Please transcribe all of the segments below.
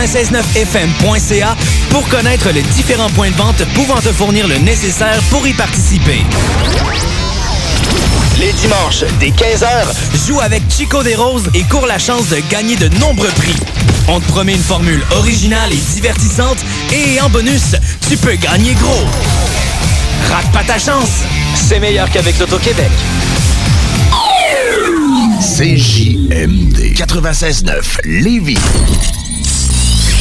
969fm.ca pour connaître les différents points de vente pouvant te fournir le nécessaire pour y participer. Les dimanches, dès 15h, joue avec Chico des Roses et cours la chance de gagner de nombreux prix. On te promet une formule originale et divertissante et en bonus, tu peux gagner gros. Rate pas ta chance, c'est meilleur qu'avec l'Auto-Québec. CJMD 96.9 Lévis.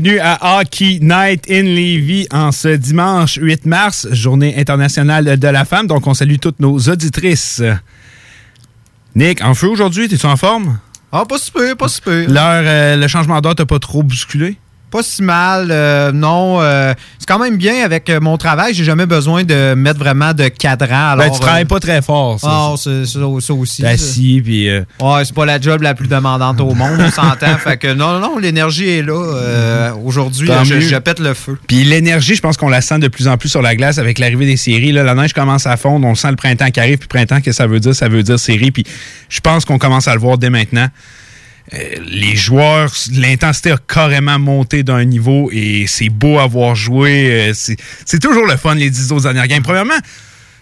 Bienvenue à Hockey Night in Levy en ce dimanche 8 mars, journée internationale de la femme. Donc, on salue toutes nos auditrices. Nick, en feu aujourd'hui, t'es-tu en forme? Ah, pas super, pas super. L'heure, euh, le changement d'heure t'a pas trop bousculé? Pas si mal, euh, non. Euh, c'est quand même bien avec euh, mon travail. J'ai jamais besoin de mettre vraiment de cadran. Ben, alors, tu travailles pas très fort, ça. Non, c'est ça, ça aussi. T'es assis, puis... Ouais, c'est pas la job la plus demandante au monde, on s'entend. fait que non, non, l'énergie est là. Aujourd'hui, je, je, pète le feu. Puis l'énergie, je pense qu'on la sent de plus en plus sur la glace avec l'arrivée des séries. Là, la neige commence à fondre, on sent le printemps qui arrive, puis printemps, qu'est-ce que ça veut dire? Ça veut dire série, puis je pense qu'on commence à le voir dès maintenant. Euh, les joueurs, l'intensité a carrément monté d'un niveau et c'est beau à voir jouer. Euh, c'est toujours le fun, les 10 autres dernières games. Premièrement,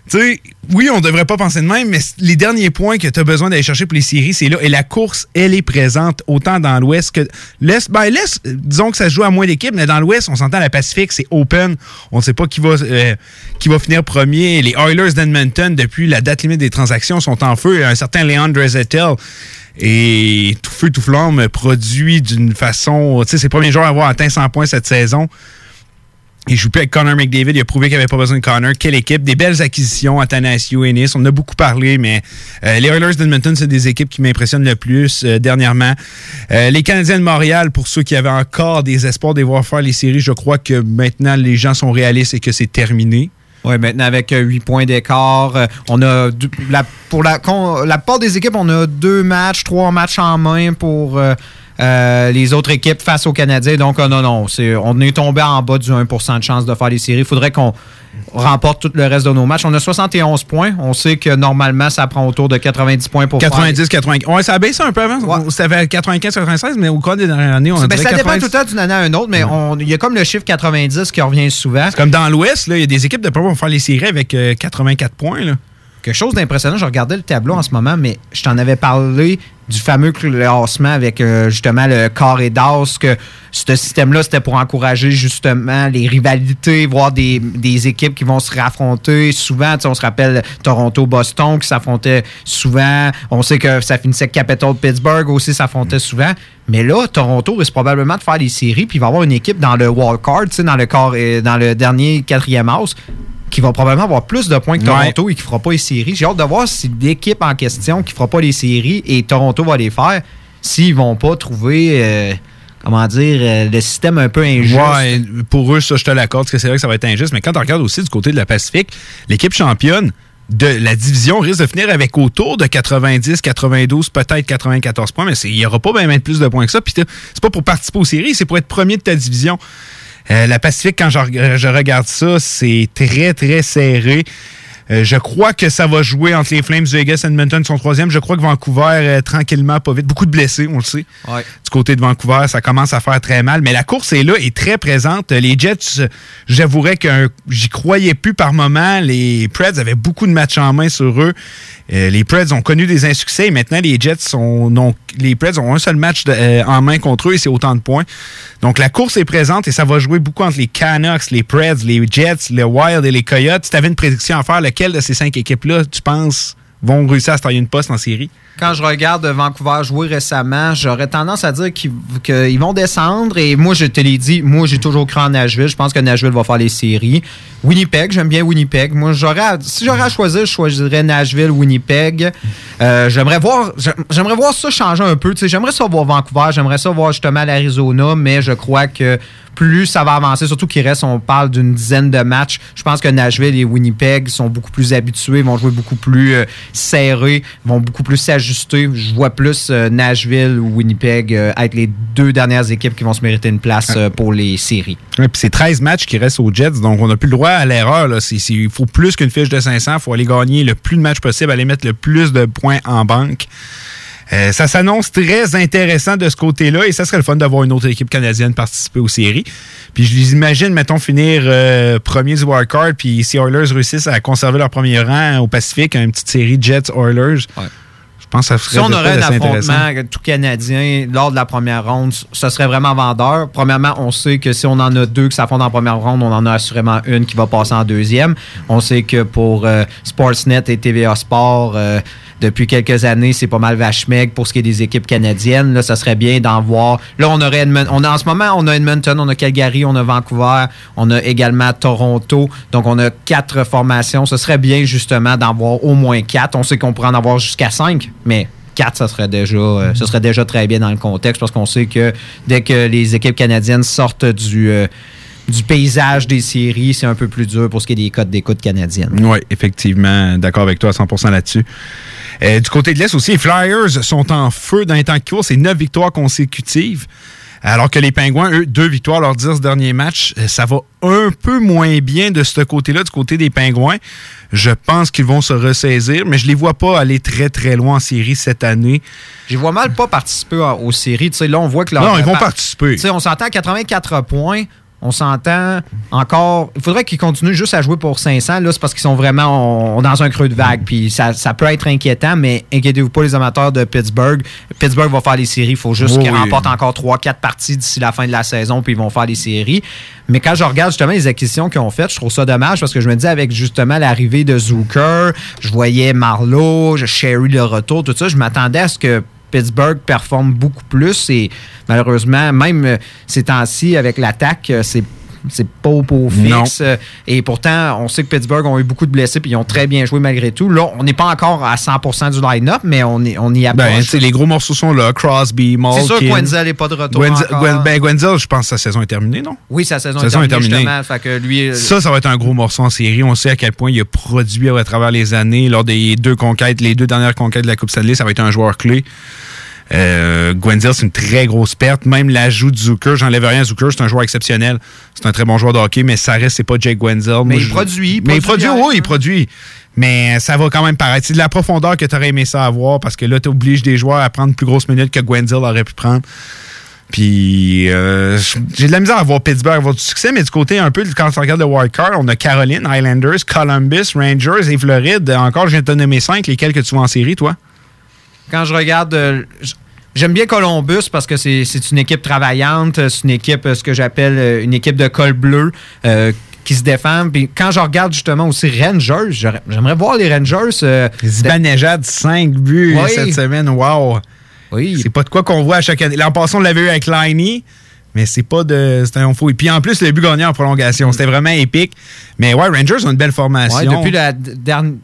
tu sais, oui, on devrait pas penser de même, mais les derniers points que tu as besoin d'aller chercher pour les séries, c'est là. Et la course, elle est présente autant dans l'Ouest que l'Est. Ben, l'Est, disons que ça se joue à moins d'équipes, mais dans l'Ouest, on s'entend la Pacifique, c'est open. On ne sait pas qui va, euh, finir premier. Les Oilers d'Edmonton, depuis la date limite des transactions, sont en feu. Un certain Leandre Zettel et tout feu, tout flamme produit d'une façon. Tu sais, c'est le premier joueur à avoir atteint 100 points cette saison. Il joue plus avec Connor McDavid. Il a prouvé qu'il avait pas besoin de Connor. Quelle équipe. Des belles acquisitions, Athanasio, Ennis. On en a beaucoup parlé, mais euh, les Oilers d'Edmonton, c'est des équipes qui m'impressionnent le plus euh, dernièrement. Euh, les Canadiens de Montréal, pour ceux qui avaient encore des espoirs de voir faire les séries, je crois que maintenant les gens sont réalistes et que c'est terminé. Oui, maintenant avec 8 points d'écart, on a la, pour la, la part des équipes, on a deux matchs, trois matchs en main pour euh, les autres équipes face aux Canadiens. Donc, non, non, on est tombé en bas du 1% de chance de faire les séries. Il faudrait qu'on remporte tout le reste de nos matchs. On a 71 points. On sait que normalement, ça prend autour de 90 points pour 90, 95. Ouais, ça a baissé un peu avant. Ça fait 95, 96, mais au cours des dernières années, on a ben, Ça dépend tout le temps d'une année à une autre, mais il y a comme le chiffre 90 qui revient souvent. Comme dans l'Ouest, il y a des équipes de vont faire les séries avec 84 euh, points. Là. Quelque chose d'impressionnant, je regardais le tableau en ce moment, mais je t'en avais parlé du fameux classement avec euh, justement le carré d'as, que ce système-là, c'était pour encourager justement les rivalités, voir des, équipes qui vont se raffronter souvent. On se rappelle Toronto-Boston qui s'affrontait souvent. On sait que ça finissait Capital-Pittsburgh aussi s'affrontait souvent. Mais là, Toronto risque probablement de faire des séries, puis il va avoir une équipe dans le wildcard, dans le, euh, dans le dernier quatrième house, qui va probablement avoir plus de points que Toronto et qui ne fera pas les séries. J'ai hâte de voir si l'équipe en question qui ne fera pas les séries et Toronto va les faire, s'ils vont pas trouver. Euh, comment dire, euh, le système un peu injuste. Ouais, pour eux, ça, je te l'accorde, parce que c'est vrai que ça va être injuste. Mais quand tu regardes aussi du côté de la Pacifique, l'équipe championne de la division risque de finir avec autour de 90, 92, peut-être 94 points, mais il n'y aura pas bien plus de points que ça. Puis c'est pas pour participer aux séries, c'est pour être premier de ta division. Euh, la Pacifique, quand je, regarde ça, c'est très, très serré. Euh, je crois que ça va jouer entre les Flames Vegas et Edmonton, son troisième. Je crois que Vancouver, euh, tranquillement, pas vite. Beaucoup de blessés, on le sait. Du côté de Vancouver, ça commence à faire très mal. Mais la course est là, est très présente. Les Jets, j'avouerais que j'y croyais plus par moment. Les Preds avaient beaucoup de matchs en main sur eux. Euh, les Preds ont connu des insuccès et maintenant les Jets sont non, les Preds ont un seul match euh, en main contre eux et c'est autant de points. Donc la course est présente et ça va jouer beaucoup entre les Canucks, les Preds, les Jets, les Wild et les Coyotes. Si tu avais une prédiction à faire, lequel de ces cinq équipes-là, tu penses, vont réussir à se tailler une poste en série? quand je regarde Vancouver jouer récemment, j'aurais tendance à dire qu'ils vont descendre. Et moi, je te l'ai dit, moi, j'ai toujours cru en Nashville. Je pense que Nashville va faire les séries. Winnipeg, j'aime bien Winnipeg. Moi, j'aurais, si j'aurais à choisir, je choisirais Nashville, Winnipeg. Euh, j'aimerais voir, j'aimerais voir ça changer un peu. J'aimerais ça voir Vancouver, j'aimerais ça voir justement l'Arizona, mais je crois que plus ça va avancer, surtout qu'il reste, on parle d'une dizaine de matchs. Je pense que Nashville et Winnipeg sont beaucoup plus habitués, vont jouer beaucoup plus euh, serrés, vont beaucoup plus s'ajuster. Je vois plus euh, Nashville ou Winnipeg euh, être les deux dernières équipes qui vont se mériter une place pour les séries. c'est 13 matchs qui restent aux Jets, donc on n'a plus le droit à l'erreur. Il faut plus qu'une fiche de 500, il faut aller gagner le plus de matchs possible, aller mettre le plus de points en banque. Euh, ça s'annonce très intéressant de ce côté-là et ça serait le fun d'avoir une autre équipe canadienne participer aux séries. Puis je les imagine, mettons, finir euh, premier du wildcard, puis si Oilers réussissent à conserver leur premier rang au Pacifique, une petite série Jets-Oilers. Je pense que ça serait Si on aurait un affrontement tout canadien lors de la première ronde, ce serait vraiment vendeur. Premièrement, on sait que si on en a deux qui s'affrontent en première ronde, on en a assurément une qui va passer en deuxième. On sait que pour euh, Sportsnet et TVA Sport, depuis quelques années, c'est pas mal vache pour ce qui est des équipes canadiennes. Là, ça serait bien d'en voir. Là, on aurait Edmonton. En ce moment, on a Edmonton, on a Calgary, on a Vancouver, on a également Toronto. Donc, on a quatre formations. Ce serait bien, justement, d'en voir au moins quatre. On sait qu'on pourrait en avoir jusqu'à cinq, mais quatre, ça serait déjà, euh, ce serait déjà très bien dans le contexte parce qu'on sait que dès que les équipes canadiennes sortent du. Euh, du paysage des séries, c'est un peu plus dur pour ce qui est des codes d'écoute canadiennes. Oui, effectivement, d'accord avec toi à 100% là-dessus. Euh, du côté de l'Est aussi, les Flyers sont en feu dans les temps qui courent. C'est neuf victoires consécutives. Alors que les Pingouins, eux, deux victoires leurs dix derniers matchs. Euh, ça va un peu moins bien de ce côté-là, du côté des Pingouins. Je pense qu'ils vont se ressaisir, mais je les vois pas aller très, très loin en série cette année. Je les vois mal pas participer aux séries. là, on voit que Non, ils vont participer. on s'entend à 84 points on s'entend encore. Il faudrait qu'ils continuent juste à jouer pour 500. Là, c'est parce qu'ils sont vraiment dans un creux de vague. Puis ça, peut être inquiétant, mais inquiétez-vous pas, les amateurs de Pittsburgh. Pittsburgh va faire les séries. Il faut juste qu'ils remportent encore 3-4 parties d'ici la fin de la saison, puis ils vont faire les séries. Mais quand je regarde justement les acquisitions qu'ils ont faites, je trouve ça dommage parce que je me dis avec justement l'arrivée de Zucker, je voyais Marlowe, Sherry le retour, tout ça, je m'attendais à ce que Pittsburgh performe beaucoup plus et malheureusement, même euh, ces temps-ci, avec l'attaque, euh, c'est c'est pas au pot fixe. Euh, et pourtant, on sait que Pittsburgh ont eu beaucoup de blessés et ils ont très bien joué malgré tout. Là, on n'est pas encore à 100% du line-up, mais on, est, on y approche. Ben, les gros morceaux sont là. Crosby, Malkin. C'est sûr que Gwenzel n'est pas de retour ben, Gwenzel, je pense que sa saison est terminée, non? Oui, sa saison, est terminée. que lui, ça, ça va être un gros morceau en série. On sait à quel point il a produit à travers les années. Lors des deux conquêtes, les deux dernières conquêtes de la Coupe Stanley, ça va être un joueur clé. Euh, Gwenzel, c'est une très grosse perte. Même l'ajout de Zucker, j'enlève rien à Zucker, c'est un joueur exceptionnel. C'est un très bon joueur de hockey, mais ça reste, c'est pas Jake Gwenzel. Mais il produit. mais il produit, oui, il produit. Mais ça va quand même paraître. C'est de la profondeur que tu aurais aimé ça avoir parce que là, tu obliges des joueurs à prendre plus grosses minutes que Gwenzel aurait pu prendre. Puis euh, j'ai de la misère à voir Pittsburgh avoir du succès, mais du côté un peu, quand on regarde le wildcard, on a Caroline, Highlanders, Columbus, Rangers et Floride. Encore, je viens de te nommer cinq, lesquels que tu vois en série, toi? Quand je regarde. Euh, j'aime bien Columbus parce que c'est une équipe travaillante, c'est une équipe, euh, ce que j'appelle euh, une équipe de col bleu qui se défend. Puis quand je regarde justement aussi Rangers, j'aimerais voir les Rangers. Euh, Zibanejad, 5 buts cette semaine, wow! Oui. C'est pas de quoi qu'on voit à chaque année. L'an passé, on l'avait eu avec Liney. Mais c'est pas de. C'est un fou. Et puis en plus, le but gagné en prolongation. C'était vraiment épique. Mais ouais, Rangers ont une belle formation. depuis, la,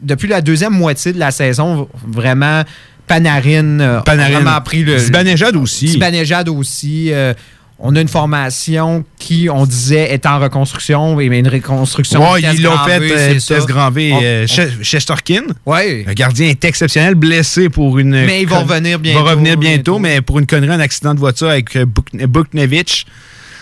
depuis la deuxième moitié de la saison, vraiment Panarin, euh, Panarin. a vraiment pris le. Zibanejad aussi. Zibanejad aussi. Euh, on a une formation qui, on disait, est en reconstruction, mais une reconstruction. Oui, ils l'ont fait, euh, Grand V, euh, Chesterkin. Oui. Le gardien est exceptionnel, blessé pour une. Mais il va revenir bientôt. Il va revenir bientôt, mais pour une connerie, un accident de voiture avec Buknevich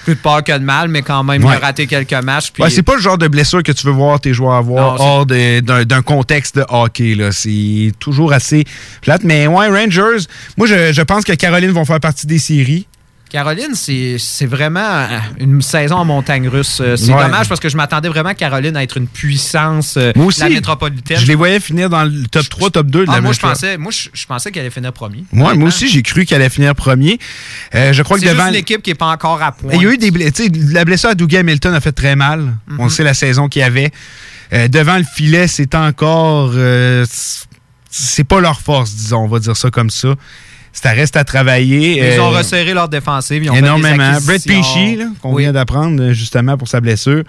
plus de peur que de mal, mais quand même, il a raté quelques matchs. Puis... c'est pas le genre de blessure que tu veux voir tes joueurs avoir hors d'un contexte de hockey. C'est toujours assez plate. Mais ouais, Rangers, moi, je, je pense que Caroline vont faire partie des séries. Caroline, c'est vraiment une saison en montagne russe. Euh, c'est dommage parce que je m'attendais vraiment à Caroline à être une puissance euh, de la métropolitaine. Je les voyais finir dans le top 3, top 2 de ah, la moi, je pensais, moi, je, pensais qu'elle allait finir premier. moi aussi, j'ai cru qu'elle allait finir premier. Euh, je crois que devant. C'est une équipe qui n'est pas encore à point. Il y a eu des blessures. La blessure à Dougie Hamilton a fait très mal. Mhm. On sait la saison qu'il y avait. devant le filet, c'est encore c'est pas leur force, disons, on va dire ça comme ça. Ça reste à travailler. Ils ont Euh, resserré leur défensive. Ils ont énormément. Brett là, qu'on Oui. vient d'apprendre justement pour sa blessure.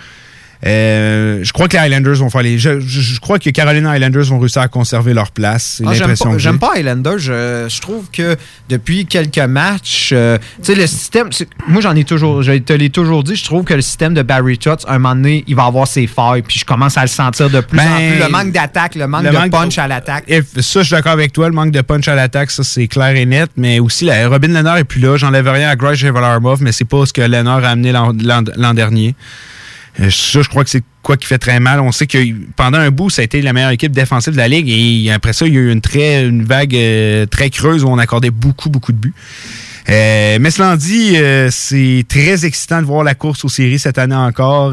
Euh, je crois que les Highlanders vont faire les. Je, je- je crois que Carolina Highlanders vont réussir à conserver leur place. Ah, j'aime pas, j'aime pas Highlanders. Je, je trouve que depuis quelques matchs, euh, tu sais, le système. Moi, j'en ai toujours. Je te l'ai toujours dit. Je trouve que le système de Barry Trotz, un moment donné, il va avoir ses failles. Puis je commence à le sentir de plus Ben, en plus. Le manque d'attaque, le manque le de manque- punch à l'attaque. Et ça, je suis d'accord avec toi. Le manque de punch à l'attaque, ça, c'est clair et net. Mais aussi, la, Robin Lennard est plus là. J'enlève rien à Grudge Varlamov, mais c'est pas ce que Lennard a amené l'an dernier. Euh, ça, je crois que c'est quoi qui fait très mal. On sait que pendant un bout, ça a été la meilleure équipe défensive de la Ligue. Et après ça, il y a eu une, très, une vague euh, très creuse où on accordait beaucoup, beaucoup de buts. Euh, mais cela dit, euh, c'est très excitant de voir la course aux séries cette année encore.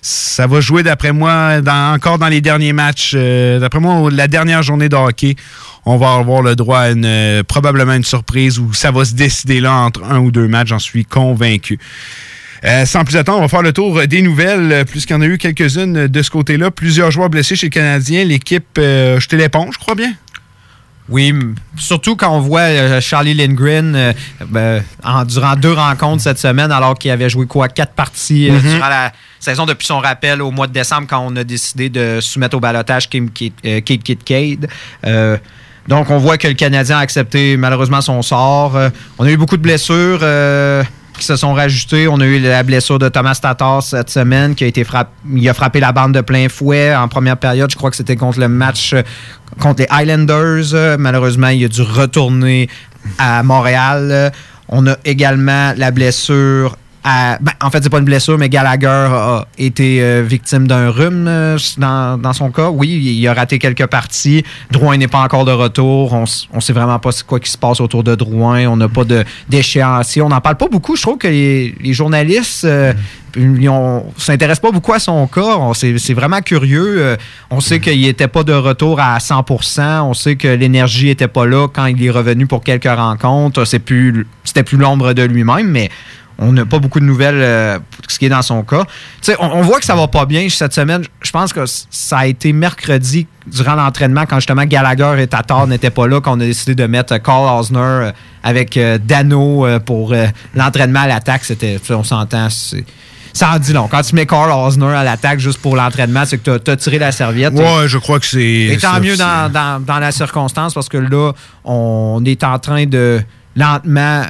Ça va jouer, d'après moi, encore dans les derniers matchs. D'après moi, la dernière journée de hockey, on va avoir le droit à une, probablement une surprise où ça va se décider là entre un ou deux matchs, j'en suis convaincu. Euh, sans plus attendre, on va faire le tour des nouvelles, euh, puisqu'il y en a eu quelques-unes de ce côté-là. Plusieurs joueurs blessés chez le Canadien. L'équipe euh, jeté l'éponge, je crois bien. Oui, surtout quand on voit euh, Charlie Lindgren euh, ben, en- durant deux rencontres cette semaine, alors qu'il avait joué quoi quatre parties euh, durant la saison depuis son rappel au mois de décembre quand on a décidé de soumettre au balotage Kim euh, Kate. Euh, donc on voit que le Canadien a accepté malheureusement son sort. Euh, on a eu beaucoup de blessures. Qui se sont rajoutées. On a eu la blessure de Thomas Tatar cette semaine qui a été frappé. Il a frappé la bande de plein fouet en première période. Je crois que c'était contre le match euh, contre les Highlanders. Malheureusement, il a dû retourner à Montréal. On a également la blessure. Ben, en fait, c'est pas une blessure, mais Gallagher a été euh, victime d'un rhume euh, dans, son cas. Oui, il a raté quelques parties. Drouin n'est pas encore de retour. On, on sait vraiment pas quoi qui se passe autour de Drouin. On n'a pas de- d'échéancier. On n'en parle pas beaucoup. Je trouve que les, journalistes euh, ils ont- s'intéressent pas beaucoup à son cas. On- C'est vraiment curieux. Euh, on sait qu'il n'était pas de retour à 100% On sait que l'énergie n'était pas là quand il est revenu pour quelques rencontres. C'est plus- C'était plus l'ombre de lui-même, mais on n'a pas beaucoup de nouvelles euh, pour ce qui est dans son cas. Tu sais, on, on voit que ça va pas bien cette semaine. Je pense que ça a été mercredi durant l'entraînement quand justement Gallagher et Tatar n'étaient pas là qu'on a décidé de mettre euh, Carl Osner euh, avec euh, Dano pour euh, l'entraînement à l'attaque. C'était, on s'entend, c'est- ça en dit long. Quand tu mets Carl Osner à l'attaque juste pour l'entraînement, c'est que tu as, tiré la serviette. Ouais, je crois que c'est. Et tant ça, mieux dans, dans- dans la circonstance parce que là, on est en train de lentement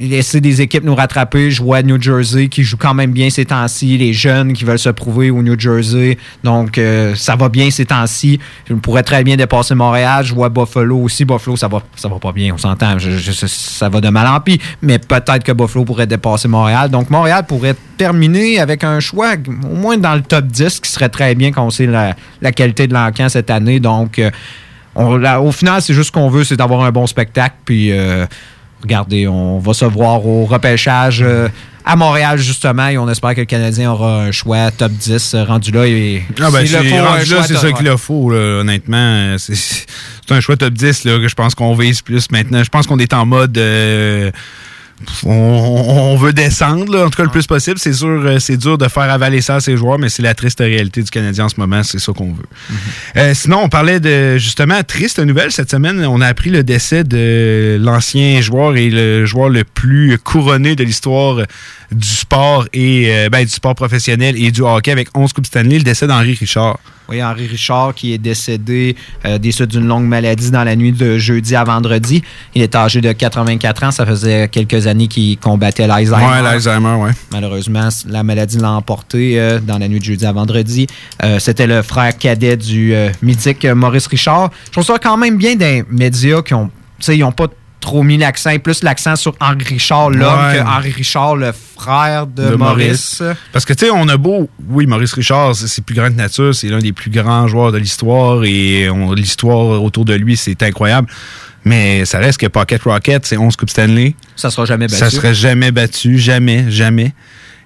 laisser des équipes nous rattraper. Je vois New Jersey qui joue quand même bien ces temps-ci, les jeunes qui veulent se prouver au New Jersey. Donc, euh, ça va bien ces temps-ci. Je pourrais très bien dépasser Montréal. Je vois Buffalo aussi. Buffalo, ça va, ça va pas bien, on s'entend. Ça va de mal en pis. Mais peut-être que Buffalo pourrait dépasser Montréal. Donc, Montréal pourrait terminer avec un choix au moins dans le top 10, ce qui serait très bien quand on sait la, la qualité de l'encan cette année. Donc, euh, au final, c'est juste ce qu'on veut, c'est d'avoir un bon spectacle. Puis, euh, regardez, on va se voir au repêchage euh, à Montréal, justement, et on espère que le Canadien aura un choix top 10 euh, rendu là. Et, Ah ben, le c'est- faut, un rendu là, choix c'est top- ça qu'il faut, là, honnêtement. C'est c'est un choix top 10 là, que je pense qu'on vise plus maintenant. Je pense qu'on est en mode. euh, on, on veut descendre, là, en tout cas le plus possible. C'est sûr, euh, c'est dur de faire avaler ça à ses joueurs, mais c'est la triste réalité du Canadien en ce moment. C'est ça qu'on veut. Euh, sinon, on parlait de justement triste nouvelle cette semaine. On a appris le décès de l'ancien joueur et le joueur le plus couronné de l'histoire du sport et euh, ben, du sport professionnel et du hockey avec 11 Coupes Stanley, le décès d'Henri Richard. Oui, Henri Richard qui est décédé euh, des suites d'une longue maladie dans la nuit de jeudi à vendredi. Il est âgé de 84 ans. Ça faisait quelques années qu'il combattait l'Alzheimer. Ouais, l'Alzheimer, ouais. Malheureusement, la maladie l'a emporté euh, dans la nuit de jeudi à vendredi. Euh, C'était le frère cadet du euh, mythique Maurice Richard. Je trouve ça quand même bien des médias qui ont, tu sais, ils ont pas trop mis l'accent, plus l'accent sur Henri Richard, l'homme, Ouais. que Henri Richard, le frère de, De Maurice. Parce que, tu sais, on a beau. Oui, Maurice Richard, c'est plus grand que nature. C'est l'un des plus grands joueurs de l'histoire. Et l'histoire autour de lui, c'est incroyable. Mais ça reste que Pocket Rocket, c'est 11 Coupes Stanley. Ça sera jamais battu. Ça serait jamais battu. Jamais, jamais.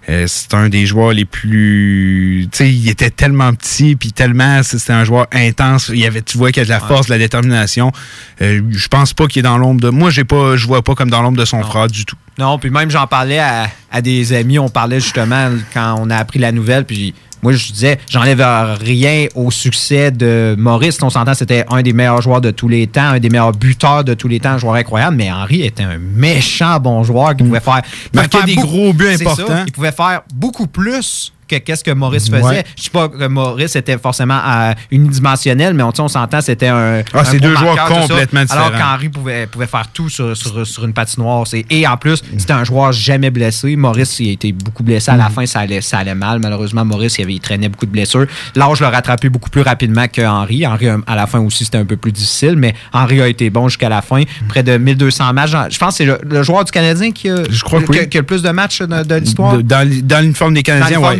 Euh, c'est un des joueurs les plus. Tu sais, il était tellement petit, puis tellement. C'était un joueur intense. Il y avait, tu vois qu'il y a de la force, de la détermination. Euh, je pense pas qu'il est dans l'ombre de. Moi, j'ai pas, je vois pas comme dans l'ombre de son frère du tout. Non, puis même j'en parlais à, à des amis, on parlait justement quand on a appris la nouvelle, puis moi, je disais, j'enlève rien au succès de Maurice. On s'entend, c'était un des meilleurs joueurs de tous les temps, un des meilleurs buteurs de tous les temps, un joueur incroyable, mais Henry était un méchant bon joueur qui pouvait faire. Marquer des gros buts ça, importants. il pouvait faire beaucoup plus que qu'est-ce que Maurice faisait. Ouais. Je sais pas que Maurice était forcément euh, unidimensionnel, mais on, on s'entend, c'était un. Ah, c'est deux joueurs complètement Alors différents. qu'Henry pouvait, pouvait faire tout sur, sur, sur une patinoire. Et en plus, c'était un joueur jamais blessé. Maurice, il a été beaucoup blessé. À la Mm. fin, ça allait, ça allait mal. Malheureusement, Maurice, il, avait, il traînait beaucoup de blessures. L'âge l'a rattrapé beaucoup plus rapidement que Henry. Henry, euh, à la fin aussi, c'était un peu plus difficile, mais Henry a été bon jusqu'à la fin. Près de 1200 matchs. Je pense que c'est le, le joueur du Canadien qui a, Je crois que qui a- oui. qui a le plus de matchs de, de l'histoire. Dans, dans l'uniforme des Canadiens, Dans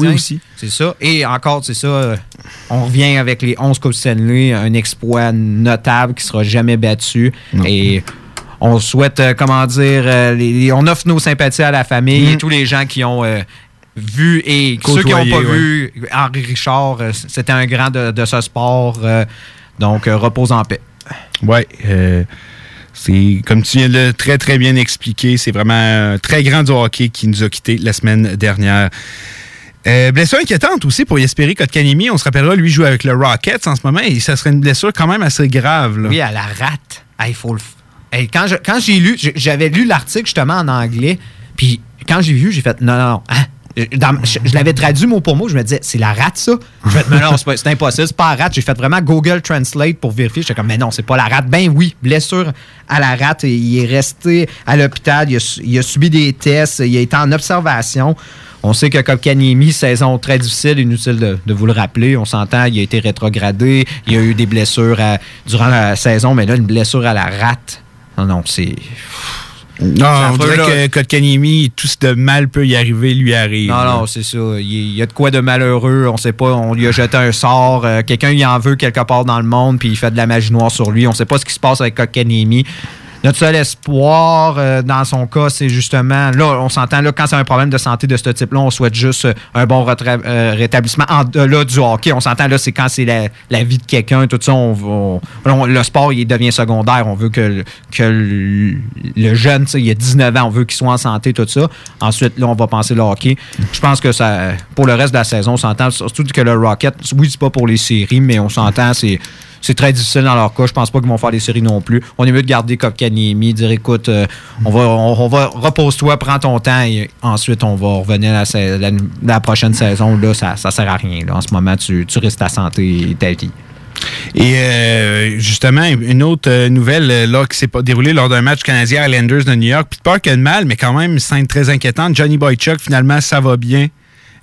oui aussi. C'est ça. Et encore, c'est ça. euh, on revient avec les 11 Coupes Stanley, un exploit notable qui sera jamais battu. Et on souhaite, euh, comment dire, euh, les- on offre nos sympathies à la famille Mm. et tous les gens qui ont euh, vu et ceux qui n'ont pas ouais. vu Henri Richard, c'était un grand de, de ce sport. donc, repose en paix. Euh, c'est comme tu viens de le très très bien expliquer, c'est vraiment un très grand du hockey qui nous a quittés la semaine dernière. Euh, blessure inquiétante aussi pour Yesperi Kotkanimi. On se rappellera, lui joue avec le Rockets en ce moment et ça serait une blessure quand même assez grave. Oui, à la rate. Il faut le. Hey, quand je- quand j'ai lu, j'avais lu l'article justement en anglais, puis quand j'ai vu, j'ai fait non, non, non. hein? Je l'avais traduit mot pour mot, je me disais, c'est la rate, ça? Je fait, mais non, c'est impossible, c'est pas la rate. J'ai fait vraiment Google Translate pour vérifier. J'étais comme, mais non, c'est pas la rate. Ben oui, blessure à la rate. Il est resté à l'hôpital, il, il a subi des tests, il a été en observation. On sait que Kopkaniemi, saison très difficile, inutile de, de vous le rappeler. On s'entend, il a été rétrogradé, il y a eu des blessures à- durant la saison, mais là, une blessure à la rate. Non, non, c'est. Non, on dirait là. que Kotkanimi, tout ce de mal peut y arriver, lui arrive. Non, non, c'est ça. Il y a de quoi de malheureux. On sait pas. On lui a jeté un sort. euh, Quelqu'un y en veut quelque part dans le monde, puis il fait de la magie noire sur lui. On sait pas ce qui se passe avec Kokanemi. Notre seul espoir euh, dans son cas, c'est justement, là, on s'entend, là, quand c'est un problème de santé de ce type-là, on souhaite juste euh, un bon euh, rétablissement en delà du hockey. On s'entend, là, c'est quand c'est la, vie de quelqu'un, tout ça, le sport, il devient secondaire. On veut que, le- le, jeune, il a 19 ans, on veut qu'il soit en santé, tout ça. Ensuite, là, on va penser le hockey. Je pense que ça, pour le reste de la saison, on s'entend, surtout que le Rocket, oui, c'est pas pour les séries, mais on s'entend, c'est c'est très difficile dans leur cas. Je pense pas qu'ils vont faire des séries non plus. On est mieux de garder Kopkaniemi, dire écoute, euh, on va, on, va repose-toi, prends ton temps et ensuite on va revenir à la, prochaine saison. Là, ça, ça sert à rien. En ce moment, tu, tu risques ta santé et ta vie. Et euh, justement, une autre euh, nouvelle là, qui s'est déroulée lors d'un match canadien Islanders de New York. Puis peur que de mal, mais quand même, scène très inquiétante. Johnny Boychuk, finalement, ça va bien.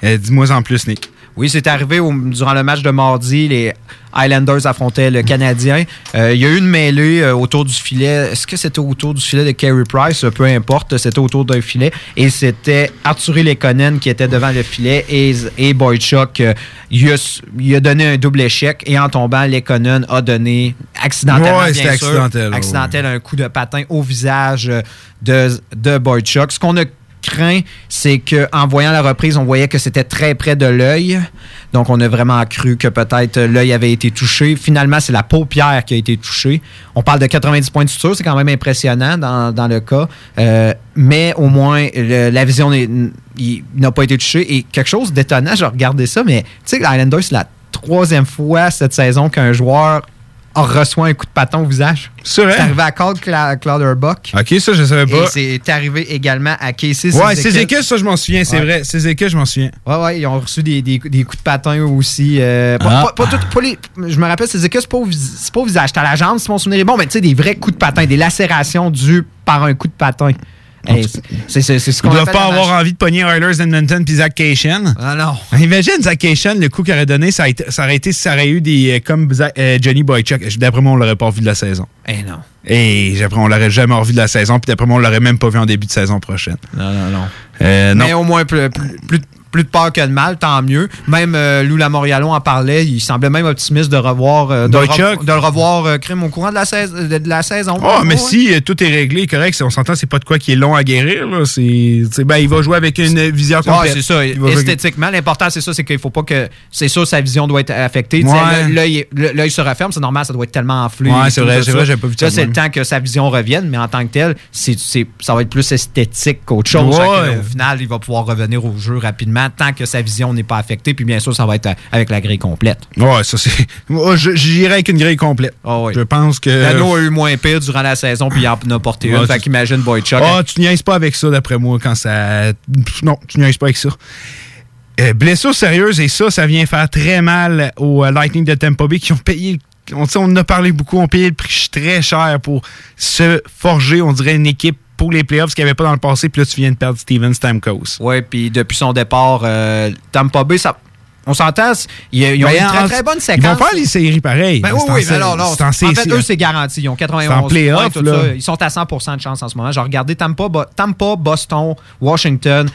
Dis-moi en plus, Nick. Oui, c'est arrivé au- durant le match de mardi. Les Highlanders affrontaient le Canadien. Euh, il y a eu une mêlée euh, autour du filet. Est-ce que c'était autour du filet de Carey Price? Peu importe, c'était autour d'un filet. Et c'était Arthur Lekonen qui était devant le filet et, et Boychuk. euh, il, a, s- il a donné un double échec et en tombant, Lekonen a donné accidentellement, Ouais, bien c'était sûr, accidentel, ouais. accidentel, un coup de patin au visage euh, de, de Boychuk. Ce qu'on a craint, c'est qu'en voyant la reprise, on voyait que c'était très près de l'œil. Donc, on a vraiment cru que peut-être l'œil avait été touché. Finalement, c'est la paupière qui a été touchée. On parle de 90 points de suture, c'est quand même impressionnant dans, le cas. Euh, mais au moins, la vision n'a pas été touchée. Et quelque chose d'étonnant, j'ai regardé ça, mais tu sais, l'Islanders, c'est la troisième fois cette saison qu'un joueur reçoit un coup de patin au visage. C'est C'est vrai? arrivé à Carl Cla- Clutterbuck. OK, ça, je savais Et pas. c'est arrivé également à Casey Ouais, équipes, ça, je m'en souviens, c'est Ouais. vrai. Ces équipes, je m'en souviens. Ouais, ouais, ils ont reçu des, des- des coups de patin aussi. euh, pas- Ah. pas- pas tout- pas les- je me rappelle, ces équipes, c'est pas, au vis- c'est pas au visage. T'as la jambe, si mon souvenir est bon, mais tu sais, des vrais coups de patin, des lacérations dues par un coup de patin. Hey, c'est ce Ils qu'on doivent appelle pas avoir envie de pogner Oilers Edmonton puis Zach Cation. Ah non. Imagine Zach Cation, le coup qu'il aurait donné, ça, a été- ça aurait été si ça aurait eu des euh, comme Zach- euh, Johnny Boychuk. D'après moi, on l'aurait pas revu de la saison. Eh non. Et d'après, on l'aurait jamais revu de la saison. Puis d'après moi, on l'aurait même pas vu en début de saison prochaine. Non, non, non. Euh, non. Mais au moins, plus, plus- plus- de peur que de mal, tant mieux. Même euh, Lou Lamoriallon en parlait. Il semblait même optimiste de revoir euh, de, re- de le revoir euh, crime au courant de la, sais- de, de la saison. Oh, mais Ouais. si euh, tout est réglé, correct, on s'entend, c'est pas de quoi qui est long à guérir. Là. Ben, il va jouer avec une visière Ouais, complète. c'est ça. Esthétiquement, l'important, c'est ça, c'est qu'il faut pas que. C'est sûr, sa vision doit être affectée. Ouais. l'œil- se referme, c'est normal, ça doit être tellement enflé. Ouais, c'est vrai, c'est vrai, j'avais pas vu ça c'est le temps que sa vision revienne, mais en tant que tel, c'est, c'est- ça va être plus esthétique qu'autre chose. Ouais. Au final, il va pouvoir revenir au jeu rapidement. Tant que sa vision n'est pas affectée. Puis bien sûr, ça va être avec la grille complète. Ouais, ça c'est. Moi, j'irais avec une grille complète. Ah Je pense que. Dano a eu moins pire durant la saison, puis il en a porté une. fait qu'imagine Boychuk. Ah, tu niaises pas avec ça, d'après moi, quand ça. Non, tu niaises pas avec ça. Euh, blessure sérieuse, et ça, ça vient faire très mal aux euh, Lightning de Tampa Bay qui ont payé on, on en a parlé beaucoup, on payé le prix très cher pour se forger, on dirait, une équipe pour les playoffs qu'il n'y avait pas dans le passé. Puis là, tu viens de perdre Steven Stamkos. Oui, puis depuis son départ, euh, Tampa Bay, ça, on s'entend, ils, ont ben, une très, très bonne séquence. Ils vont faire les séries pareilles. Ben oui, oui, mais non, non. En, fait, eux, c'est garanti. Ils ont 91 points, tout ça. Ils sont à 100% de chance en ce moment. J'ai regardé Tampa, Tampa, Boston, Washington.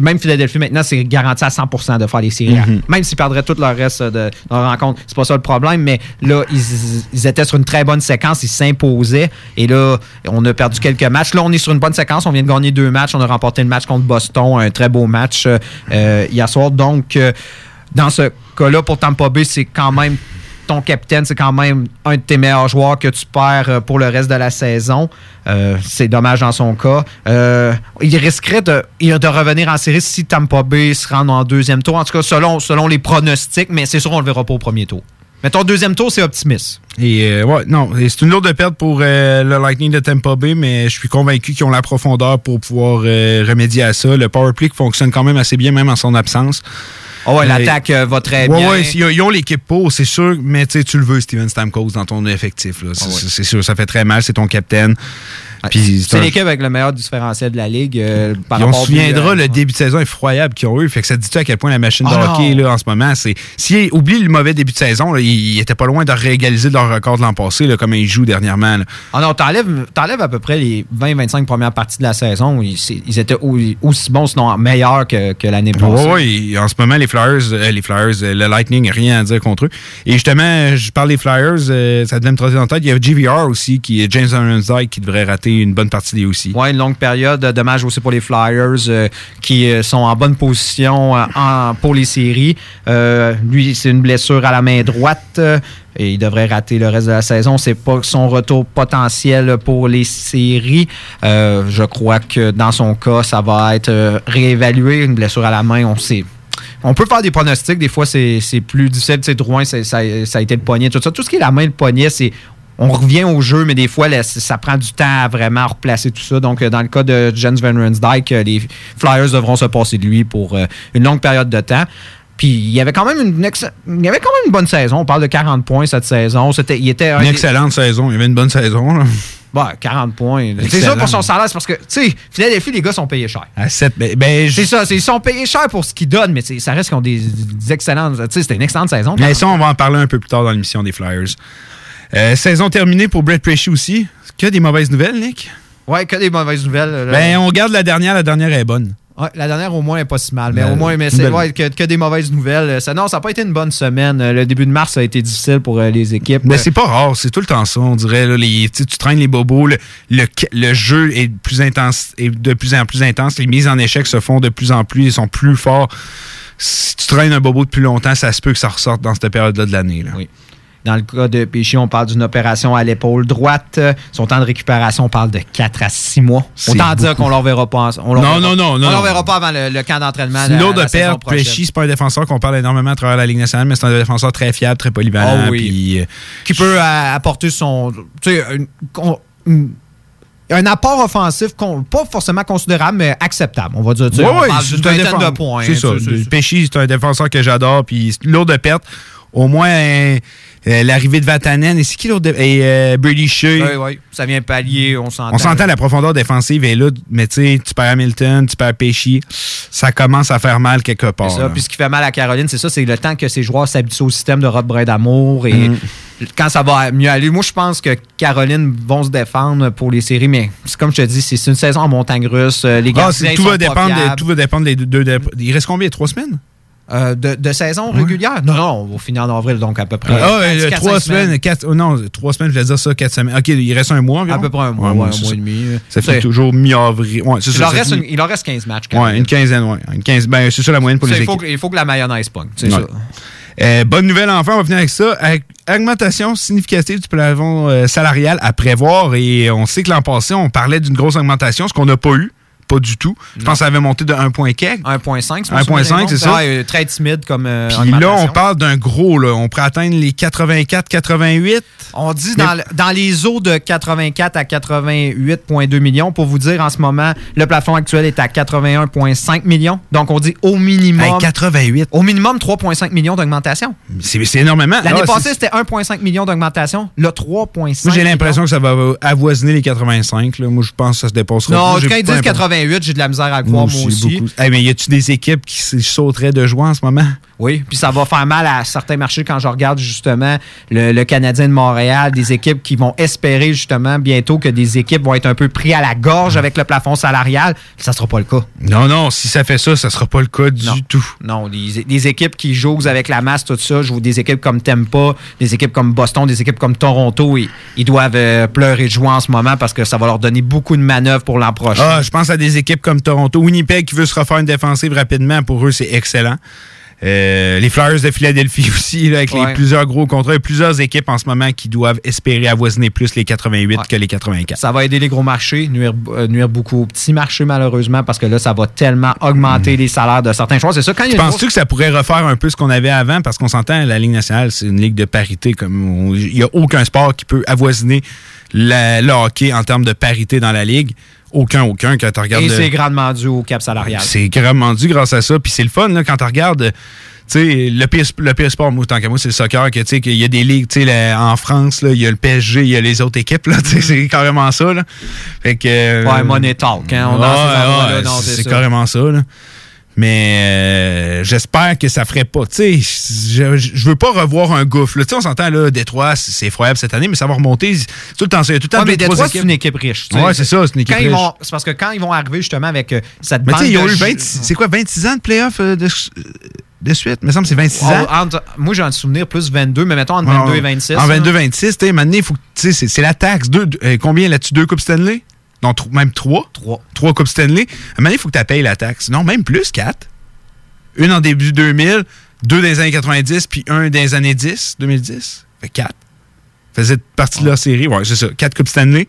Même Philadelphie, maintenant, c'est garanti à 100% de faire les séries. Mm-hmm. Même s'ils perdraient tout le reste de leur rencontre. C'est pas ça le problème, mais là, ils, étaient sur une très bonne séquence. Ils s'imposaient. Et là, on a perdu quelques matchs. Là, on est sur une bonne séquence. On vient de gagner deux matchs. On a remporté le match contre Boston. Un très beau match euh, hier soir. Donc, euh, dans ce cas-là, pour Tampa Bay, c'est quand même ton capitaine, c'est quand même un de tes meilleurs joueurs que tu perds euh, pour le reste de la saison. Euh, c'est dommage dans son cas. Euh, il risquerait de, de, revenir en série si Tampa Bay se rend en deuxième tour. En tout cas, selon, selon les pronostics, mais c'est sûr, on ne le verra pas au premier tour. Mais ton deuxième tour, c'est optimiste. Et ouais, non, c'est une lourde perte pour le Lightning de Tampa Bay, mais je suis convaincu qu'ils ont la profondeur pour pouvoir remédier à ça. Le power play fonctionne quand même assez bien, même en son absence. Oh ouais, l'attaque euh, va très bien. Oui, ils ont l'équipe pour, c'est sûr, mais tu le veux, Steven Stamkos, dans ton effectif. Ah c'est sûr, ça fait très mal, c'est ton capitaine. C'est l'équipe avec le meilleur différentiel de la ligue. Euh, on se souviendra le début de saison effroyable qu'ils ont eu. Fait que ça dit-tu à quel point la machine de ah hockey là, en ce moment, c'est. S'ils oublient le mauvais début de saison, ils étaient pas loin de réégaliser leur record de l'an passé, là, comme ils jouent dernièrement. Ah non, t'enlèves, à peu près les 20-25 premières parties de la saison. Ils, étaient aussi bons, sinon meilleurs que, que l'année passée. Oui, en ce moment, les Flyers, euh, les Flyers, euh, le Lightning, rien à dire contre eux. Et justement, je parle des Flyers, ça devait me dans la tête. Il y a GVR aussi, qui est James Aronside, qui devrait rater une bonne partie des aussi. Oui, une longue période. Dommage aussi pour les Flyers euh, qui euh, sont en bonne position euh, pour les séries. lui, c'est une blessure à la main droite et il devrait rater le reste de la saison. C'est pas son retour potentiel pour les séries. je crois que dans son cas, ça va être réévalué. Une blessure à la main, on sait. On peut faire des pronostics, des fois c'est plus difficile. Sais, Drouin, ça, ça, a été le poignet, tout ça. Tout ce qui est la main, le poignet, c'est on revient au jeu, mais des fois, ça prend du temps à vraiment replacer tout ça. Donc, euh, dans le cas de Jens Van Rensdyke, euh, les Flyers devront se passer de lui pour euh, une longue période de temps. Puis il y avait quand même une il y avait quand même une bonne saison. On parle de 40 points cette saison. C'était il était une excellente saison. Il y avait une bonne saison. Là. Bah, 40 points. C'est ça pour son salaire, c'est parce que, tu sais, Philadelphie, les gars sont payés cher. À 7, ben, ben C'est ça, ils sont payés cher pour ce qu'ils donnent, mais ça reste qu'ils ont des, excellentes. Tu sais, c'était une excellente saison. Mais ça, on va en parler un peu plus tard dans l'émission des Flyers. Euh, saison terminée pour Brett Pesci aussi. Que des mauvaises nouvelles, Nick? Ouais, que des mauvaises nouvelles. Ben, on garde la dernière. La dernière est bonne. Ouais, la dernière, au moins, est pas si mal. Mais, au moins, mais c'est ouais, que, des mauvaises nouvelles. Ça, non, ça n'a pas été une bonne semaine. Le début de mars a été difficile pour euh, les équipes. Mais c'est pas rare. C'est tout le temps ça, on dirait. Là, les, tu traînes les bobos. Le, le, jeu est, plus intense, est de plus en plus intense. Les mises en échec se font de plus en plus. Ils sont plus forts. Si tu traînes un bobo depuis longtemps, ça se peut que ça ressorte dans cette période-là de l'année. Oui. Dans le cas de Péchy, on parle d'une opération à l'épaule droite. Son temps de récupération, on parle de 4 à 6 mois. Autant dire qu'on ne leur verra pas. On non, non, non, On leur verra pas avant le, camp d'entraînement. Lourd de perdre. Péchy, c'est pas un défenseur qu'on parle énormément à travers la Ligue nationale, mais c'est un défenseur très fiable, très polyvalent. Oh euh, qui peut apporter son. un apport offensif pas forcément considérable, mais acceptable. On va dire. Oui, oui, c'est un défenseur de points. C'est ça. Péchy, c'est un défenseur que j'adore, puis lourd de perte. Au moins. Euh, l'arrivée de Vatanen et c'est qui l'autre et euh, Brady Shea? Oui, oui, ça vient pallier, on s'entend. On s'entend la profondeur défensive est là, mais tu sais, tu perds Hamilton, tu perds Pesci, ça commence à faire mal quelque part. Ça, puis ce qui fait mal à Caroline, c'est ça, c'est le temps que ces joueurs s'habituent au système de Rod d'amour et mm. quand ça va mieux aller. Moi, je pense que Caroline vont se défendre pour les séries, mais c'est comme je te dis, c'est une saison en montagne russe. Euh, les gars, ah, tout, va dépendre tout va dépendre des deux. il reste combien? Trois semaines? Euh, de, saison régulière? Non, non, on va finir en avril, donc à peu près. Ah, ouais, trois semaines, quatre, oh non, trois semaines, je vais dire ça, quatre semaines. OK, il reste un mois environ? À peu près un mois, un mois et demi. Ça fait toujours mi-avril. Ouais, il, reste il en reste 15 matchs. Quand ouais, une quinzaine, ouais. Une quinze, ben, c'est ça la moyenne pour les il faut, Il faut que la mayonnaise pogne, c'est ça. Euh, bonne nouvelle, enfin, on va finir avec ça. augmentation significative du plafond euh, salarial à prévoir. Et on sait que l'an passé, on parlait d'une grosse augmentation, ce qu'on n'a pas eu pas du tout. Je pense que ça avait monté de 1,4. 1,5, 1,5, c'est ça. Ouais, très timide comme. Euh, Puis là, on parle d'un gros, là. On pourrait atteindre les 84, 88. On dit dans, le- dans les eaux de 84 à 88,2 millions. Pour vous dire, en ce moment, le plafond actuel est à 81,5 millions. Donc, on dit au minimum. Hey, 88. Au minimum 3,5 millions d'augmentation. C'est c'est énormément. L'année Ah, passée, c'est- c'était 1,5 millions d'augmentation. Là, 3,5 Moi, j'ai l'impression que ça va avoisiner les 85. Là. Moi, je pense que ça se dépassera. Non, quand ils disent l'impression. 88, j'ai de la misère à croire, moi aussi. beaucoup. Hey, mais y a-tu des équipes qui sauteraient de joie en ce moment? Oui, puis ça va faire mal à certains marchés quand je regarde justement le, le Canadien de Montréal, des équipes qui vont espérer justement bientôt que des équipes vont être un peu pris à la gorge avec le plafond salarial. Ça sera pas le cas. Non, non, si ça fait ça, ça sera pas le cas du Non. tout. Non, des, des équipes qui jouent avec la masse, tout ça, je vois des équipes comme Tampa, des équipes comme Boston, des équipes comme Toronto, ils, ils doivent euh, pleurer de joie en ce moment parce que ça va leur donner beaucoup de manœuvres pour l'an prochain. Ah, je pense à des équipes comme Toronto. Winnipeg qui veut se refaire une défensive rapidement. Pour eux, c'est excellent. Euh, les Flyers de Philadelphie aussi, là, avec Ouais. les plusieurs gros contrats. Il y a plusieurs équipes en ce moment qui doivent espérer avoisiner plus les 88 Ouais. que les 84. Ça va aider les gros marchés, nuire, euh, nuire beaucoup aux petits marchés, malheureusement, parce que là, ça va tellement augmenter les salaires de certains joueurs. C'est ça, quand il y a une Penses-tu que ça pourrait refaire un peu ce qu'on avait avant? Parce qu'on s'entend, la Ligue nationale, c'est une ligue de parité. Comme Il n'y a aucun sport qui peut avoisiner la- le hockey en termes de parité dans la ligue. Aucun, aucun. Quand tu regardes. Et c'est grandement dû au cap salarial. C'est gravement dû grâce à ça. Puis c'est le fun là, quand tu regardes. Sais, le pire, le sport, moi, tant qu'à moi, c'est le soccer. Que, tu qu'il y a des ligues, tu en France, il y a le PSG, il y a les autres équipes. Là, c'est carrément ça. Là. Fait que, euh, Ouais, money talk. Hein, on Ouais, ouais, c'est carrément ça. Là. Mais euh, j'espère que ça ferait pas. Tu sais, je, je veux pas revoir un gouffre. Tu sais, on s'entend, là, Détroit, c'est effroyable cette année, mais ça va remonter. Tout le temps, tout le temps Ouais, mais Détroit, c'est une équipe riche. Ouais, c'est ça, c'est une équipe Quand riche. C'est parce que quand ils vont arriver justement avec euh, cette Mais bande ils ont de eu jeux- 20, c'est quoi, 26 ans de playoff euh, de, de suite? Il me semble que c'est 26 ans. Entre- moi, j'ai un souvenir plus 22, mais mettons entre 22 et 26. En là. 22-26, tu sais, maintenant, il faut que- tu sais, c'est- c'est la taxe. Deux, euh, combien là-dessus? Deux Coupes Stanley? Non, même trois. Trois. Trois Coupes Stanley. Maintenant, il faut que tu payes la taxe. Non, même plus, quatre. Une en début 2000, deux dans les années 90, puis un dans les années 10, 2010. Fait quatre. Faisait partie de leur série. Ouais, c'est ça. Quatre Coupes Stanley.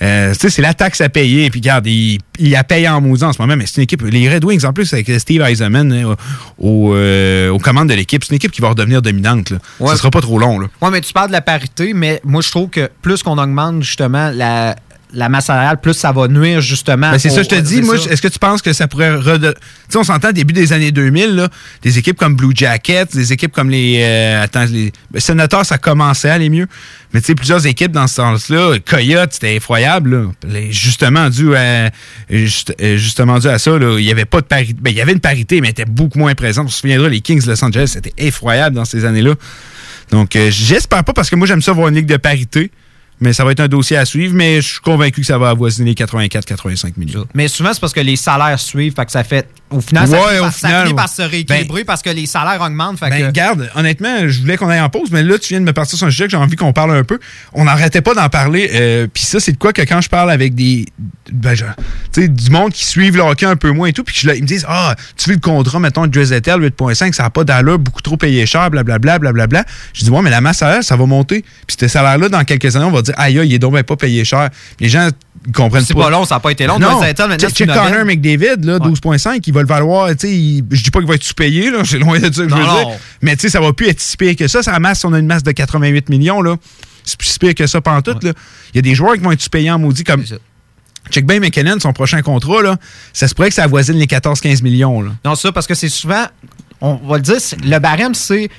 Euh, tu sais, c'est la taxe à payer. Puis regarde, il, il la paye en maudit en ce moment, mais c'est une équipe. Les Red Wings, en plus, avec Steve Eisenman hein, au- euh, aux commandes de l'équipe, c'est une équipe qui va redevenir dominante. Là. Ouais. Ça sera pas trop long. Oui, mais tu parles de la parité, mais moi, je trouve que plus qu'on augmente justement la, la masse salariale, plus ça va nuire justement. Ben, c'est ça, je te dis. Moi, est-ce que tu penses que ça pourrait. rede- Tu sais, on s'entend début des années 2000, là, des équipes comme Blue Jackets, des équipes comme les. euh, attends, les ben, Sénateurs, ça commençait à aller mieux. Mais tu sais, plusieurs équipes dans ce sens-là, Coyote, c'était effroyable. Là. Justement, dû à, juste- euh, justement dû à ça, là, il n'y avait pas de parité. Ben, il y avait une parité, mais elle était beaucoup moins présente. On se souviendra, les Kings de Los Angeles, c'était effroyable dans ces années-là. Donc, euh, j'espère pas, parce que moi, j'aime ça voir une ligue de parité. Mais ça va être un dossier à suivre, mais je suis convaincu que ça va avoisiner les 84-85 millions. Mais souvent, c'est parce que les salaires suivent, fait que ça fait. Au final, ça, finit par, ça final, finit par ouais. se rééquilibrer parce que les salaires augmentent. Fait Ben, que, regarde, honnêtement, je voulais qu'on aille en pause, mais là, tu viens de me partir sur un sujet que j'ai envie qu'on parle un peu. On n'arrêtait pas d'en parler. euh, puis ça, c'est de quoi que quand je parle avec des. Ben, sais, du monde qui suivent le hockey un peu moins et tout, puis je ils me disent Ah, tu veux le contrat, mettons, de Dresdetel 8.5, ça n'a pas d'allure, beaucoup trop payé cher, blablabla, blablabla. Je dis Ouais, mais la masse salariale, ça va monter. Puis ce salaire-là, dans quelques années, on va dire Aïe, aïe, il est donc ben pas payé cher. Les gens comprennent c'est pas. pas long, ça n'a pas été long. Non, Connor. McDavid, là, Ouais. 12.5, il va le valoir, il- je dis pas qu'il va être sous-payé, c'est loin de ça que je veux Non, dire. Mais tu sais, ça va plus être si pire que ça. Ça masse, on a une masse de 88 millions, là. C'est plus si pire que ça pendant tout, là. Il y a des joueurs qui vont être sous-payés en maudit, comme. Check bien McKinnon, son prochain contrat, là. Ça se pourrait que ça avoisine les 14-15 millions, là. Non, ça, parce que c'est souvent, on va le dire, le barème, c'est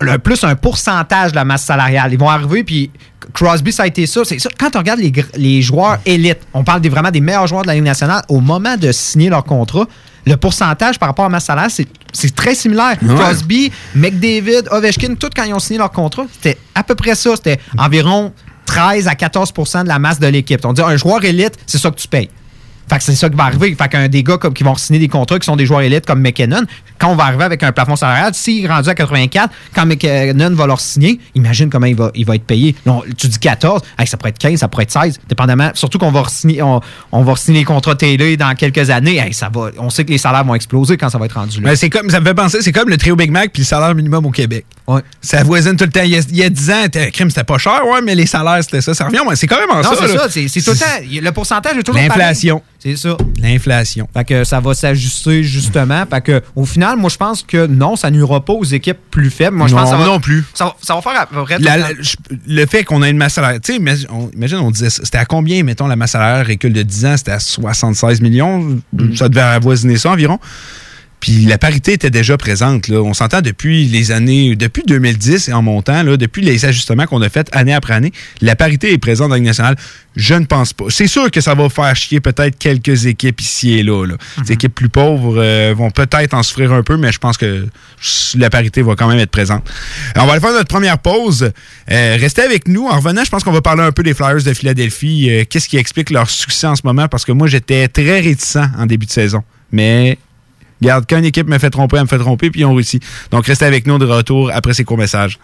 le plus un pourcentage de la masse salariale. Ils vont arriver, puis Crosby, ça a été ça. C'est ça. Quand on regarde les, les joueurs élites, on parle des, vraiment des meilleurs joueurs de la Ligue nationale, au moment de signer leur contrat, le pourcentage par rapport à la masse salariale, c'est, très similaire. Ouais. Crosby, McDavid, Ovechkin, tout quand ils ont signé leur contrat, c'était à peu près ça. C'était environ 13 à 14% de la masse de l'équipe. On dit un joueur élite, c'est ça que tu payes. Fait que c'est ça qui va arriver. Fait qu'un des gars comme, qui vont signer des contrats qui sont des joueurs élites comme McKinnon, quand on va arriver avec un plafond salarial, s'il est rendu à 84, quand McKinnon va leur signer, imagine comment il va, il va être payé. Non, tu dis 14, hey, ça pourrait être 15, ça pourrait être 16, dépendamment. Surtout qu'on va signer on, on va signer les contrats télé dans quelques années. Hey, ça va, on sait que les salaires vont exploser quand ça va être rendu là. Ben, c'est comme, ça me fait penser, c'est comme le trio Big Mac puis le salaire minimum au Québec. Ouais. Ça avoisine tout le temps. Il y a, il y a 10 ans, crime, c'était pas cher, ouais, mais les salaires, c'était ça. Ça revient, c'est carrément Non, ça. c'est ça. C'est c'est tout le temps. Le pourcentage est toujours L'inflation. C'est ça. L'inflation. Fait que ça va s'ajuster justement. Fait que au final, moi je pense que non, ça nuira pas aux équipes plus faibles. Moi je pense que ça va, non plus. Ça, va- ça va faire à peu près. La- la- le fait qu'on ait une masse salariale, tu sais, imagine, on, imagine, on disait, c'était à combien, mettons, la masse salariale recule de 10 ans, c'était à 76 millions, ça devait avoisiner ça environ. Puis la parité était déjà présente. Là. On s'entend depuis les années, depuis 2010 et en montant, là, depuis les ajustements qu'on a faits année après année, la parité est présente dans la Ligue nationale. Je ne pense pas. C'est sûr que ça va faire chier peut-être quelques équipes ici et là. là. Les équipes plus pauvres euh, vont peut-être en souffrir un peu, mais je pense que la parité va quand même être présente. Alors, on va aller faire notre première pause. Euh, restez avec nous. En revenant, je pense qu'on va parler un peu des Flyers de Philadelphie. Euh, Qu'est-ce qui explique leur succès en ce moment? Parce que moi, j'étais très réticent en début de saison. Mais Regarde, quand équipe me fait tromper, elle me fait tromper, puis ils ont réussi. Donc, restez avec nous de retour après ces courts messages.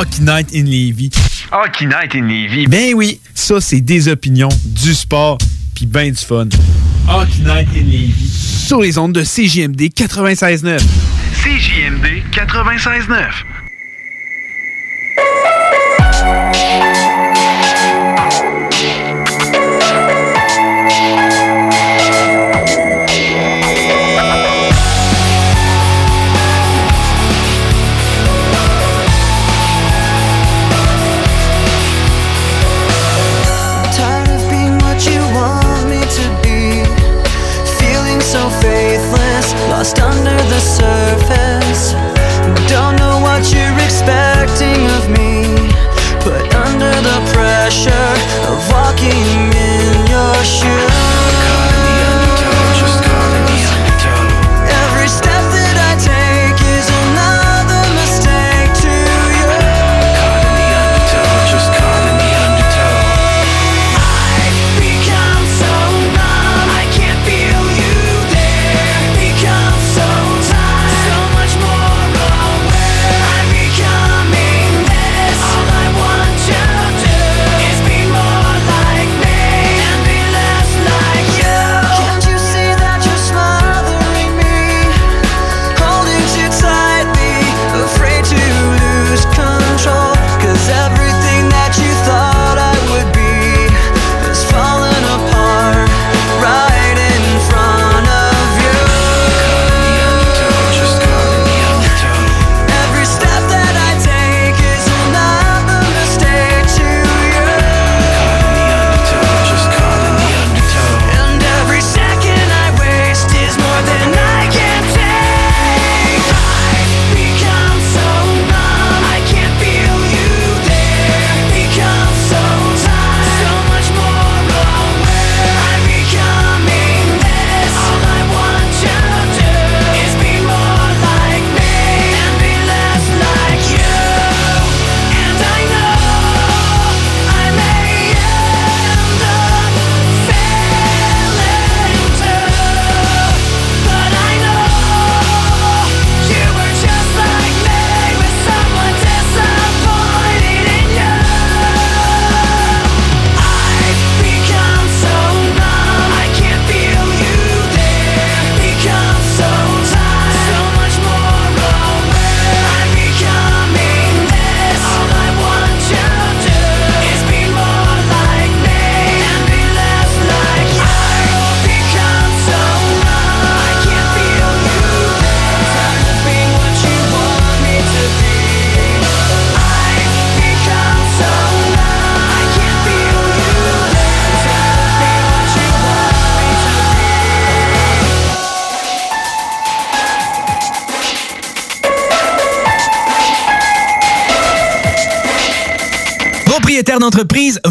Hockey Night in Levy. Hockey Night in Levy. Ben oui, ça, c'est des opinions, du sport, puis ben du fun. Hockey Night in Levy. Sur les ondes de CJMD 96.9. CJMD 96.9. pressure of walking in your shoes.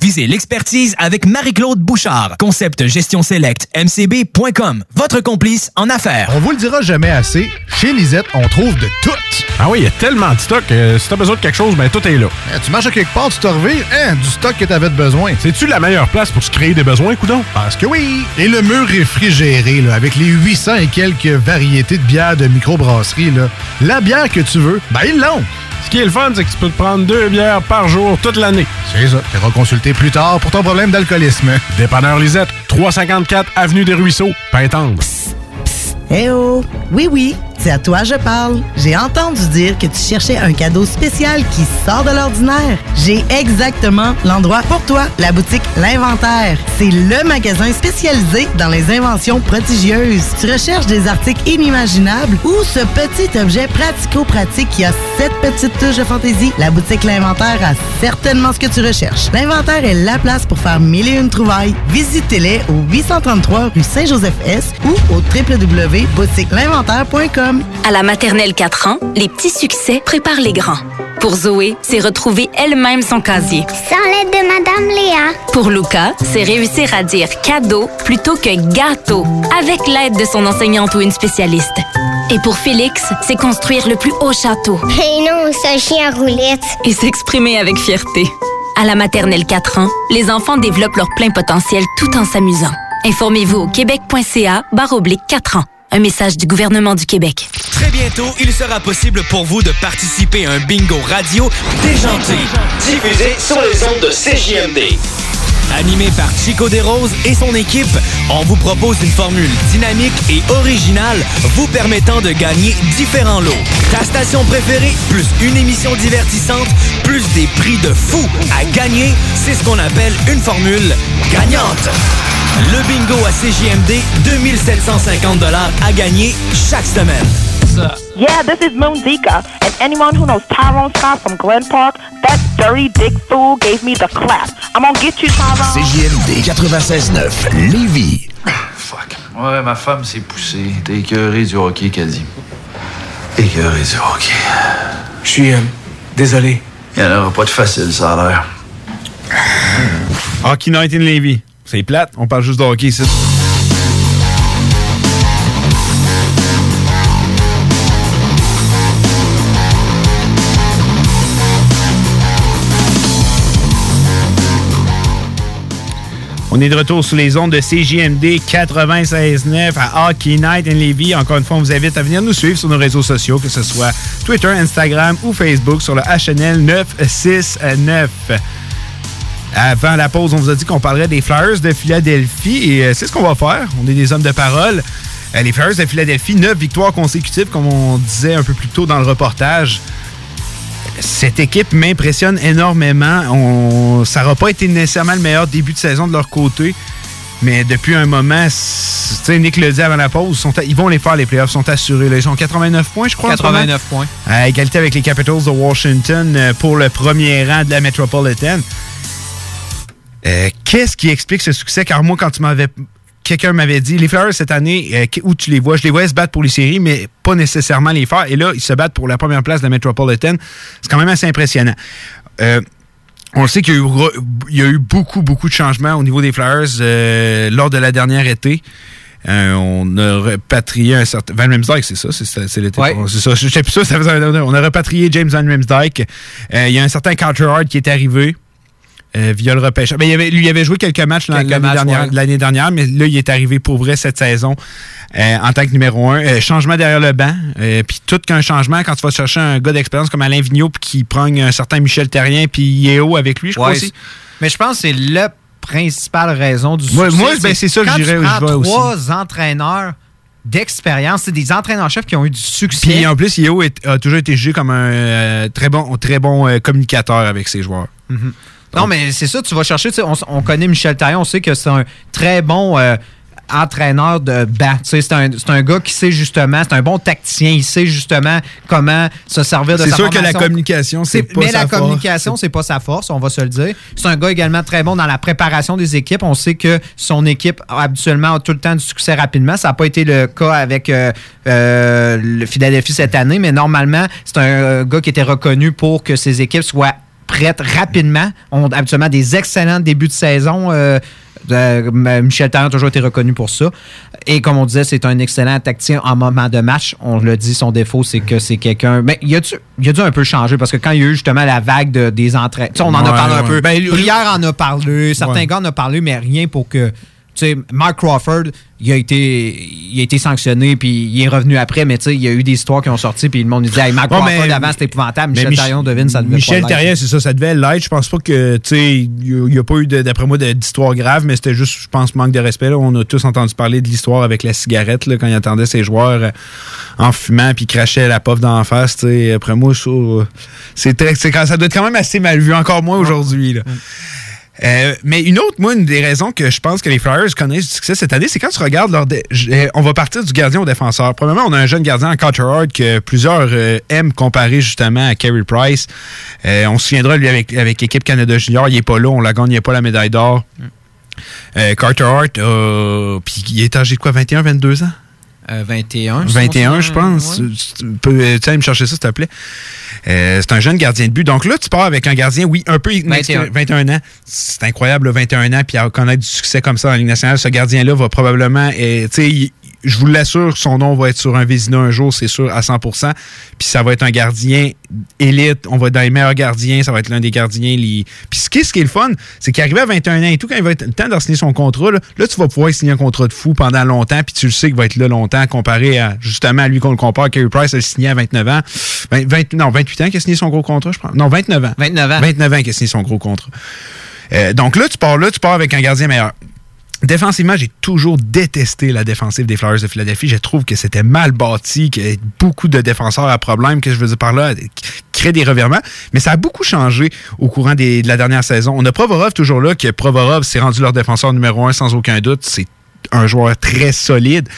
Visez l'expertise avec Marie-Claude Bouchard. Concept Gestion Select, mcb.com. Votre complice en affaires. On vous le dira jamais assez, chez Lisette, on trouve de tout. Ah oui, il y a tellement de stock. euh, si t'as besoin de quelque chose, ben tout est là. Eh, tu marches à quelque part, tu te revires, hein, du stock que t'avais de besoin. C'est-tu la meilleure place pour se créer des besoins, coudon? Parce que oui! Et le mur réfrigéré, là, avec les 800 et quelques variétés de bières de microbrasserie, là, la bière que tu veux, ben ils l'ont! Ce qui est le fun, c'est que tu peux te prendre deux bières par jour toute l'année. C'est ça. Tu consulter plus tard pour ton problème d'alcoolisme. Dépanneur Lisette, 354 Avenue des Ruisseaux, Pintendre. Eh oh! Oui, oui, c'est à toi je parle. J'ai entendu dire que tu cherchais un cadeau spécial qui sort de l'ordinaire. J'ai exactement l'endroit pour toi, la boutique L'Inventaire. C'est le magasin spécialisé dans les inventions prodigieuses. Tu recherches des articles inimaginables ou ce petit objet pratico-pratique qui a cette petite touche de fantaisie? La boutique L'Inventaire a certainement ce que tu recherches. L'Inventaire est la place pour faire mille et une trouvailles. Visitez-les au 833 rue Saint-Joseph-S ou au www.boutiquelinventaire.com. À la maternelle 4 ans, les petits succès préparent les grands. Pour Zoé, c'est retrouver elle-même son casier. Sans l'aide de Madame Léa. Pour Luca, c'est réussir à dire cadeau plutôt que gâteau, avec l'aide de son enseignante ou une spécialiste. Et pour Félix, c'est construire le plus haut château. Et non, ce chien roulette. Et s'exprimer avec fierté. À la maternelle 4 ans, les enfants développent leur plein potentiel tout en s'amusant. Informez-vous au québec.ca barre oblique 4 ans. Un message du gouvernement du Québec. Très bientôt, il sera possible pour vous de participer à un bingo radio déjanté, diffusé sur les ondes de CJMD. Animé par Chico Desroses et son équipe, on vous propose une formule dynamique et originale vous permettant de gagner différents lots. Ta station préférée, plus une émission divertissante, plus des prix de fou à gagner, c'est ce qu'on appelle une formule gagnante. Le bingo à CJMD, 2750 à gagner chaque semaine. Yeah, this is Moon Zika, and anyone who knows Tyrone Scott from Glen Park, that dirty dick fool gave me the clap. I'm gonna get you, Tyrone. CJMD 96.9, Lévis. Fuck. Ouais, ma femme s'est poussée. T'es écœuré du hockey, Caddy. Écœuré du hockey. Je suis euh, désolé. Il n'y en aura pas de facile, ça a l'air. Hockey Night in Levy. C'est plate, on parle juste de hockey ici. On est de retour sur les ondes de CJMD 96.9 à Hockey Night in Levy. Encore une fois, on vous invite à venir nous suivre sur nos réseaux sociaux, que ce soit Twitter, Instagram ou Facebook sur le HNL 969. Avant la pause, on vous a dit qu'on parlerait des Flyers de Philadelphie et euh, c'est ce qu'on va faire. On est des hommes de parole. Euh, les Flyers de Philadelphie, neuf victoires consécutives, comme on disait un peu plus tôt dans le reportage. Cette équipe m'impressionne énormément. On, ça n'aura pas été nécessairement le meilleur début de saison de leur côté. Mais depuis un moment, c'est- tu sais, Nick le dit avant la pause, sont à- ils vont les faire les playoffs, sont assurés. là. Ils sont 89 points, je crois. en ce moment. 89 points. À égalité avec les Capitals de Washington euh, pour le premier rang de la Metropolitan. Euh, Qu'est-ce qui explique ce succès? Car moi, quand tu m'avais. Quelqu'un m'avait dit, les Flyers cette année, euh, où tu les vois? Je les voyais se battre pour les séries, mais pas nécessairement les faire. Et là, ils se battent pour la première place de la Metropolitan. C'est quand même assez impressionnant. Euh, on le sait qu'il y, a eu re- il y a eu beaucoup, beaucoup de changements au niveau des Flyers euh, lors de la dernière été. Euh, on a repatrié un certain. Van Riemsdyk, c'est ça? C'est, l'été. Ouais. C'est ça. Je sais plus ça, ça faisait un- On a repatrié James Van Riemsdyk. Euh, il y a un certain Carter Hart qui est arrivé. Euh, via le repêchage. Ben, il avait, lui, il avait joué quelques matchs l'année, dernière, ouais. l'année dernière, mais là, il est arrivé pour vrai cette saison euh, en tant que numéro un. Euh, changement derrière le banc. euh, puis tout qu'un changement, quand tu vas chercher un gars d'expérience comme Alain Vigneault, puis qui prend un certain Michel Terrien, puis Yeo avec lui, je crois Ouais, aussi. Mais je pense que c'est la principale raison du succès. moi, ben, c'est ça que vois aussi. trois entraîneurs d'expérience, c'est des entraîneurs-chefs qui ont eu du succès. Puis en plus, Yeo a toujours été jugé comme un très bon, très bon communicateur avec ses joueurs. Mhm. Non, mais c'est ça, tu vas chercher, on, connaît Michel Taillon, on sait que c'est un très bon euh, entraîneur de sais, C'est un, c'est un gars qui sait justement, c'est un bon tacticien, il sait justement comment se servir de C'est sa sûr que la communication, c'est pas Mais sa la force. communication, c'est pas sa force, on va se le dire. C'est un gars également très bon dans la préparation des équipes. On sait que son équipe, habituellement, a tout le temps du succès rapidement. Ça n'a pas été le cas avec euh, euh, le Philadelphie cette année, mais normalement, c'est un gars qui était reconnu pour que ses équipes soient prêtes rapidement. On a habituellement des excellents débuts de saison. euh, de- Michel Tarrant a toujours été reconnu pour ça. Et comme on disait, c'est un excellent tacticien en moment de match. On l'a dit, son défaut, c'est que c'est quelqu'un. Mais il a, dû, il a dû un peu changer parce que quand il y a eu justement la vague de- des. Tu sais, on en a Ouais, parlé un peu. Ben, Brière en a parlé, certains Ouais. gars en ont parlé, mais rien pour que. Tu sais, Mark Crawford, il a été, il a été sanctionné, puis il est revenu après, mais tu sais, il y a eu des histoires qui ont sorti, puis le monde dit hey, Mark Ouais, Crawford mais- avant, c'était épouvantable. Michel Mich- Tarion devine, ça devait Michel. Terrien, c'est ça, ça devait l'être. Je pense pas que, tu sais, il n'y a, pas eu, d'après moi, d'histoire grave, mais c'était juste, je pense, manque de respect. là. On a tous entendu parler de l'histoire avec la cigarette, là, quand il attendait ses joueurs euh, en fumant, puis crachait la puff d'en face. tu sais. Après moi, ça, euh, c'est très- c'est quand- ça doit être quand même assez mal vu, encore moins aujourd'hui. là. Euh, mais une autre, moi, une des raisons que je pense que les Flyers connaissent du succès cette année, c'est quand tu regardes leur. euh, on va partir du gardien au défenseur. Premièrement, on a un jeune gardien en Carter Hart que plusieurs euh, aiment comparer justement à Carey Price. On se souviendra, lui, avec, avec l'équipe Canada Junior, il est pas là, on la gagne, il a pas la médaille d'or. Carter Hart, euh, puis il est âgé de quoi, 21, 22 ans? Euh, 21. 21, je pense. Ouais. Tu peux euh, tu me chercher ça, s'il te plaît. Euh, c'est un jeune gardien de but. Donc là, tu pars avec un gardien, oui, un peu 21. 21 ans. C'est incroyable, là, 21 ans, puis à connaître du succès comme ça en Ligue nationale. Ce gardien-là va probablement, tu sais, je vous l'assure, son nom va être sur un Vézina un jour, c'est sûr, à 100% Puis ça va être un gardien élite. On va être dans les meilleurs gardiens. Ça va être l'un des gardiens. Les... Puis ce qui, ce qui est le fun, c'est qu'arrivé à 21 ans et tout, quand il va être le temps de signer son contrat, là, là, tu vas pouvoir signer un contrat de fou pendant longtemps. Puis tu le sais qu'il va être là longtemps comparé à, justement, à lui qu'on le compare. Kerry Price a le signé à 29 ans. 20 20 non, 28 ans qu'il a signé son gros contrat, je pense. Non, 29 ans. 29 ans. 29 ans qu'il a signé son gros contrat. Euh, donc là, tu pars là, tu pars avec un gardien meilleur. Défensivement, j'ai toujours détesté la défensive des Flyers de Philadelphie. Je trouve que c'était mal bâti, qu'il y beaucoup de défenseurs à problème, que je veux dire par là, créent des revirements. Mais ça a beaucoup changé au courant de la dernière saison. On a Provorov toujours là, que Provorov s'est rendu leur défenseur numéro un sans aucun doute. C'est un joueur très solide.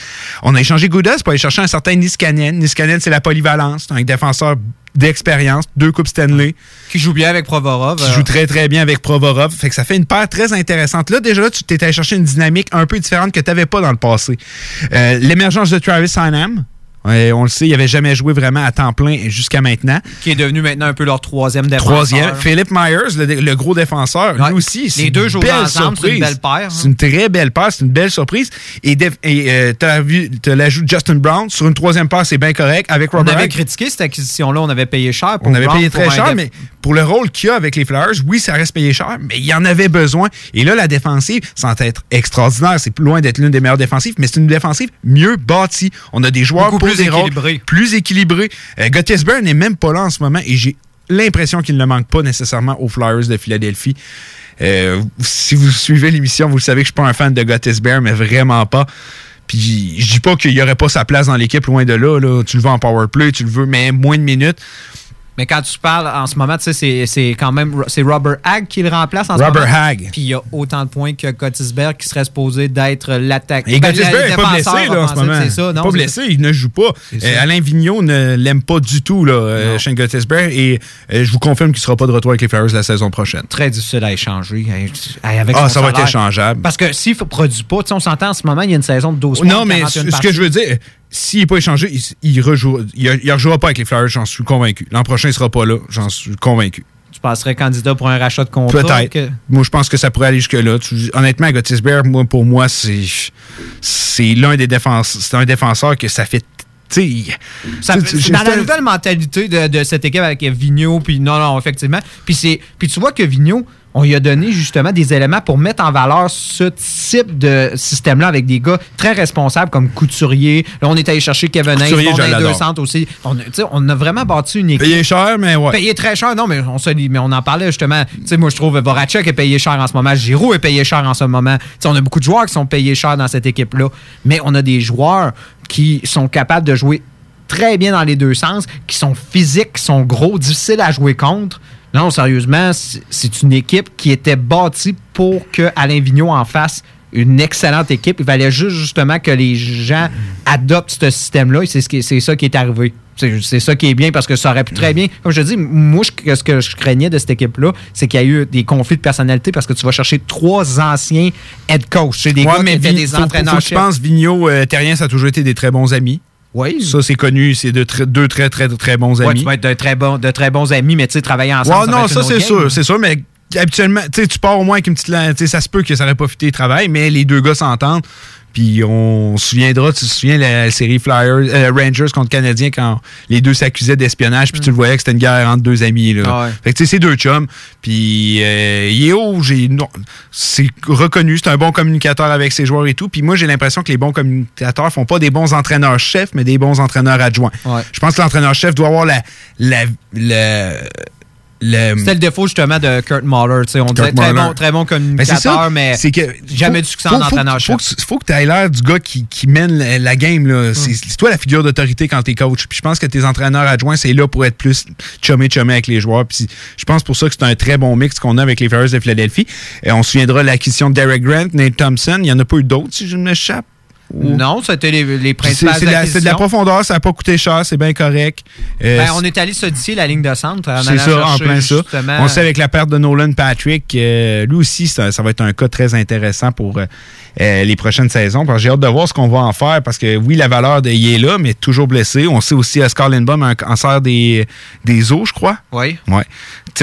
On a échangé Goudas pour aller chercher un certain Niskanen. Niskanen, c'est la polyvalence. C'est un défenseur d'expérience, deux coupes Stanley. Qui joue bien avec Provorov. Qui euh, joue très très bien avec Provorov. Fait que ça fait une paire très intéressante. Là, déjà, là, tu t'es allé chercher une dynamique un peu différente que tu n'avais pas dans le passé. Euh, L'émergence de Travis Synham. On le sait, il n'avait jamais joué vraiment à temps plein jusqu'à maintenant. qui est devenu maintenant un peu leur troisième défenseur. Troisième, Philip Myers, le, le gros défenseur, Ouais. lui aussi. c'est Les deux belle ensemble, c'est une belle paire, hein. C'est une très belle paire, c'est une belle surprise. Et, euh, t'as vu, t'as l'ajout de Justin Brown sur une troisième paire, c'est bien correct. Avec On Robert avait Hack, critiqué cette acquisition-là, on avait payé cher. Pour on avait Brown payé très cher, mais pour le rôle qu'il y a avec les Flyers, oui, ça reste payé cher, mais il y en avait besoin. Et là, la défensive, sans être extraordinaire, c'est loin d'être l'une des meilleures défensives, mais c'est une défensive mieux bâtie. On a des joueurs Beaucoup pour plus équilibrés. plus équilibrés. Euh, Gottesberg n'est même pas là en ce moment et j'ai l'impression qu'il ne manque pas nécessairement aux Flyers de Philadelphie. Euh, si vous suivez l'émission, vous le savez que je suis pas un fan de Gottesberg, mais vraiment pas. Puis je dis pas qu'il y aurait pas sa place dans l'équipe loin de là, là. Tu le veux en power play, tu le veux, mais moins de minutes. Mais quand tu parles en ce moment, tu sais, c'est- quand même c'est Robert Hagg qui le remplace en ce Robert moment. Hagg. Puis il y a autant de points que Gotisberg qui serait supposé d'être l'attaque. Et Ben, n'est pas blessé là, en ce moment. C'est ça, non? pas blessé, il ne joue pas. Euh. Alain Vigneault ne l'aime pas du tout, là, euh, Shane. Et euh, je vous confirme qu'il ne sera pas de retour avec les Flyers la saison prochaine. Très difficile à échanger. Avec Ah, ça va être échangeable. Parce que s'il ne produit pas, on s'entend en ce moment, il y a une saison de 12 points. Non, mais 41 ce ce que je veux dire, s'il n'est pas échangé, il, rejoue- il, il rejouera pas avec les Flyers, j'en suis convaincu. L'an prochain, il ne sera pas là, j'en suis convaincu. Tu passerais candidat pour un rachat de contrat. Peut-être. que- Moi, je pense que ça pourrait aller jusque-là. Honnêtement, Gottisberg, moi, pour moi, c'est c'est l'un des défenseurs. C'est un défenseur que ça fait. Ça- dans la nouvelle mentalité de, de cette équipe avec Vigneault, puis non, non, effectivement. Puis, c'est, puis tu vois que Vigneault, on lui a donné justement des éléments pour mettre en valeur ce type de système-là avec des gars très responsables comme Couturier. Là, on est allé chercher Kevin Hayes, on a deux centres aussi. On, a- on vraiment bâti une équipe. Payé cher, mais ouais. Payé très cher, non, mais on, se dit- mais on en parlait justement. Moi, je trouve Voracek est payé cher en ce moment. Giroud est payé cher en ce moment. On a beaucoup de joueurs qui sont payés cher dans cette équipe-là. Mais on a des joueurs qui sont capables de jouer très bien dans les deux sens, qui sont physiques, qui sont gros, difficiles à jouer contre. Non, sérieusement, c'est une équipe qui était bâtie pour que Alain Vigneault en face une excellente équipe. Il fallait juste justement que les gens adoptent ce système-là et c'est ce ça qui est arrivé. C'est ça qui est bien parce que ça aurait pu très bien. Comme je te dis, moi, je- ce que je craignais de cette équipe-là, c'est qu'il y a eu des conflits de personnalité parce que tu vas chercher trois anciens head coach. C'est des Ouais, gars qui étaient des entraîneurs je pense, Vigneault, euh, Terrien, ça a toujours été des très bons amis. Oui. Ça, c'est connu. C'est de très- deux très, très, très bons Ouais, amis. tu vas être de très, bons, de très bons amis, mais tu sais, travailler ensemble. Ouais, non, ça, c'est sûr. C'est sûr, mais habituellement, tu pars au moins avec une petite. ça se peut que ça n'aurait pas fité le travail, mais les deux gars s'entendent. Puis on se souviendra, tu te souviens la, série Flyers, euh, Rangers contre Canadiens quand les deux s'accusaient d'espionnage, puis tu le voyais que c'était une guerre entre deux amis. Là. Ah ouais. Fait que tu sais, c'est deux chums. Puis euh, Yeo, c'est reconnu, c'est un bon communicateur avec ses joueurs et tout. Puis moi, j'ai l'impression que les bons communicateurs font pas des bons entraîneurs-chefs, mais des bons entraîneurs adjoints. Ouais. Je pense que l'entraîneur-chef doit avoir la, la, la- le- C'était le défaut justement de Kurt Muller. tu sais, On Kurt disait très bon, très bon ça. communicateur, mais c'est que jamais faut- du succès faut- en entraîneur-chef. Faut, que- faut que tu aies l'air du gars qui, qui mène la, la game. là. C'est toi la figure d'autorité quand t'es coach. Puis je pense que tes entraîneurs adjoints, c'est là pour être plus chumé chumé avec les joueurs. Puis je pense pour ça que c'est un très bon mix qu'on a avec les Flyers de Philadelphie. Et on se souviendra de l'acquisition de Derek Grant, Nate Thompson. Il n'y en a pas eu d'autres, si je ne m'échappe. Ou- Non, c'était les, les principales c'est de, la- de profondeur, ça n'a pas coûté cher, c'est bien correct. Euh, Ben, on est allé s'odier la ligne de centre. en c'est ça, en plein ça. On sait avec la perte de Nolan Patrick, euh, lui aussi, ça, ça va être un cas très intéressant pour euh, les prochaines saisons. J'ai hâte de voir ce qu'on va en faire parce que oui, la valeur de il est là, mais toujours blessé. On sait aussi Oscar Lindbaum a un cancer des, des os, je crois. Oui. Ouais.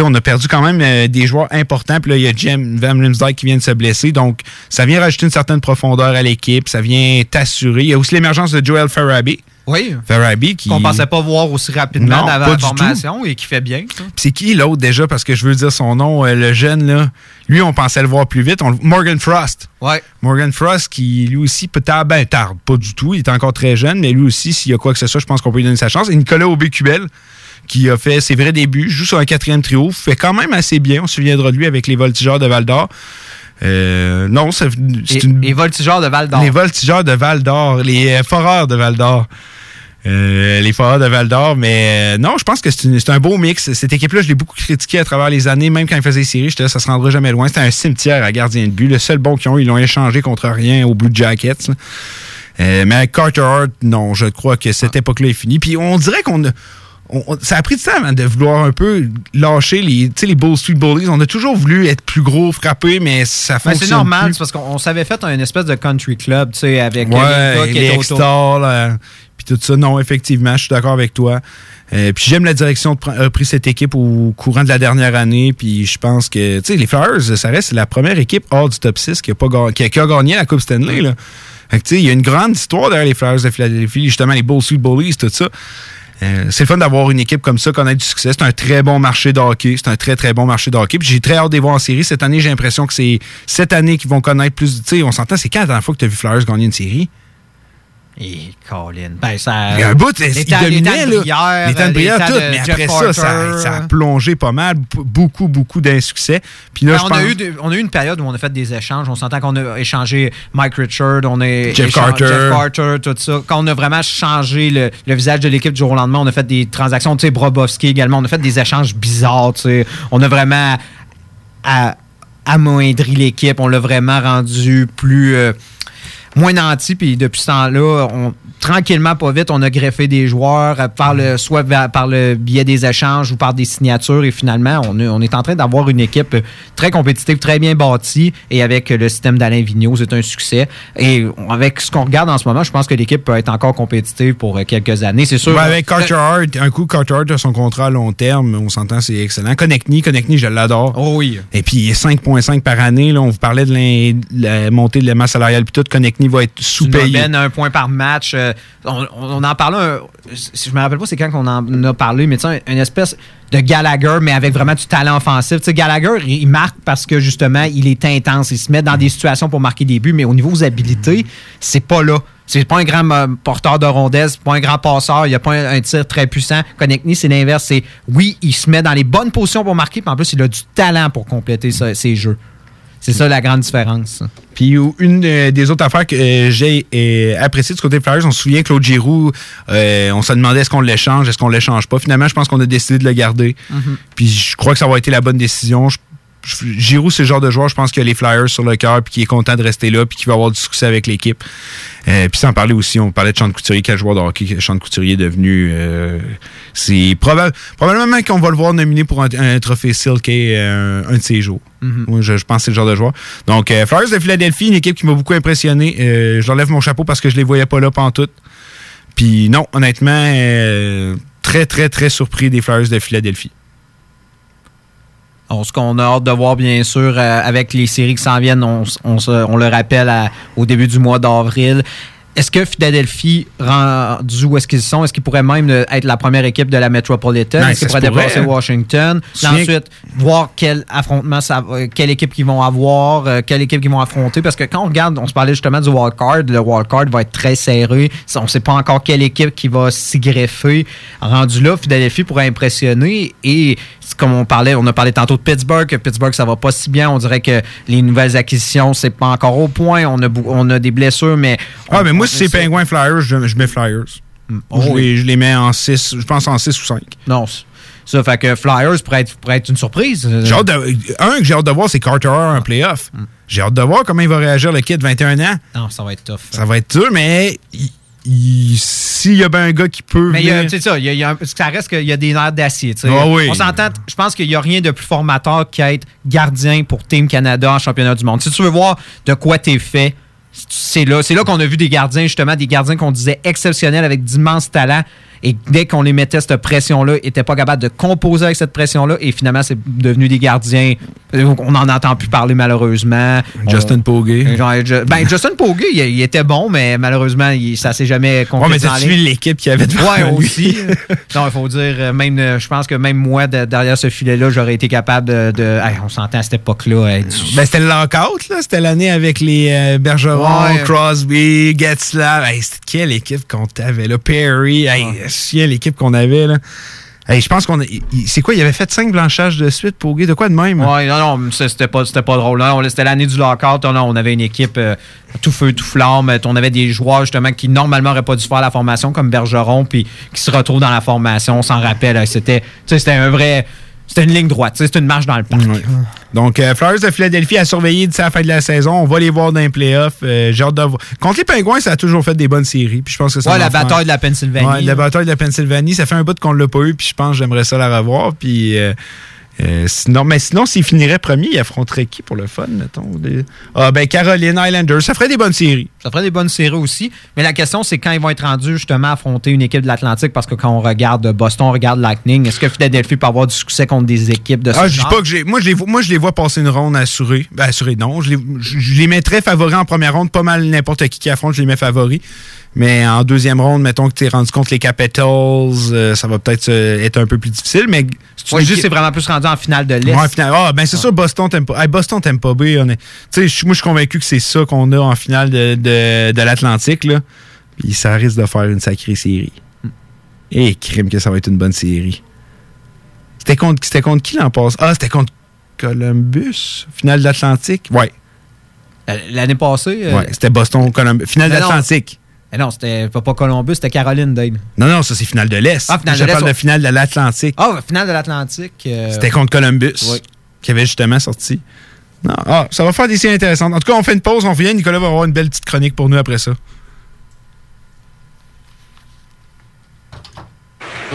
On a perdu quand même euh, des joueurs importants. Puis là, il y a Jim Van Rimsdijk qui vient de se blesser. Donc, ça vient rajouter une certaine profondeur à l'équipe. Ça vient t'assurer. Il y a aussi l'émergence de Joel Farabee. Oui. Farabee qui. Qu'on pensait pas voir aussi rapidement Non, avant la formation et qui fait bien. c'est qui l'autre déjà? Parce que je veux dire son nom, euh, le jeune, là. Lui, on pensait le voir plus vite. On- Morgan Frost. Ouais. Morgan Frost, qui lui aussi peut tard, ben tarde, pas du tout. Il est encore très jeune, mais lui aussi, s'il y a quoi que ce soit, je pense qu'on peut lui donner sa chance. Et Nicolas Aubé-Cubel, qui a fait ses vrais débuts, joue sur un quatrième trio, fait quand même assez bien. On se souviendra de lui avec les Voltigeurs de Val d'Or. Euh, non, c'est une. Les voltigeurs de Val d'Or. Les voltigeurs de Val d'Or, les euh, foreurs de Val d'Or. Euh, les foreurs de Val d'Or, mais euh, non, je pense que c'est un beau mix. Cette équipe-là, je l'ai beaucoup critiqué à travers les années, même quand ils faisaient les séries, j'étais là, ça se rendra jamais loin. C'était un cimetière à gardien de but. Le seul bon qu'ils ont ils l'ont échangé contre rien au Blue Jackets. là. Mais avec Carter Hart, non, je crois que cette époque-là est finie. Puis on dirait qu'on a- on- on- ça a pris du temps avant de vouloir un peu lâcher les, les Bull Street Bullies. On a toujours voulu être plus gros, frapper, mais ça Ben, fonctionne c'est normal, parce qu'on on s'avait fait un espèce de country club, tu sais, avec les Ouais, les. Extall, euh, puis tout ça. Non, effectivement, je suis d'accord avec toi. Euh, puis j'aime la direction que a pris cette équipe au courant de la dernière année. Puis je pense que, tu sais, les Flyers, ça reste la première équipe hors du top 6 qui a, pas qui a, qui a gagné la Coupe Stanley. Là. Fait que, tu sais, il y a une grande histoire derrière les Flyers de Philadelphie, justement, les Bull Street Bullies, tout ça. Euh, c'est fun d'avoir une équipe comme ça, ait du succès. C'est un très bon marché de. C'est un très, très bon marché de j'ai très hâte de les voir en série. Cette année, j'ai l'impression que c'est cette année qu'ils vont connaître plus. Tu sais, on s'entend, c'est quand la dernière fois que tu vu Flyers gagner une série? Et Colin. Ben, ça. A un bout, il les dominait, là. Les temps de tout. Mais après ça, ça, a plongé pas mal. Beaucoup, beaucoup d'insuccès. Puis là, Ben, je on, pense... a eu de- on a eu une période où on a fait des échanges. On s'entend qu'on a échangé Mike Richard, on a Jeff Carter. Jeff Carter, tout ça. Quand on a vraiment changé le, le visage de l'équipe du jour au lendemain, on a fait des transactions. Tu sais, Brobovski également, on a fait des échanges bizarres. Tu sais. On a vraiment amoindri l'équipe. On l'a vraiment rendu plus. euh, moins nanti, puis depuis ce temps-là, on, tranquillement, pas vite, on a greffé des joueurs euh, par le, soit par le biais des échanges ou par des signatures, et finalement, on, est- on est en train d'avoir une équipe très compétitive, très bien bâtie, et avec le système d'Alain Vigneault, c'est un succès. Et avec ce qu'on regarde en ce moment, je pense que l'équipe peut être encore compétitive pour euh, quelques années. C'est sûr. Avec Carter Hart, un coup, Carter Hart a son contrat à long terme, on s'entend, c'est excellent. Connectney, Connectney, je l'adore. Oh oui. Et puis, il est 5,5 par année. Là, on vous parlait de la montée de la masse salariale, puis tout. Connectney va être sous-payé. un point par match. Euh, on, on en parlait, un- si je me rappelle pas c'est quand qu'on en a parlé, mais tu sais, une espèce de Gallagher, mais avec vraiment du talent offensif. Tu sais, Gallagher, il, marque parce que justement, il est intense. Il se met dans des situations pour marquer des buts, mais au niveau des habilités, c'est pas là. C'est pas un grand euh, porteur de rondelles, c'est pas un grand passeur, il a pas un, un tir très puissant. Connectny, c'est l'inverse. C'est oui, il se met dans les bonnes positions pour marquer, puis en plus, il a du talent pour compléter ça- ses jeux. C'est ça la grande différence. Puis une euh, des autres affaires que euh, j'ai euh, apprécié du côté des Flyers, on se souvient Claude Giroux, euh, on se demandait est-ce qu'on l'échange, est-ce qu'on l'échange pas. Finalement, je pense qu'on a décidé de le garder. Mhm. Puis je crois que ça va été la bonne décision. Je, Giroud, c'est le genre de joueur, je pense qu'il a les Flyers sur le cœur, puis qui est content de rester là, puis qui va avoir du succès avec l'équipe. Euh, puis sans parler aussi, on parlait de Sean Couturier, quel joueur de hockey Sean Couturier est devenu. euh, c'est probable, probablement qu'on va le voir nominé pour un, un trophée Silk euh, un de ces jours. Mhm. Je, je pense que c'est le genre de joueur. Donc, Flyers de Philadelphie, une équipe qui m'a beaucoup impressionné. Je leur lève mon chapeau parce que je les voyais pas là pantoute. Puis non, honnêtement, très, très, très surpris des Flyers de Philadelphie. On, ce qu'on a hâte de voir, bien sûr, euh, avec les séries qui s'en viennent, on, le rappelle à- au début du mois d'avril. Est-ce que Philadelphie, rendu où est-ce qu'ils sont, est-ce qu'ils pourraient même euh, être la première équipe de la Metropolitan? Ben, est-ce qu'ils pourraient dépasser pourrait. Washington? Ensuite, voir quel affrontement, ça, quelle équipe qu'ils vont avoir, euh, quelle équipe qu'ils vont affronter. Parce que quand on regarde, on se parlait justement du wildcard, le wildcard va être très serré. On ne sait pas encore quelle équipe qui va s'y greffer. Rendu là, Philadelphie pourrait impressionner. Et comme on parlait, on a parlé tantôt de Pittsburgh, que Pittsburgh, ça va pas si bien. On dirait que les nouvelles acquisitions, c'est pas encore au point. On a, on a des blessures, mais. Ah, mais moi, si c'est Penguins Flyers, je, je mets Flyers. Oh, je, oui. les, je les mets en 6, je pense en 6 ou 5. Non, ça fait que Flyers pourrait être, pourrait être une surprise. J'ai hâte de, un que j'ai hâte de voir, c'est Carter en playoff. J'ai hâte de voir comment il va réagir le kid de 21 ans. Non, ça va être tough. Ça va être dur, mais il- s'il y a bien un gars qui peut Mais venir- c'est ça, il y a- il y a un- ça reste qu'il y a des nerfs d'acier. tu sais. Ah oui. On s'entend, je pense qu'il n'y a rien de plus formateur qu'être gardien pour Team Canada en championnat du monde. Si tu veux voir de quoi tu es fait, c'est là, c'est là qu'on a vu des gardiens, justement, des gardiens qu'on disait exceptionnels avec d'immenses talents. Et dès qu'on les mettait cette pression-là, ils n'étaient pas capables de composer avec cette pression-là. Et finalement, c'est devenu des gardiens. euh, On n'en entend plus parler, malheureusement. Justin On- Pogge. Ben, Justin Pogge, il, il était bon, mais malheureusement, il, ça s'est jamais Ouais, mais concrétisé. t'as ligne. suivi l'équipe qui avait devant Ouais, lui? aussi. non, il faut dire, euh, même, euh, je pense que même moi, de- derrière ce filet-là, j'aurais été capable de. de- Hey, on s'entend à cette époque-là. hey, tu- Ben, c'était le lockout, là. C'était l'année avec les euh, Bergeron, Ouais. Crosby, Getzlav. Hey, c'était quelle équipe qu'on t'avait, là? Perry. Hey, l'équipe qu'on avait, là. Je pense qu'on C'est quoi? Il avait fait cinq blanchages de suite pour De quoi de même? Ouais, non, non, c'était pas, pas drôle. C'était l'année du lockout. Non, on avait une équipe euh, tout feu, tout flamme. On avait des joueurs, justement, qui normalement n'auraient pas dû faire la formation, comme Bergeron, puis qui se retrouvent dans la formation. On s'en rappelle. c'était un vrai. C'était une ligne droite. C'était une marche dans le parc. Donc, euh, Flyers de Philadelphie à surveiller d'ici la fin de la saison. On va les voir dans les playoffs. Euh, J'ai hâte de voir. Contre les Pingouins, ça a toujours fait des bonnes séries. Puis je pense que ça Ouais, va la bataille de la Pennsylvanie. Ouais, la bataille de la Pennsylvanie. Ça fait un bout qu'on l'a pas eu. Puis je pense que j'aimerais ça la revoir. Puis. euh, euh, sinon, mais sinon, s'il finirait premier, il affronterait qui pour le fun, mettons? Des- Ah, ben, Caroline, Islanders. Ça ferait des bonnes séries. Ça ferait des bonnes séries aussi. Mais la question, c'est quand ils vont être rendus justement à affronter une équipe de l'Atlantique, parce que quand on regarde Boston, on regarde Lightning, est-ce que Philadelphie peut avoir du succès contre des équipes de ce Ah, je dis pas que j'ai. Moi, je les vois, moi, je les vois passer une ronde assurée. Ben, assurée, non. Je les, je, je les mettrais favoris en première ronde. Pas mal n'importe qui qui affronte, je les mets favoris. Mais en deuxième ronde, mettons que tu es rendu compte les Capitals, euh, ça va peut-être euh, être un peu plus difficile. Mais Ouais, juste, c'est vraiment plus rendu en finale de l'Est. Ouais, Ah, ben c'est sûr, Boston t'aime pas. Hey, Boston t'aime pas B. est- Tu sais, je- moi, je suis convaincu que c'est ça qu'on a en finale de, de, de l'Atlantique, là. Puis ça risque de faire une sacrée série. Et crime que ça va être une bonne série. C'était contre, c'était contre qui l'an passé? Ah, c'était contre Columbus, finale de l'Atlantique. Ouais. Euh, L'année passée. euh, Ouais, c'était Boston, Columbus. Finale de Mais non. l'Atlantique. Eh non, c'était pas, pas Columbus, c'était Caroline, Dave. Non, non, ça c'est finale de l'Est. Ah, finale Je de l'Est, parle de ouais. finale de l'Atlantique. Ah, finale de l'Atlantique. euh, C'était contre Columbus, Oui. qui avait justement sorti. Non, ah, ça va faire des séries intéressantes. En tout cas, on fait une pause, on revient. Nicolas va avoir une belle petite chronique pour nous après ça.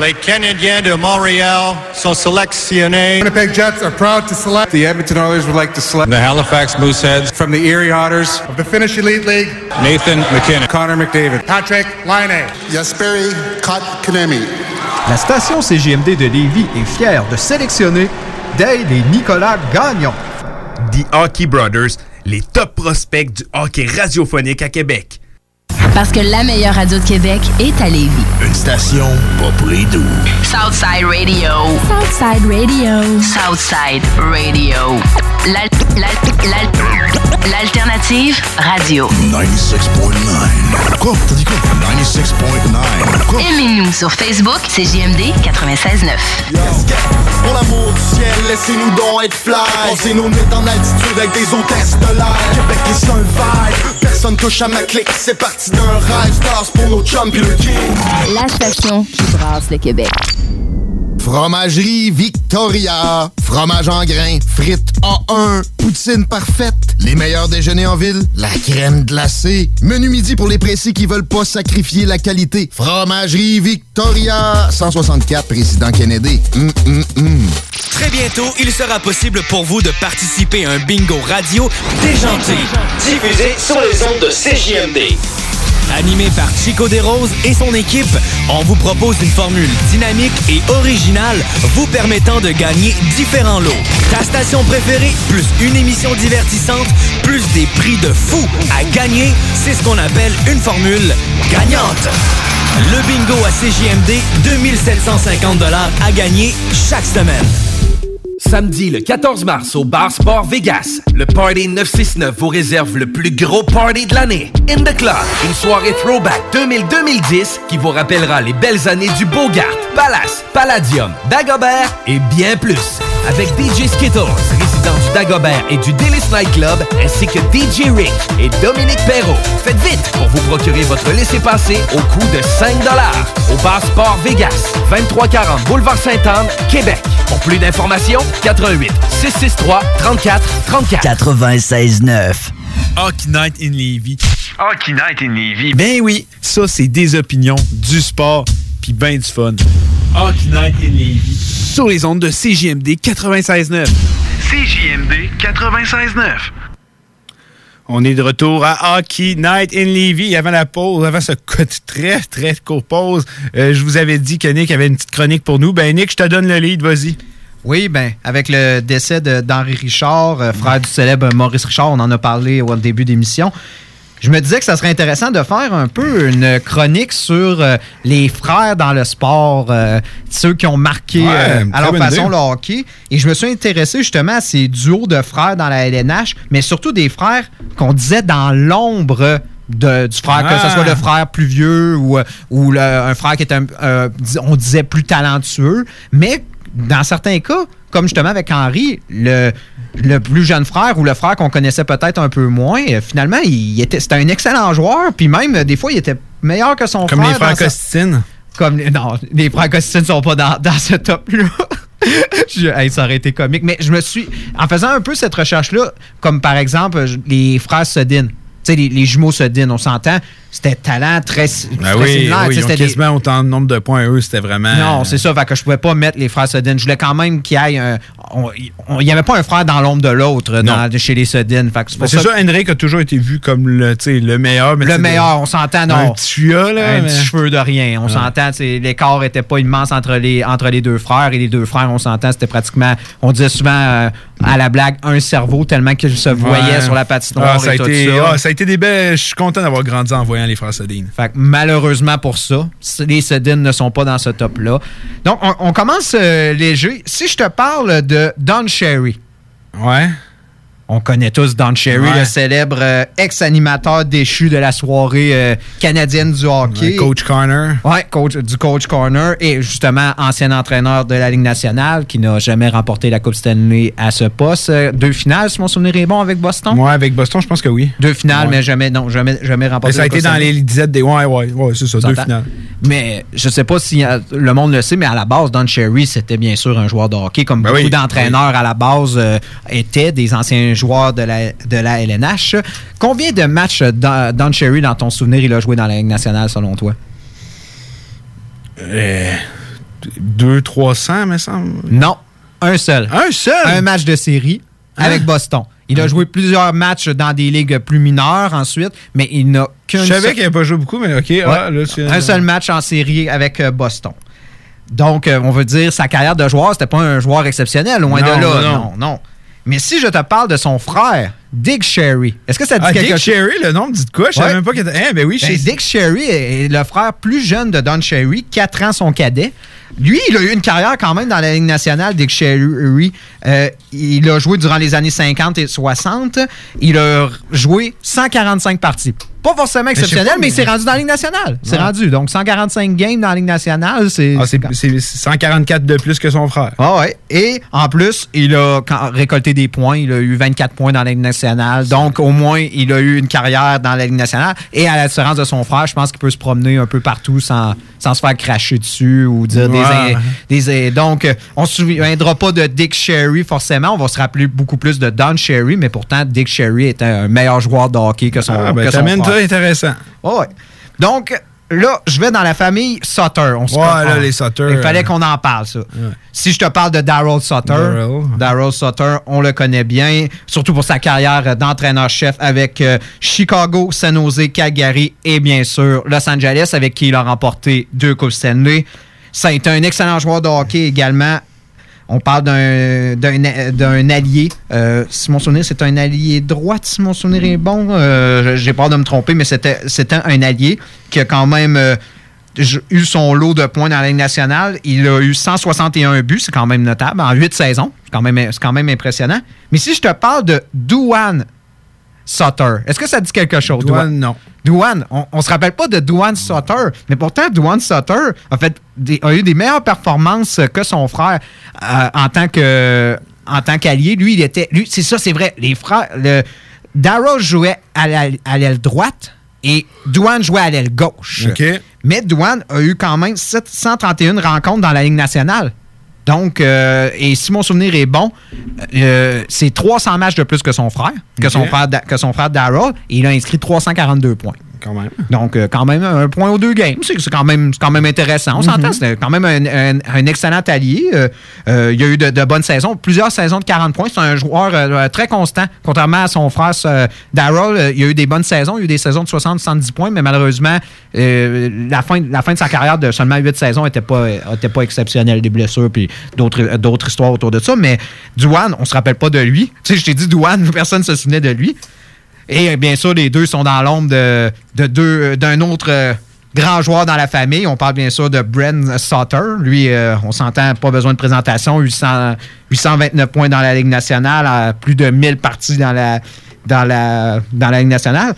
Les Canadiens de Montréal sont sélectionnés. Winnipeg Jets are proud to select. The Edmonton Oilers would like to select. The Halifax Mooseheads. From the Erie Otters. Of the Finnish Elite League. Nathan McKinnon. Connor McDavid. Patrick Laine. Jesperi Kotkaniemi. La station CGMD de Lévis est fière de sélectionner Dale et Nicolas Gagnon. The Hockey Brothers, les top prospects du hockey radiophonique à Québec. Parce que la meilleure radio de Québec est à Lévis. Une station pas pour les doux. Southside Radio. Southside Radio. Southside Radio. L'al- l'al- l'al- L'alternative radio. 96.9. Quoi? T'as dit quoi? 96.9. Quoi? Aimez-nous sur Facebook, c'est JMD 96.9. Pour l'amour du ciel, laissez-nous donc être fly Pensez nos nuits en altitude avec des hôtesses de l'air Québec est un vibe, personne touche à ma clique C'est parti rêve, stars pour nos chums pis le king La station qui brasse le Québec. Fromagerie Victoria. Fromage en grains. Frites A1. Poutine parfaite. Les meilleurs déjeuners en ville. La crème glacée. Menu midi pour les pressés qui veulent pas sacrifier la qualité. Fromagerie Victoria. 164 Président Kennedy. Hum, hum, hum. Très bientôt, il sera possible pour vous de participer à un bingo radio déjanté, diffusé sur les ondes de CJMD. Animé par Chico Desroses et son équipe, on vous propose une formule dynamique et originale vous permettant de gagner différents lots. Ta station préférée, plus une émission divertissante, plus des prix de fou à gagner, c'est ce qu'on appelle une formule gagnante. Le bingo à CJMD, 2750 à gagner chaque semaine. Samedi le 14 mars au Bar Sport Vegas, le Party 969 vous réserve le plus gros party de l'année. In the Club, une soirée throwback 2000-2010 qui vous rappellera les belles années du Bogart, Palace, Palladium, Dagobert et bien plus. Avec DJ Skittles, résident du Dagobert et du Délice Night Club, ainsi que DJ Rick et Dominique Perrault. Faites vite pour vous procurer votre laissez-passer au coût de 5 au Bar Sport Vegas, 2340 Boulevard Sainte-Anne, Québec. Pour plus d'informations, 88 663 34 34. 96.9. Hockey Night in Levy. Hockey Night in Levy. Ben oui, ça c'est des opinions, du sport, puis ben du fun. Hockey Night in Levy. Sur les ondes de CJMD 96.9. CJMD 96.9. On est de retour à Hockey Night in Levy. Avant la pause, avant ce très, très court pause, euh, je vous avais dit que Nick avait une petite chronique pour nous. Ben Nick, je te donne le lead, vas-y. Oui, ben, avec le décès de- d'Henri Richard, euh, frère du célèbre Maurice Richard, on en a parlé au début d'émission. Je me disais que ça serait intéressant de faire un peu une chronique sur euh, les frères dans le sport, euh, ceux qui ont marqué Ouais, euh, à leur façon idée. le hockey. Et je me suis intéressé justement à ces duos de frères dans la LNH, mais surtout des frères qu'on disait dans l'ombre de- du frère, que Ah. ce soit le frère plus vieux ou, ou le- un frère qui était, un- euh, on disait, plus talentueux. Mais dans certains cas, comme justement avec Henri, le, le plus jeune frère ou le frère qu'on connaissait peut-être un peu moins, euh, finalement, il était, c'était un excellent joueur. Puis même, euh, des fois, il était meilleur que son Comme frère. les frères sa- Costine. comme les- non, les frères Costine ne sont pas dans, dans ce top-là. Je- hey, ça aurait été comique. Mais je me suis. En faisant un peu cette recherche-là, comme par exemple les frères Sodin. Tu sais, les, les jumeaux Sodin, on s'entend, c'était talent très, Ben très oui, similaire. oui, ils ont des- autant de nombre de points, eux, c'était vraiment... non, c'est ça. Fait que je pouvais pas mettre les frères Sodin. Je voulais quand même qu'il y ait un. Il n'y avait pas un frère dans l'ombre de l'autre chez les Sodin. C'est Ben, ça. ça, Henrik a toujours été vu comme le, le meilleur. mais Le meilleur, des- on s'entend, non. Un petit là. Un mais- petit cheveu de rien. On Ouais. s'entend, tu sais, l'écart était pas immense entre les, entre les deux frères. Et les deux frères, on s'entend, c'était pratiquement, on disait souvent euh, à la blague, un cerveau, tellement qu'ils se voyaient Ouais. sur la patinoire Ah, ça, a et tout été, ça. ah, ça a été des belles... Je suis content d'avoir grandi en voyant les frères Sodine. Fait que malheureusement pour ça, les Sedin ne sont pas dans ce top-là. Donc, on, on commence euh, léger. Si je te parle de Don Cherry. Ouais. On connaît tous Don Cherry, Ouais. le célèbre euh, ex-animateur déchu de la soirée euh, canadienne du hockey. Ouais, Coach Corner. Ouais, coach, du Coach Corner et justement ancien entraîneur de la Ligue nationale qui n'a jamais remporté la Coupe Stanley à ce poste. Euh, Deux finales, si mon souvenir est bon, avec Boston? Ouais, avec Boston, je pense que oui. Deux finales, Ouais. mais jamais, non, jamais, jamais Mais remporté ça a la été Coupe dans les dizaines des... Ouais, ouais, ouais, c'est ça, deux finales. Mais je sais pas si le monde le sait, mais à la base, Don Cherry, c'était bien sûr un joueur de hockey, comme Ben beaucoup oui, d'entraîneurs à la base euh, étaient des anciens joueurs de la, de la LNH. Combien de matchs euh, Don Cherry, dans ton souvenir, il a joué dans la Ligue nationale, selon toi? Euh, 2 300, me semble. Non, un seul. Un seul? Un match de série avec Hein? Boston. Il a joué plusieurs matchs dans des ligues plus mineures ensuite, mais il n'a qu'un Je savais seul- qu'il n'avait pas joué beaucoup, mais OK. ah, là, un seul match en série avec euh, Boston. Donc, euh, on veut dire, sa carrière de joueur, c'était pas un joueur exceptionnel, loin Non, de là. non, Non, non. Mais si je te parle de son frère, Dick Sherry, est-ce que ça dit Ah, quelque Dick chose? Sherry, le nom me dit de quoi? Je savais Ouais. même pas qu'il était... Hein, ben oui, Ben, Dick Sherry est le frère plus jeune de Don Sherry, 4 ans son cadet. Lui, il a eu une carrière quand même dans la Ligue nationale, Dick Sherry. Euh, il a joué durant les années 50 et 60. Il a joué 145 parties. Pas forcément exceptionnel, mais, mais- il s'est rendu dans la Ligue nationale. C'est Ouais. rendu. Donc, 145 games dans la Ligue nationale, c'est... Ah, c'est c'est 144 de plus que son frère. Ah ouais. Et en plus, il a récolté des points. Il a eu 24 points dans la Ligue nationale. Donc, au moins, il a eu une carrière dans la Ligue nationale. Et à la différence de son frère, je pense qu'il peut se promener un peu partout sans, sans se faire cracher dessus ou dire des Ah. des- donc, euh, on se souviendra pas de Dick Sherry forcément. On va se rappeler beaucoup plus de Don Sherry, mais pourtant, Dick Sherry était un meilleur joueur de hockey que son, Ah, ben, que son frère. ça intéressant. Ouais. Donc, là, je vais dans la famille Sutter. On se Ouais, là, les Sutter, Il fallait euh, qu'on en parle, ça. Si je te parle de Daryl Sutter. Daryl Sutter, on le connaît bien, surtout pour sa carrière d'entraîneur-chef avec euh, Chicago, San Jose, Calgary et bien sûr Los Angeles, avec qui il a remporté deux Coupes Stanley. Ça a été un excellent joueur de hockey également. On parle d'un- allié. Euh, si mon souvenir, c'est un allié droit, si mon souvenir est bon. Euh, J'ai peur de me tromper, mais c'était un allié qui a quand même euh, eu son lot de points dans la Ligue nationale. Il a eu 161 buts, c'est quand même notable, en 8 saisons. C'est quand, même- quand même impressionnant. Mais si je te parle de Douane Sutter, est-ce que ça dit quelque chose? Douane, non. Douane, on, on se rappelle pas de Douane Sutter, mais pourtant Douane Sutter a, fait des- a eu des meilleures performances que son frère euh, en tant que en tant qu'allié. Lui, il était. Lui, c'est ça, c'est vrai. Les frères. Le, Darrow jouait à la- à l'aile droite et Douane jouait à l'aile gauche. Mais Douane a eu quand même 731 rencontres dans la Ligue nationale. Donc, euh, et si mon souvenir est bon, euh, c'est 300 matchs de plus que son frère, que, son frère Da- que son frère Darrell, et il a inscrit 342 points. Quand même. Donc, euh, quand même, un point aux deux games. C'est quand, même- quand même intéressant. On s'entend, c'est quand même un, un- un excellent allié. Euh, euh, il y a eu de, de bonnes saisons, plusieurs saisons de 40 points. C'est un joueur très constant. Contrairement à son frère Darrell, il y a eu des bonnes saisons. Il y a eu des saisons de 60-70 points, mais malheureusement, la, fin, la fin de sa carrière de seulement 8 saisons n'était pas, était pas exceptionnelle. Des blessures puis d'autres d'autres histoires autour de ça. Mais Douane, on se rappelle pas de lui. Tu sais, je t'ai dit Douane, personne ne se souvenait de lui. Et euh, bien sûr, les deux sont dans l'ombre de, de deux- d'un autre euh, grand joueur dans la famille. On parle bien sûr de Bren Sutter. Lui, euh, on s'entend, pas besoin de présentation. 800, 829 points dans la Ligue nationale, plus de 1000 parties dans la, dans la, dans la Ligue nationale.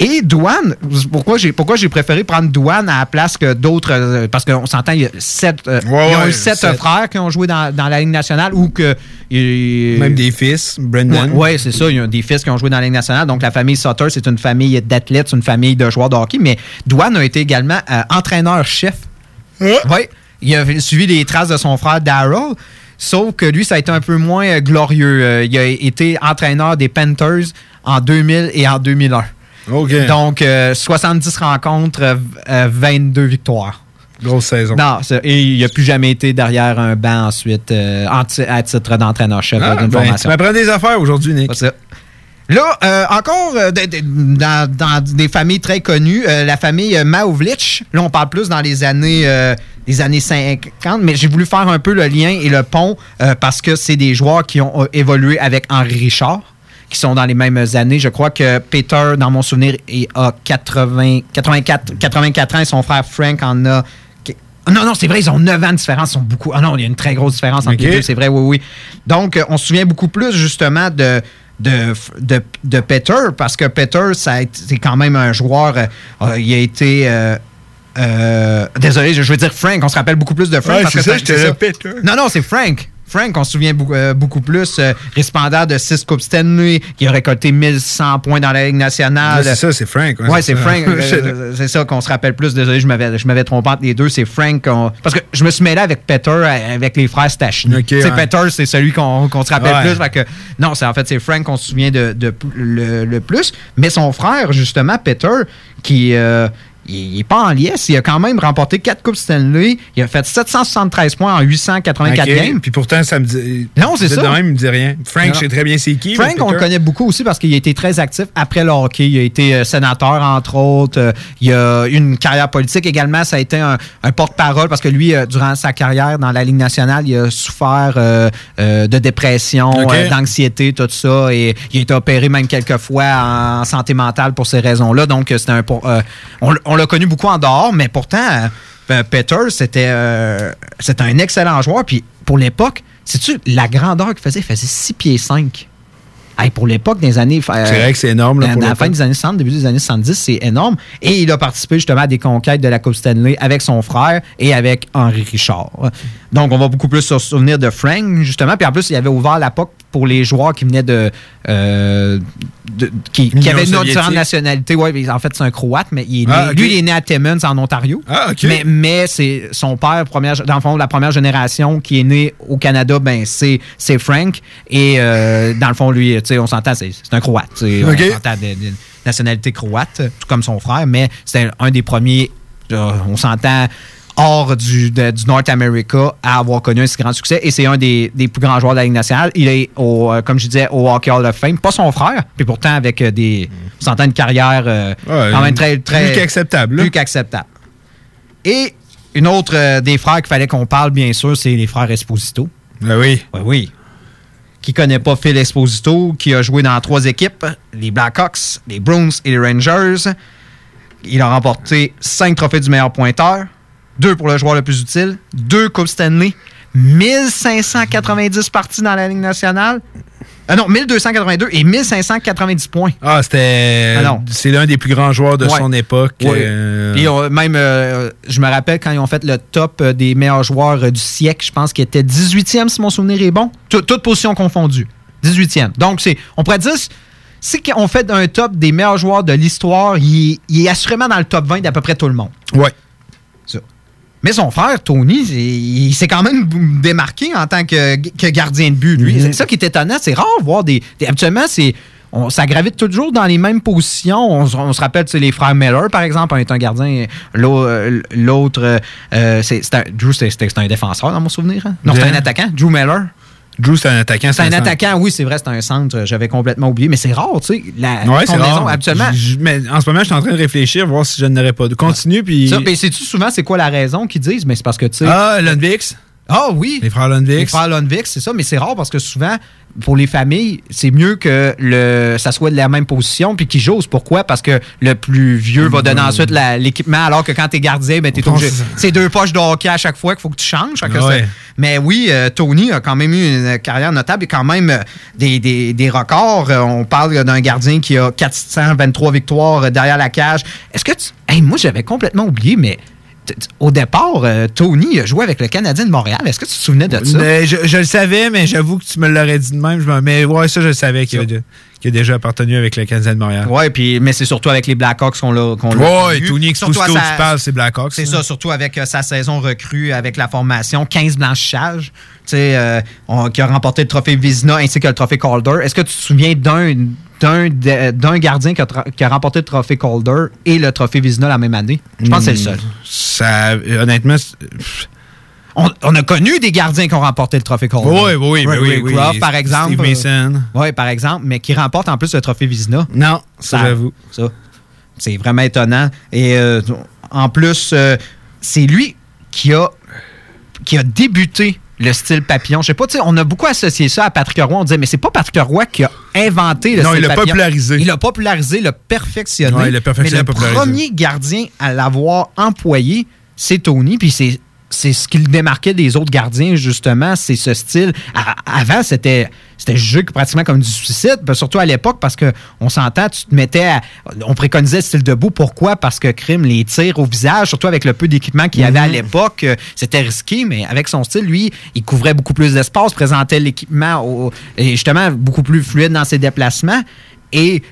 Et Douane, pourquoi j'ai pourquoi j'ai préféré prendre Douane à la place que d'autres euh, parce qu'on s'entend il y a sept euh, Ouais, ils ont ouais, eu sept, sept. frères qui ont joué dans, dans la Ligue nationale ou que Même des fils, Brendan. oui, c'est ça. Il y a des fils qui ont joué dans la Ligue nationale. Donc, la famille Sutter, c'est une famille d'athlètes, c'est une famille de joueurs de hockey. Mais Douane a été également euh, entraîneur-chef. Oui. Il a suivi les traces de son frère Darrell. Sauf que lui, ça a été un peu moins glorieux. Il a été entraîneur des Panthers en 2000 et en 2001. Donc, euh, 70 rencontres, euh, euh, 22 victoires. Grosse saison. Non, et il n'a plus jamais été derrière un banc ensuite euh, à titre d'entraîneur-chef Ah, d'une ben, formation. tu m'apprends des affaires aujourd'hui, Nick. Ça. Là, euh, encore euh, de- de- dans, dans des familles très connues, euh, la famille euh, Maovlich, là on parle plus dans les années, euh, les années 50, mais j'ai voulu faire un peu le lien et le pont euh, parce que c'est des joueurs qui ont euh, évolué avec Henri Richard, qui sont dans les mêmes années. Je crois que Peter, dans mon souvenir, a 80, 84, 84 ans et son frère Frank en a Non, non, c'est vrai, ils ont 9 ans de différence. Ils sont beaucoup. Ah non, il y a une très grosse différence entre les deux, c'est vrai, oui, oui. Donc, euh, on se souvient beaucoup plus, justement, de. De, de, de Peter, parce que Peter, c'est quand même un joueur. euh, euh, il a été. euh, euh, désolé, je je veux dire Frank. On se rappelle beaucoup plus de Frank. Ouais, parce que ça, ça. Peter. Non, non, c'est Frank. Frank, on se souvient beaucoup, euh, beaucoup plus. euh, récipiendaire de 6 Coupes Stanley, qui a récolté 1100 points dans la Ligue nationale. C'est ça, c'est Frank. ouais, Ouais, c'est. Frank. euh, c'est ça qu'on se rappelle plus. Désolé, je m'avais, je m'avais trompé entre les deux. C'est Frank. Parce que je me suis mêlé avec Peter, euh, avec les frères Stachny. Ok, C'est ouais. Peter, c'est celui qu'on, se rappelle Ouais. plus. Fait que, non, c'est en fait c'est Frank qu'on se souvient de, le, le plus. Mais son frère, justement, Peter, qui il n'est pas en liesse. Il a quand même remporté 4 Coupes Stanley. Il a fait 773 points en 884 Ok, games. Puis pourtant, ça me dit. Non, c'est ça. Même, il me dit rien. Frank, je sais très bien c'est qui. Frank, on le connaît beaucoup aussi parce qu'il a été très actif après le hockey. Il a été euh, sénateur, entre autres. Euh, il a eu une carrière politique également. Ça a été un, un porte-parole parce que lui, euh, durant sa carrière dans la Ligue nationale, il a souffert de dépression, d'anxiété, tout ça. Et il a été opéré même quelques fois en santé mentale pour ces raisons-là. Donc, c'était un. on l'a connu beaucoup en dehors, mais pourtant, euh, Peter, c'était euh, c'était un excellent joueur. Puis, pour l'époque, sais-tu, la grandeur qu'il faisait, il faisait 6 pieds 5. Hey, pour l'époque des années. euh, C'est vrai que c'est énorme, là, pour la fin des années 60, début des années 70, c'est énorme. Et il a participé justement à des conquêtes de la Coupe Stanley avec son frère et avec Henri Richard. Donc, on va beaucoup plus se souvenir de Frank, justement. Puis en plus, il avait ouvert la POC pour les joueurs qui venaient de. euh, de- qui, avaient une autre soviétique. nationalité. Ouais, en fait, c'est un Croate, mais il est né- Ah, lui, il est né à Timmins, en Ontario. Ah, ok. Mais, mais c'est son père, première, dans le fond, la première génération qui est née au Canada, ben, c'est c'est Frank. Et euh, dans le fond, lui, tu sais, on s'entend, c'est c'est un Croate. tu sais, Ok. On s'entend de, de nationalité croate, tout comme son frère, mais c'est un des premiers, euh, on s'entend, hors du, de- du North America à avoir connu un si grand succès. Et c'est un des, des plus grands joueurs de la Ligue nationale. Il est, au, euh, comme je disais, au Hockey Hall of Fame. Pas son frère, puis pourtant avec euh, des. On s'entend une carrière euh, Ouais, quand même très. très plus qu'acceptable. Plus qu'acceptable. Et une autre euh, des frères qu'il fallait qu'on parle, bien sûr, c'est les frères Esposito. Ben oui. Oui, oui. Qui connaît pas Phil Esposito, qui a joué dans trois équipes, les Blackhawks, les Bruins et les Rangers. Il a remporté cinq trophées du meilleur pointeur, deux pour le joueur le plus utile, deux Coupes Stanley, 1590 parties dans la Ligue nationale. Ah non, 1282 et 1590 points. Ah, c'était. Ah non. C'est l'un des plus grands joueurs de Ouais. son époque. Ouais. euh, Puis on- même, euh, je me rappelle quand ils ont fait le top euh, des meilleurs joueurs euh, du siècle, je pense qu'il était 18e si mon souvenir est bon. Tout- Toutes positions confondues. 18e. Donc, c'est, on pourrait dire, si on fait un top des meilleurs joueurs de l'histoire, il, est- il est assurément dans le top 20 d'à peu près tout le monde. Ouais. Mais son frère, Tony, c'est- il s'est quand même démarqué en tant que, que gardien de but, lui. Mhm. C'est ça qui est étonnant. C'est rare de voir des. des- habituellement, c'est. On, ça gravite toujours dans les mêmes positions. On, se- on se rappelle, tu sais, les frères Miller, par exemple, un est un gardien, l'au- l'autre, euh, c'est c'est un, Drew, c'était c'était un défenseur dans mon souvenir. hein? Non, c'est un attaquant. Drew Miller. Drew, c'est un attaquant. C'est un centre. attaquant, oui, c'est vrai, c'est un centre. J'avais complètement oublié, mais c'est rare, tu sais. La Ouais, combinaison, rare. Je- je- mais en ce moment, je suis en train de réfléchir, voir si je n'aurais pas. Continue, puis. Ça, ben, sais-tu souvent c'est quoi la raison qu'ils disent? Mais c'est parce que, tu sais. Ah, Lundvix. Ah oui. Les frères Lundvix. Les frères Lundvik, c'est ça, mais c'est rare parce que souvent, pour les familles, c'est mieux que le, ça soit de la même position puis qu'ils jouent. Pourquoi? Parce que le plus vieux va donner ensuite l'équipement, alors que quand t'es gardien, ben, t'es obligé. c'est- deux poches de hockey à chaque fois qu'il faut que tu changes. Que Ouais. Mais oui, euh, Tony a quand même eu une carrière notable et quand même euh, des, des- des records. Euh, on parle d'un gardien qui a 423 victoires derrière la cage. Est-ce que tu. Hey, moi, j'avais complètement oublié, mais. Au départ, euh, Tony a joué avec le Canadien de Montréal. Est-ce que tu te souvenais de ça? Mais je, je le savais, mais j'avoue que tu me l'aurais dit de même. Je mais ouais, ça, je le savais qu'il a, déjà appartenu avec le Canadien de Montréal. Oui, puis mais c'est surtout avec les Blackhawks qu'on l'a qu'on l'a Ouais. Tony sa- tu parles, c'est Blackhawks. C'est hein. ça, surtout avec euh, sa saison recrue, avec la formation, 15 blanchissages, tu sais, euh, on- qui a remporté le trophée Vizina ainsi que le trophée Calder. Est-ce que tu te souviens d'un d'un gardien qui a, qui a remporté le trophée Calder et le trophée Vizina la même année? Je pense que c'est le seul. Ça, honnêtement, On, on a connu des gardiens qui ont remporté le trophée Calder. Oui, oui, oui, Ray- oui, Ray oui. Croft, par exemple. Steve Mason. Oui, par exemple, mais qui remporte en plus le trophée Vizina. Non, ça, j'avoue. Ça, c'est vraiment étonnant. Et euh, en plus, euh, c'est lui qui a, qui a débuté le style papillon. Je sais pas, tu sais, on a beaucoup associé ça à Patrick Roy. On disait, mais c'est pas Patrick Roy qui a inventé le Non, style il l'a papillon. popularisé. Il l'a popularisé, l'a perfectionné. Ouais, il l'a perfectionné, mais le popularisé. premier gardien à l'avoir employé, c'est Tony. Puis c'est c'est ce qui le démarquait des autres gardiens, justement, c'est ce style. Avant, c'était c'était jugé pratiquement comme du suicide, ben, surtout à l'époque, parce que on s'entend, tu te mettais à- On préconisait le style debout. Pourquoi? Parce que Crime, les tirs au visage, surtout avec le peu d'équipement qu'il y avait à Mhm. l'époque, euh, c'était risqué, mais avec son style, lui, il couvrait beaucoup plus d'espace, présentait l'équipement et justement beaucoup plus fluide dans ses déplacements. Et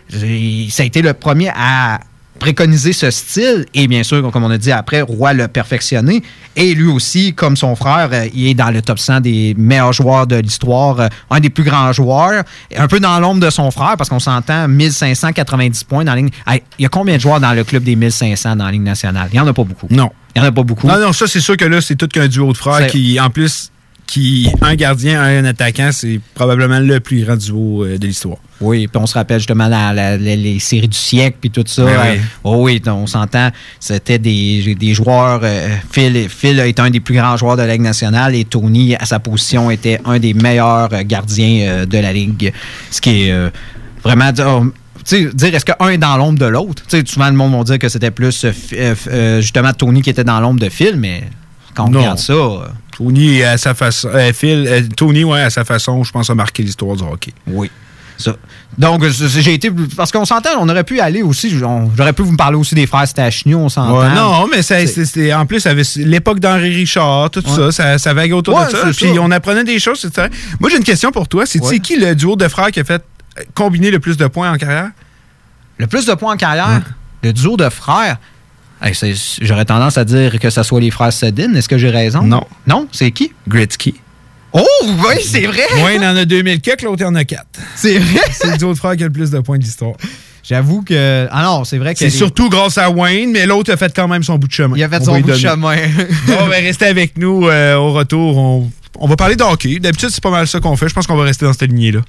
ça a été le premier à préconiser ce style. Et bien sûr, comme on a dit après, Roy l'a perfectionné. Et lui aussi, comme son frère, euh, il est dans le top 100 des meilleurs joueurs de l'histoire, euh, un des plus grands joueurs. Un peu dans l'ombre de son frère, parce qu'on s'entend 1590 points dans la ligne. Il y a combien de joueurs dans le club des 1500 dans la Ligue nationale? Il n'y en a pas beaucoup. Non. Il n'y en a pas beaucoup. Non, non, ça, c'est sûr que là, c'est tout qu'un duo de frères qui, en plus, qui, un gardien, un attaquant, c'est probablement le plus grand duo euh, de l'histoire. Oui, puis on se rappelle justement la- la- la- les séries du siècle puis tout ça. Ben Euh, oui. oh oui, on s'entend. C'était des, des joueurs. euh, Phil, Phil est un des plus grands joueurs de la Ligue nationale et Tony, à sa position, était un des meilleurs euh, gardiens euh, de la Ligue. Ce qui est euh, vraiment. oh, dire est-ce qu'un est dans l'ombre de l'autre? Souvent, le monde va dire que c'était plus euh, euh, euh, justement Tony qui était dans l'ombre de Phil, mais quand on Non. regarde ça. euh, Tony, à sa façon. euh, Phil, euh, Tony, ouais, à sa façon, je pense, a marqué l'histoire du hockey. Oui. Ça. Donc, c'est- j'ai été. Parce qu'on s'entend, on aurait pu aller aussi. J'aurais pu vous parler aussi des frères Stachniou, on s'entend. Ouais, non, mais ça- en plus, l'époque d'Henri Richard, tout ça, ça, ça vaguait autour Ouais, de ça. Puis ça. on apprenait des choses. c'est ça. Moi, j'ai une question pour toi. C'est Ouais. qui le duo de frères qui a fait euh, combiner le plus de points en carrière? Le plus de points en carrière, le duo de frères? Hey, J'aurais tendance à dire que ce soit les frères Sedin. Est-ce que j'ai raison? Non. Non? C'est qui? Gretzky. Oh, oui, c'est vrai! Moi, il en a 2000 quelques, l'autre, en a 4. C'est vrai? C'est de frères qui a le plus de points de l'histoire. J'avoue que. Ah non, c'est vrai que. C'est les- surtout grâce à Wayne, mais l'autre a fait quand même son bout de chemin. Il a fait On son bout de chemin. Bon, ben, restez avec nous euh, au retour. On, on va parler de hockey. D'habitude, c'est pas mal ça qu'on fait. Je pense qu'on va rester dans cette lignée-là.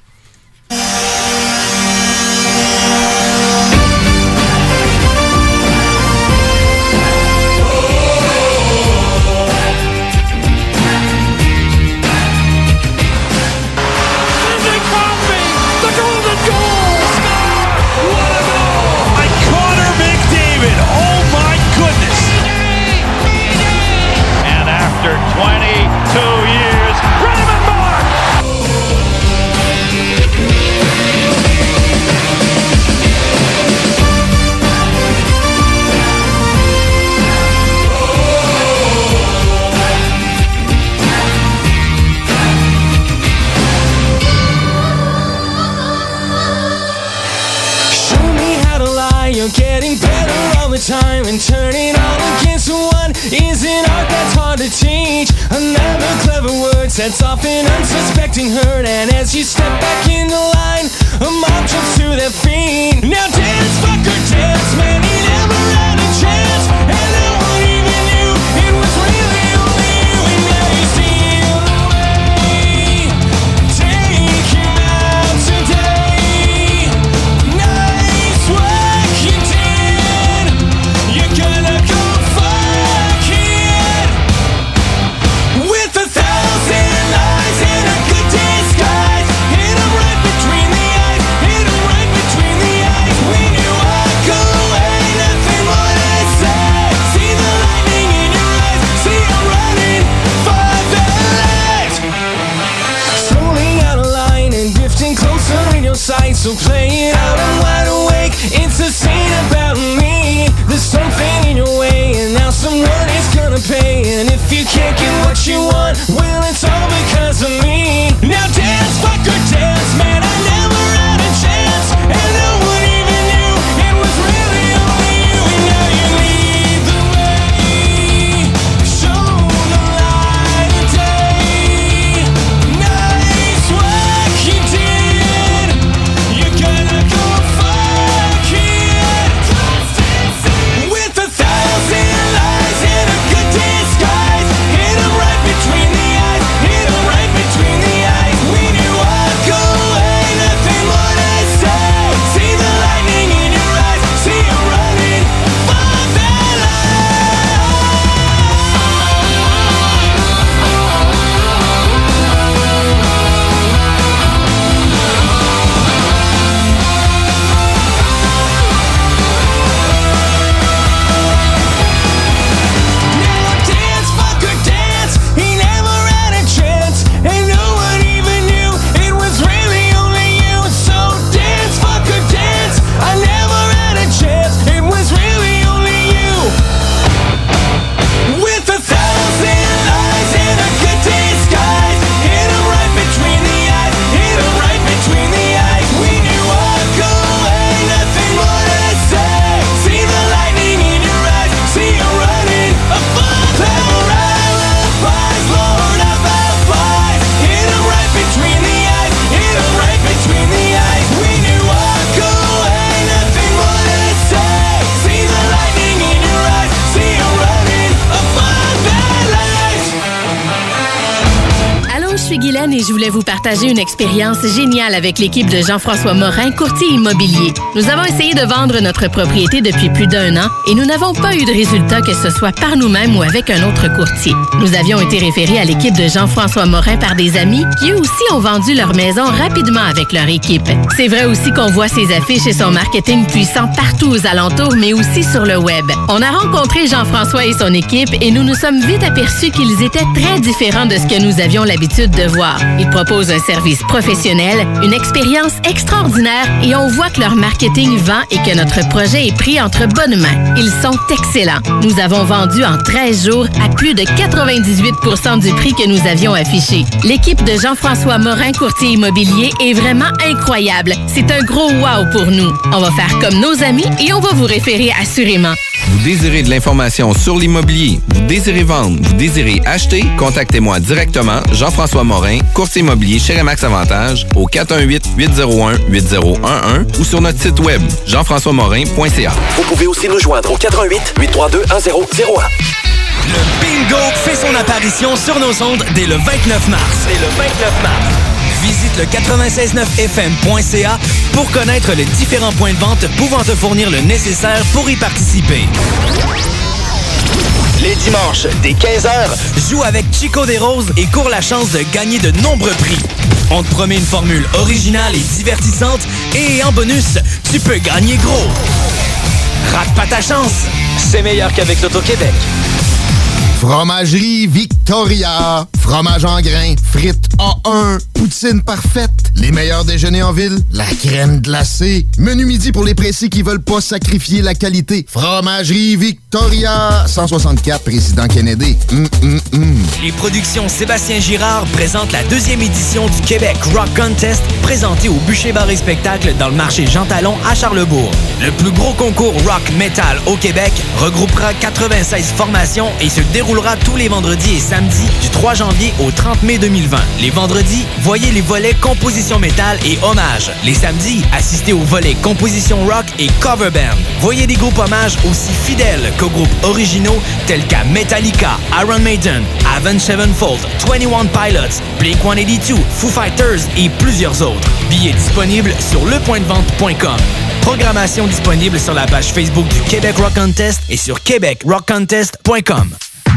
Une expérience géniale avec l'équipe de Jean-François Morin, courtier immobilier. Nous avons essayé de vendre notre propriété depuis plus d'un an et nous n'avons pas eu de résultat que ce soit par nous-mêmes ou avec un autre courtier. Nous avions été référés à l'équipe de Jean-François Morin par des amis qui eux aussi ont vendu leur maison rapidement avec leur équipe. C'est vrai aussi qu'on voit ses affiches et son marketing puissant partout aux alentours, mais aussi sur le web. On a rencontré Jean-François et son équipe et nous nous sommes vite aperçus qu'ils étaient très différents de ce que nous avions l'habitude de voir. Ils proposent un service professionnel, une expérience extraordinaire et on voit que leur marketing vend et que notre projet est pris entre bonnes mains. Ils sont excellents. Nous avons vendu en 13 jours à plus de 98% du prix que nous avions affiché. L'équipe de Jean-François Morin, courtier immobilier, est vraiment incroyable. C'est un gros wow pour nous. On va faire comme nos amis et on va vous référer assurément. Vous désirez de l'information sur l'immobilier, vous désirez vendre, vous désirez acheter, contactez-moi directement, Jean-François Morin, courtier immobilier chez Remax Avantage, au 418-801-8011 ou sur notre site web, jean-françois-morin.ca. Vous pouvez aussi nous joindre au 88 832 1001. Le bingo fait son apparition sur nos ondes dès le 29 mars. Dès le 29 mars. Visite le 969fm.ca pour connaître les différents points de vente pouvant te fournir le nécessaire pour y participer. Les dimanches, dès 15h, joue avec Chico des Roses et cours la chance de gagner de nombreux prix. On te promet une formule originale et divertissante et en bonus, tu peux gagner gros. Rate pas ta chance, c'est meilleur qu'avec l'Auto-Québec. Fromagerie Victoria. Fromage en grains. Frites A1. Poutine parfaite. Les meilleurs déjeuners en ville. La crème glacée. Menu midi pour les pressés qui veulent pas sacrifier la qualité. Fromagerie Victoria. 164 Président Kennedy. Hum, hum, hum. Les productions Sébastien Girard présentent la deuxième édition du Québec Rock Contest présentée au Bûcher Bar et Spectacle dans le marché Jean Talon à Charlebourg. Le plus gros concours rock metal au Québec regroupera 96 formations et se déroulera tous les vendredis et samedis du 3 janvier au 30 mai 2020. Les vendredis, voyez les volets composition métal et hommage. Les samedis, assistez aux volets composition rock et cover band. Voyez des groupes hommages aussi fidèles qu'aux groupes originaux tels qu'à Metallica, Iron Maiden, Avenged Sevenfold, 21 Pilots, Blink-182, Foo Fighters et plusieurs autres. Billets disponibles sur lepointdevente.com. Programmation disponible sur la page Facebook du Québec Rock Contest et sur québecrockcontest.com.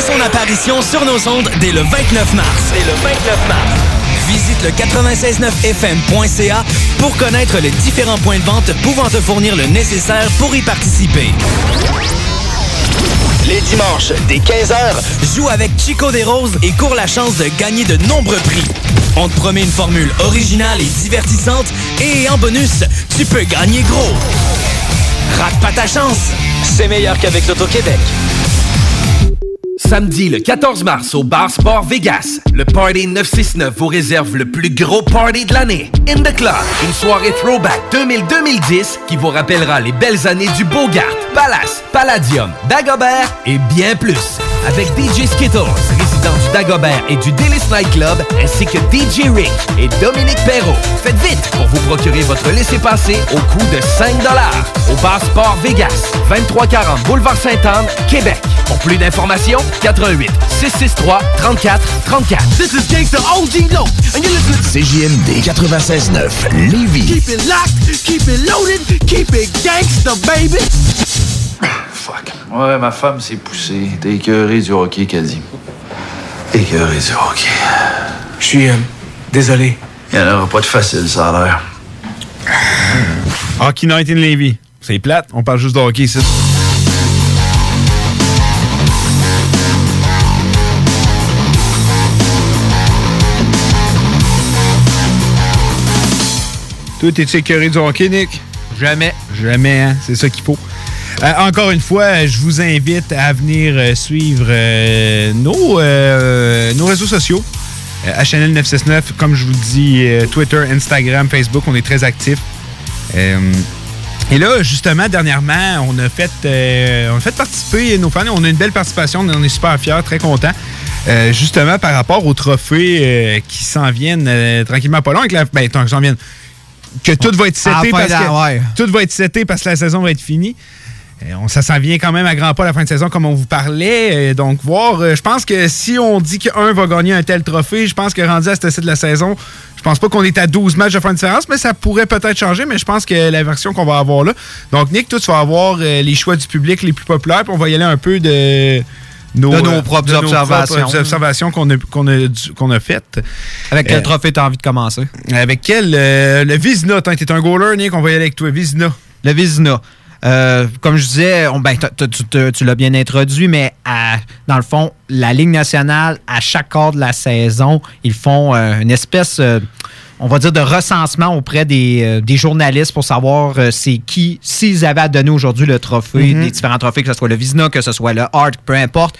Son apparition sur nos ondes dès le 29 mars. Dès le 29 mars. Visite le 969fm.ca pour connaître les différents points de vente pouvant te fournir le nécessaire pour y participer. Les dimanches, dès 15h, joue avec Chico des Roses et cours la chance de gagner de nombreux prix. On te promet une formule originale et divertissante et en bonus, tu peux gagner gros. Rate pas ta chance, c'est meilleur qu'avec l'Auto-Québec. Samedi le 14 mars au Bar Sport Vegas, le Party 969 vous réserve le plus gros party de l'année. In the Club, une soirée throwback 2000-2010 qui vous rappellera les belles années du Bogart, Palace, Palladium, Dagobert et bien plus. Avec DJ Skittles, résident du Dagobert et du Délice Night Club, ainsi que DJ Rick et Dominique Perrault. Faites vite pour vous procurer votre laissez-passer au coût de 5 au Bar Sport Vegas, 2340 Boulevard Sainte-Anne, Québec. Pour plus d'informations, 88 663 34 34. This is Gangsta OG Low, and you're listening CJMD 96.9 Lévis. Keep it locked, keep it loaded, keep it gangsta, baby. Fuck. Ouais, ma femme s'est poussée. T'es écœuré du hockey, dit. Écœuré du hockey. Je suis euh, désolé. Il n'y en aura pas de facile, ça a l'air. Hockey Night in Levy. C'est plate, on parle juste de hockey ici. Toi, t'es-tu écœuré du hockey, Nick? Jamais. Jamais, hein? C'est ça qu'il faut. Euh, encore une fois, je vous invite à venir euh, suivre euh, nos, euh, nos réseaux sociaux. HNL 969, comme je vous le dis, Twitter, Instagram, Facebook, on est très actifs. Et là, justement, dernièrement, on a fait, on a fait participer nos fans. On a une belle participation. On est super fiers, très contents. Euh, justement, par rapport aux trophées euh, qui s'en viennent euh, tranquillement pas long. Avec la, ben, tant qu'ils s'en viennent. Que tout va être seté parce que ouais. tout va être seté parce que la saison va être finie. On, ça s'en vient quand même à grands pas la fin de saison, comme on vous parlait. Donc, voir, euh, je pense que si on dit qu'un va gagner un tel trophée, je pense que rendu à ce stade de la saison, je pense pas qu'on est à 12 matchs de fin de différence, mais ça pourrait peut-être changer. Mais je pense que la version qu'on va avoir là. Donc, Nick, toi, tu vas avoir euh, les choix du public les plus populaires, puis on va y aller un peu de. Nos, De nos euh, propres observations. propres observations qu'on a, qu'on a, qu'on a faites. Avec quel Euh, trophée t'as envie de commencer? Avec quel euh, Le Vizina. T'es t'es un goaler, Nick, on va y aller avec toi. Vizina. Le Vizina. Euh, comme je disais, on- ben, tu l'as bien introduit, mais à- dans le fond, la Ligue nationale, à chaque quart de la saison, ils font euh, une espèce, euh, on va dire, de recensement auprès des, des journalistes pour savoir c'est qui, s'ils avaient à donner aujourd'hui le trophée, Mhm. les différents trophées, que ce soit le Vizina, que ce soit le Hart, peu importe,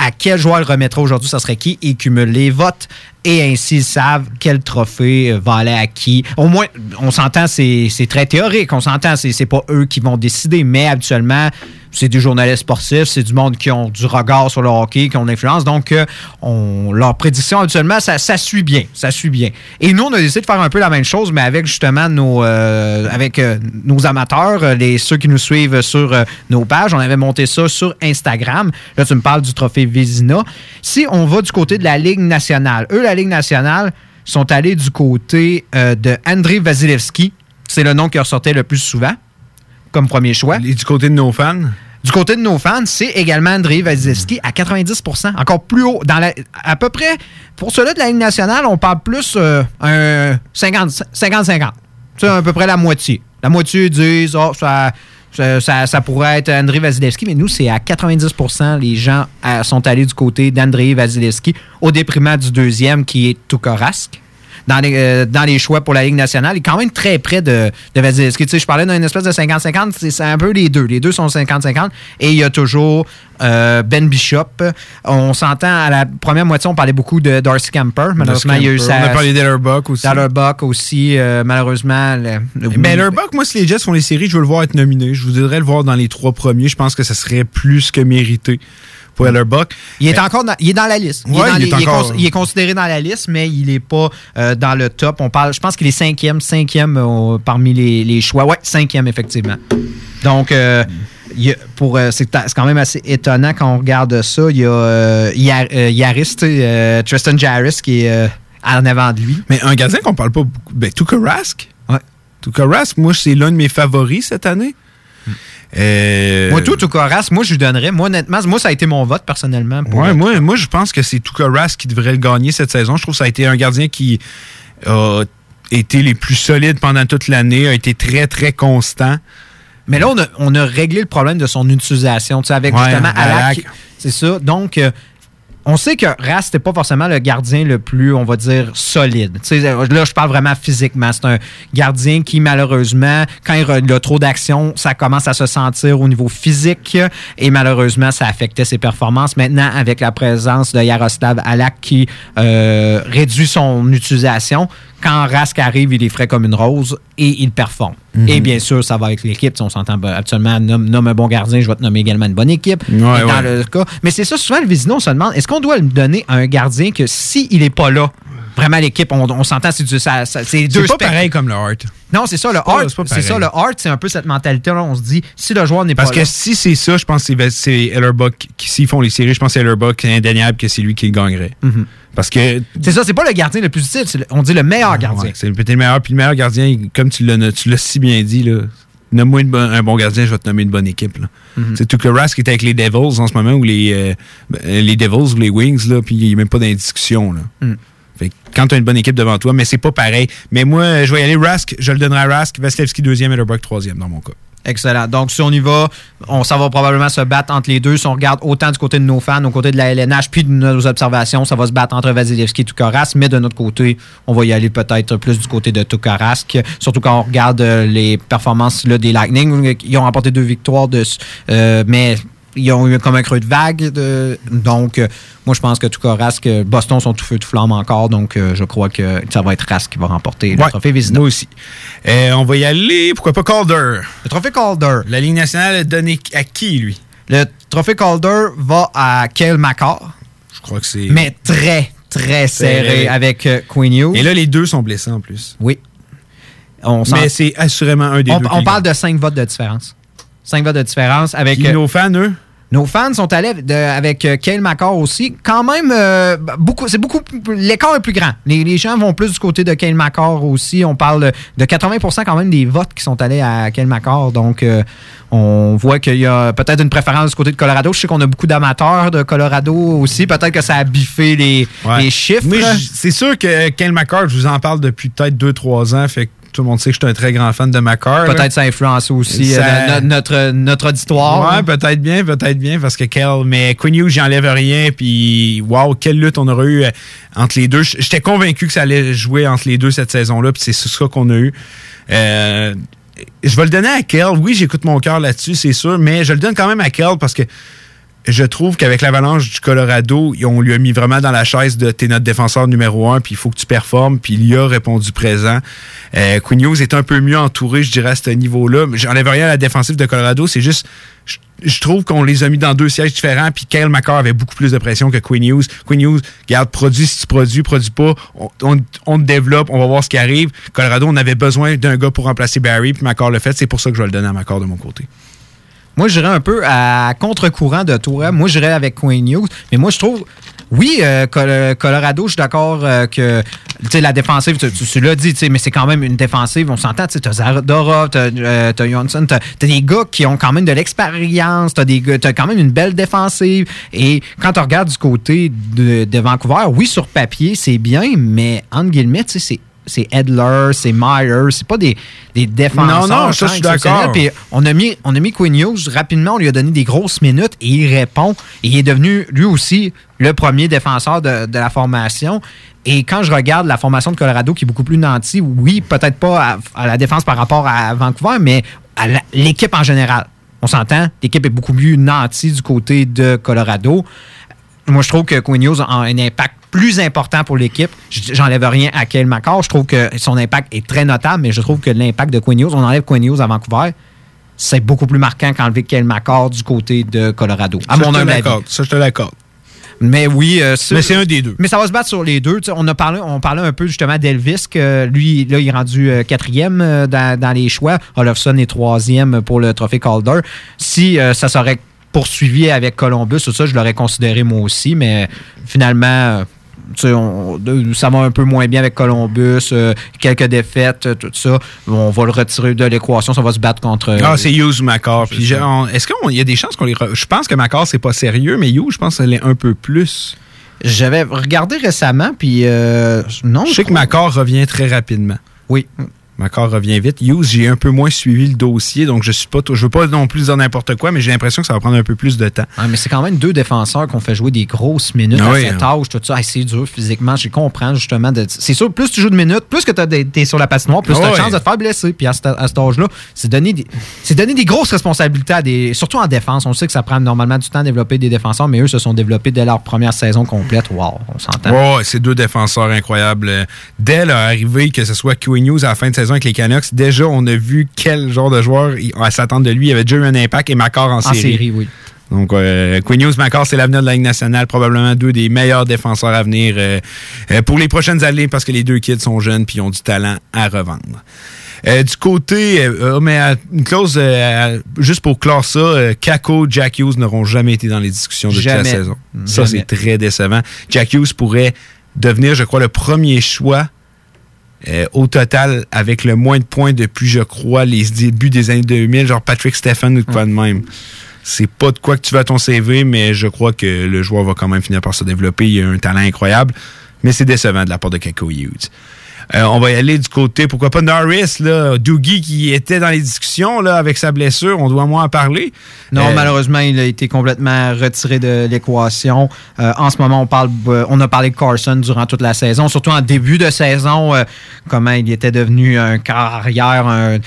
à quel joueur le remettra aujourd'hui, ça serait qui, et cumule les votes. Et ainsi, ils savent quel trophée euh, va aller à qui. Au moins, on s'entend, c'est très théorique. On s'entend, c'est c'est pas eux qui vont décider, mais habituellement, c'est des journalistes sportifs, c'est du monde qui ont du regard sur le hockey, qui ont de l'influence. Donc, euh, on, leur prédiction, habituellement, ça, suit bien. Ça suit bien. Et nous, on a décidé de faire un peu la même chose, mais avec justement nos, euh, avec, euh, nos amateurs, euh, ceux qui nous suivent sur nos pages. On avait monté ça sur Instagram. Là, tu me parles du trophée Vézina. Si on va du côté de la Ligue nationale, eux, la Ligue nationale, sont allés du côté de Andrei Vasilevski. C'est le nom qui ressortait le plus souvent comme premier choix. Et du côté de nos fans? Du côté de nos fans, c'est également Andrei Vasilevski à 90% encore plus haut. Dans la, à peu près, pour ceux-là de la Ligue nationale, on parle plus euh, un 50 50-50. C'est à peu près la moitié. La moitié disent, oh, ça, ça, ça- ça pourrait être Andrei Vasilevski, mais nous, c'est à 90% Les gens euh, sont allés du côté d'Andrei Vasilevski, au déprimant du deuxième, qui est Tukarask. Dans les, euh, dans les choix pour la Ligue nationale, il est quand même très près de, de Vasilevski. Tu sais, je parlais d'une espèce de 50-50, c'est- un peu les deux. Les deux sont 50-50. Et il y a toujours euh, Ben Bishop. On s'entend à la première moitié, on parlait beaucoup de Darcy Camper. Malheureusement, il y a eu Camper. ça. On a parlé d'Ellerbuck aussi. D'Ellerbuck aussi, euh, malheureusement. le- le- Mais Ellerbuck, moi, si les Jets font les séries, je veux le voir être nominé. Je voudrais le voir dans les trois premiers. Je pense que ça serait plus que mérité pour. Il est encore dans, il est dans la liste. Il, Ouais, est, dans il les- est encore- il est considéré dans la liste, mais il n'est pas euh, dans le top. On parle, je pense qu'il est cinquième, cinquième euh, parmi les, les choix. Ouais, cinquième, effectivement. Donc, euh, il pour, c'est quand même assez étonnant quand on regarde ça. Il y a Yar- Yaris, Tristan Jarris, qui est en avant de lui. Mais un gardien qu'on parle pas beaucoup. Ben, Tuukka Rask. Ouais. Tuukka Rask, moi, c'est l'un de mes favoris cette année. Euh, Moi, tout, Rask, moi, je lui donnerais. Moi, honnêtement, moi, ça a été mon vote, personnellement. pour- Ouais, moi, moi, je pense que c'est Tuukka Rask qui devrait le gagner cette saison. Je trouve que ça a été un gardien qui a été les plus solides pendant toute l'année, a été très, très constant. Mais là, on a, on a réglé le problème de son utilisation, tu sais, avec Ouais, justement Alak. Alak. C'est ça. Donc, euh, on sait que Ras, c'était pas forcément le gardien le plus, on va dire, solide. Euh, là, je parle vraiment physiquement. C'est un gardien qui, malheureusement, quand il a- il a trop d'action, ça commence à se sentir au niveau physique et malheureusement, ça affectait ses performances. Maintenant, avec la présence de Yaroslav Alak qui euh, réduit son utilisation, quand Rask arrive, il est frais comme une rose et il performe. Mhm. Et bien sûr, ça va avec l'équipe. Sais, On s'entend ben, actuellement, nomme, nomme un bon gardien, je vais te nommer également une bonne équipe. Ouais, Et dans ouais. le cas. Mais c'est ça, souvent, le Vizino, on se demande, est-ce qu'on doit le donner à un gardien que s'il n'est pas là, vraiment l'équipe, on, on s'entend, c'est du- ça- ça- c'est deux C'est pas pareil comme le Hart. Non, c'est ça, le pas- Hart. c'est ça, le Hart, c'est un peu cette mentalité-là. On se dit, si le joueur n'est pas Parce que là. si c'est ça, je pense que c'est- Ellerbuck qui, s'ils font les séries, je pense que Ellerbuck, c'est indéniable que c'est lui qui le gagnerait. Mhm. Parce que. C'est ça, c'est pas le gardien le plus utile, le- on dit le meilleur gardien. Ah, Ouais, c'est peut-être le meilleur. Puis le meilleur gardien, comme tu l'as si bien dit, là, nomme-moi un bon gardien, je vais te nommer une bonne équipe. là. Mhm. C'est Tuukka Rask qui est avec les Devils en ce moment, ou les, euh, ben, les Devils ou les Wings, là, puis il n'y a même pas d'indiscussion. là. Mm. Quand tu as une bonne équipe devant toi, mais c'est pas pareil. Mais moi, je vais y aller Rask, je le donnerai à Rask, Vasilevski deuxième et Ellerbuck troisième dans mon cas. Excellent. Donc, si on y va, on, va probablement se battre entre les deux. Si on regarde autant du côté de nos fans, au côté de la LNH, puis de nos observations, ça va se battre entre Vasilevski et Tukaras. Mais de notre côté, on va y aller peut-être plus du côté de Tukaras. Surtout quand on regarde euh, les performances là, des Lightning. Ils ont remporté deux victoires, de, euh, mais ils ont eu comme un creux de vague. de- donc, euh, moi, je pense que Tukaras, que Boston sont tout feu, tout flamme encore. Donc, euh, je crois que ça va être Rask qui va remporter le Ouais, trophée Vézina. Moi aussi. Euh, on va y aller, pourquoi pas Calder? Le trophée Calder. La Ligue nationale est donnée à qui, lui? Le trophée Calder va à Kale McCarr. Je crois que c'est. mais très, très serré avec euh, Queen Hughes. Et là, les deux sont blessés en plus. Oui. On Mais c'est assurément un des on, deux. on parle de 5 votes de différence. 5 votes de différence. Avec, Puis nos fans, eux? Nos fans sont allés de- avec euh, Kale McCall aussi. Quand même, euh, beaucoup, c'est beaucoup. L'écart est plus grand. Les, les gens vont plus du côté de Kale McCall aussi. On parle de 80% quand même des votes qui sont allés à Kale McCall. Donc, euh, on voit qu'il y a peut-être une préférence du côté de Colorado. Je sais qu'on a beaucoup d'amateurs de Colorado aussi. Peut-être que ça a biffé les, Ouais. les chiffres. C'est sûr que Ken McCart, je vous en parle depuis peut-être 2-3 ans. Fait que tout le monde sait que je suis un très grand fan de McCart. là. Peut-être ça influence aussi Ça- euh, no- notre, notre auditoire. Ouais, peut-être bien, peut-être bien, parce que Kel, mais Quinn Hughes, j'enlève rien, puis wow, quelle lutte on aurait eu euh, entre les deux. J'étais convaincu que ça allait jouer entre les deux cette saison-là, puis c'est ça qu'on a eu. Euh, je vais le donner à Kel. Oui, j'écoute mon cœur là-dessus, c'est sûr, mais je le donne quand même à Kel parce que je trouve qu'avec l'avalanche du Colorado, on lui a mis vraiment dans la chaise de t'es notre défenseur numéro un, puis il faut que tu performes, puis il y a répondu présent. Euh, Hughes est un peu mieux entouré, je dirais, à ce niveau-là. J'enlève rien à la défensive de Colorado, c'est juste, je, trouve qu'on les a mis dans deux sièges différents, puis Kyle McCarr avait beaucoup plus de pression que Quinn Hughes. Quinn Hughes, regarde, produit si tu produis, produis pas, on te développe, on va voir ce qui arrive. Colorado, on avait besoin d'un gars pour remplacer Barry, puis McCarr le fait, c'est pour ça que je vais le donner à McCarr de mon côté. Moi, j'irais un peu à contre-courant de toi. Moi, j'irais avec Queen Hughes. Mais moi, je trouve, oui, euh, Col- Colorado, je suis d'accord euh, que tu la défensive, tu, tu- tu l'as dit, tu mais c'est quand même une défensive. On s'entend, tu Zaradora, t'as euh, t'as Johnson, t'as t'as des gars qui ont quand même de l'expérience, des gars- t'as quand même une belle défensive. Et quand tu regardes du côté de, Vancouver, oui, sur papier, c'est bien, mais entre guillemets, tu c'est c'est Edler, c'est Myers, c'est pas des, des défenseurs. Non, non, ça, je suis d'accord. Puis on a mis, on a mis Quinn Hughes rapidement, on lui a donné des grosses minutes et il répond. Et il est devenu lui aussi le premier défenseur de, de la formation. Et quand je regarde la formation de Colorado qui est beaucoup plus nantie, oui, peut-être pas à, à la défense par rapport à Vancouver, mais à l'équipe en général. On s'entend, l'équipe est beaucoup plus nantie du côté de Colorado. Moi, je trouve que Quinn Hughes a un impact plus important pour l'équipe. J'enlève rien à Kyle McCall. Je trouve que son impact est très notable, mais je trouve que l'impact de Quinn Hughes, on enlève Quinn Hughes à Vancouver, c'est beaucoup plus marquant qu'enlever Kyle McCall du côté de Colorado. À Ça, mon humble avis. Ça, je te l'accorde. Mais oui, euh, Mais c'est un des deux. Mais ça va se battre sur les deux. On a parlé, on parlait un peu justement d'Elvis, que lui, là, il est rendu euh, quatrième euh, dans, dans les choix. Olofsson est troisième pour le trophée Calder. Si ça serait poursuivi avec Columbus, tout ça, je l'aurais considéré moi aussi, mais finalement, on- ça va un peu moins bien avec Columbus, euh, quelques défaites, euh, tout ça. On va le retirer de l'équation, ça va se battre contre. Ah, c'est Hughes on- Est-ce qu'il y a des chances qu'on les. re- Je pense que McCarr, c'est pas sérieux, mais Hughes, je pense que ça l'est un peu plus. J'avais regardé récemment, puis euh, non. Je sais que McCarr revient très rapidement. Oui. McCarr revient vite. Hughes, j'ai un peu moins suivi le dossier, donc je suis pas. Je veux pas non plus dire n'importe quoi, mais j'ai l'impression que ça va prendre un peu plus de temps. Ah, mais c'est quand même deux défenseurs qu'on fait jouer des grosses minutes Ah à oui, cet hein. âge, tout ça. Hey, c'est dur physiquement. Je comprends justement. de- C'est sûr, plus tu joues de minutes, plus que tu es sur la patinoire, plus tu as de ouais. chance de te faire blesser. Puis à, cet- âge-là, c'est donner, des- c'est donner des grosses responsabilités à des. Surtout en défense. On sait que ça prend normalement du temps à développer des défenseurs, mais eux se sont développés dès leur première saison complète. Wow, on s'entend. Ouais, c'est deux défenseurs incroyables. Euh, Dès leur arrivée, que ce soit Q News à la fin de saison avec les Canucks, déjà, on a vu quel genre de joueur s'attendre de lui. Il avait déjà eu un impact et Macor en, En série. série, oui. Donc, euh, Quinn Hughes, Macor, c'est l'avenir de la Ligue nationale. Probablement deux des meilleurs défenseurs à venir euh, euh, pour les prochaines années parce que les deux kids sont jeunes puis ont du talent à revendre. Euh, du côté, euh, euh, mais à une clause, euh, juste pour clore ça, Kako, Jack Hughes n'auront jamais été dans les discussions de toute la Jamais. saison. Ça, c'est très décevant. Jack Hughes pourrait devenir, je crois, le premier choix euh, au total avec le moins de points depuis, je crois, les débuts des années 2000, genre Patrick Stephen ou quoi de même. C'est pas de quoi que tu vas à ton CV, mais je crois que le joueur va quand même finir par se développer. Il a un talent incroyable, mais c'est décevant de la part de Kako Hughes. Euh, on va y aller du côté, pourquoi pas Norris, là, Doogie qui était dans les discussions là, avec sa blessure, on doit moins en parler. Non, Euh, malheureusement, il a été complètement retiré de l'équation. Euh, en ce moment, on parle, on a parlé de Carson durant toute la saison, surtout en début de saison, euh, comment il était devenu un carrière, un,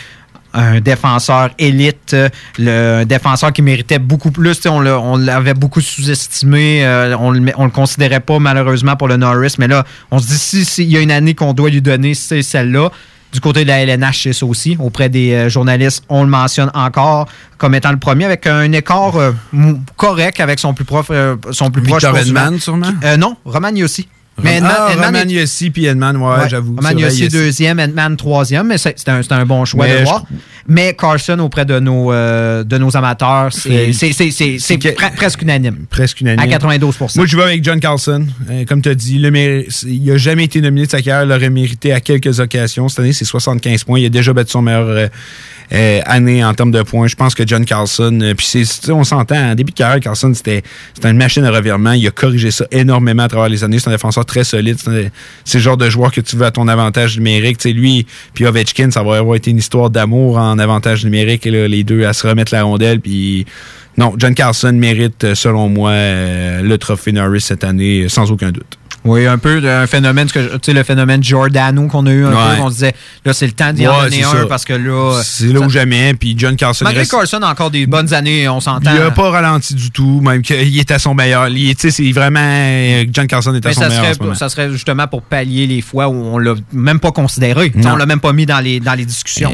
un défenseur élite, euh, le un défenseur qui méritait beaucoup plus. On l'a- on l'avait beaucoup sous-estimé, euh, on on le considérait pas malheureusement pour le Norris, mais là, on se dit si s'il y a une année qu'on doit lui donner, c'est celle-là. Du côté de la LNH, c'est ça aussi. Auprès des euh, journalistes, on le mentionne encore comme étant le premier avec un écart euh, correct avec son plus, prof, son plus proche. Victor. Edman, sûrement? Euh, non, Roman aussi. Mais ah, Yossi puis Edman, ouais, Ouais. j'avoue. Yossi deuxième, Edman troisième, mais c'est un, un bon choix Mais de je- voir. Mais Carson auprès de nos, euh, de nos amateurs, c'est C'est- c'est- c'est- c'est pre- presque unanime. Presque unanime. À 92% Moi, je vais avec John Carlson. Euh, comme tu as dit, le il n'a jamais été nominé de sa carrière. Il l'aurait mérité à quelques occasions. Cette année, c'est 75 points. Il a déjà battu son meilleur euh, euh, année en termes de points. Je pense que John Carlson, euh, puis on s'entend, en début de carrière, Carlson, c'était une machine à revirement. Il a corrigé ça énormément à travers les années. C'est un défenseur très solide. C'est le genre de joueur que tu veux à ton avantage numérique. Tu sais, lui, puis Ovechkin, ça va avoir été une histoire d'amour en avantage numérique. Là, les deux à se remettre la rondelle. Puis non, John Carlson mérite, euh, selon moi, euh, le trophée Norris cette année, euh, sans aucun doute. Oui, un peu un phénomène, tu sais, le phénomène Giordano qu'on a eu un Ouais. peu, on se disait, là, c'est le temps d'y en donner un ça. parce que là. C'est là où jamais. Puis John Carlson Malgré reste- Carson a encore des bonnes années, on s'entend. Il n'a pas ralenti du tout, même qu'il est à son meilleur. Il- tu sais, C'est vraiment. euh, John Carlson est à Mais son ça meilleur. en ce serait, moment. ça serait justement pour pallier les fois où on l'a même pas considéré. On l'a même pas mis dans les, dans les discussions.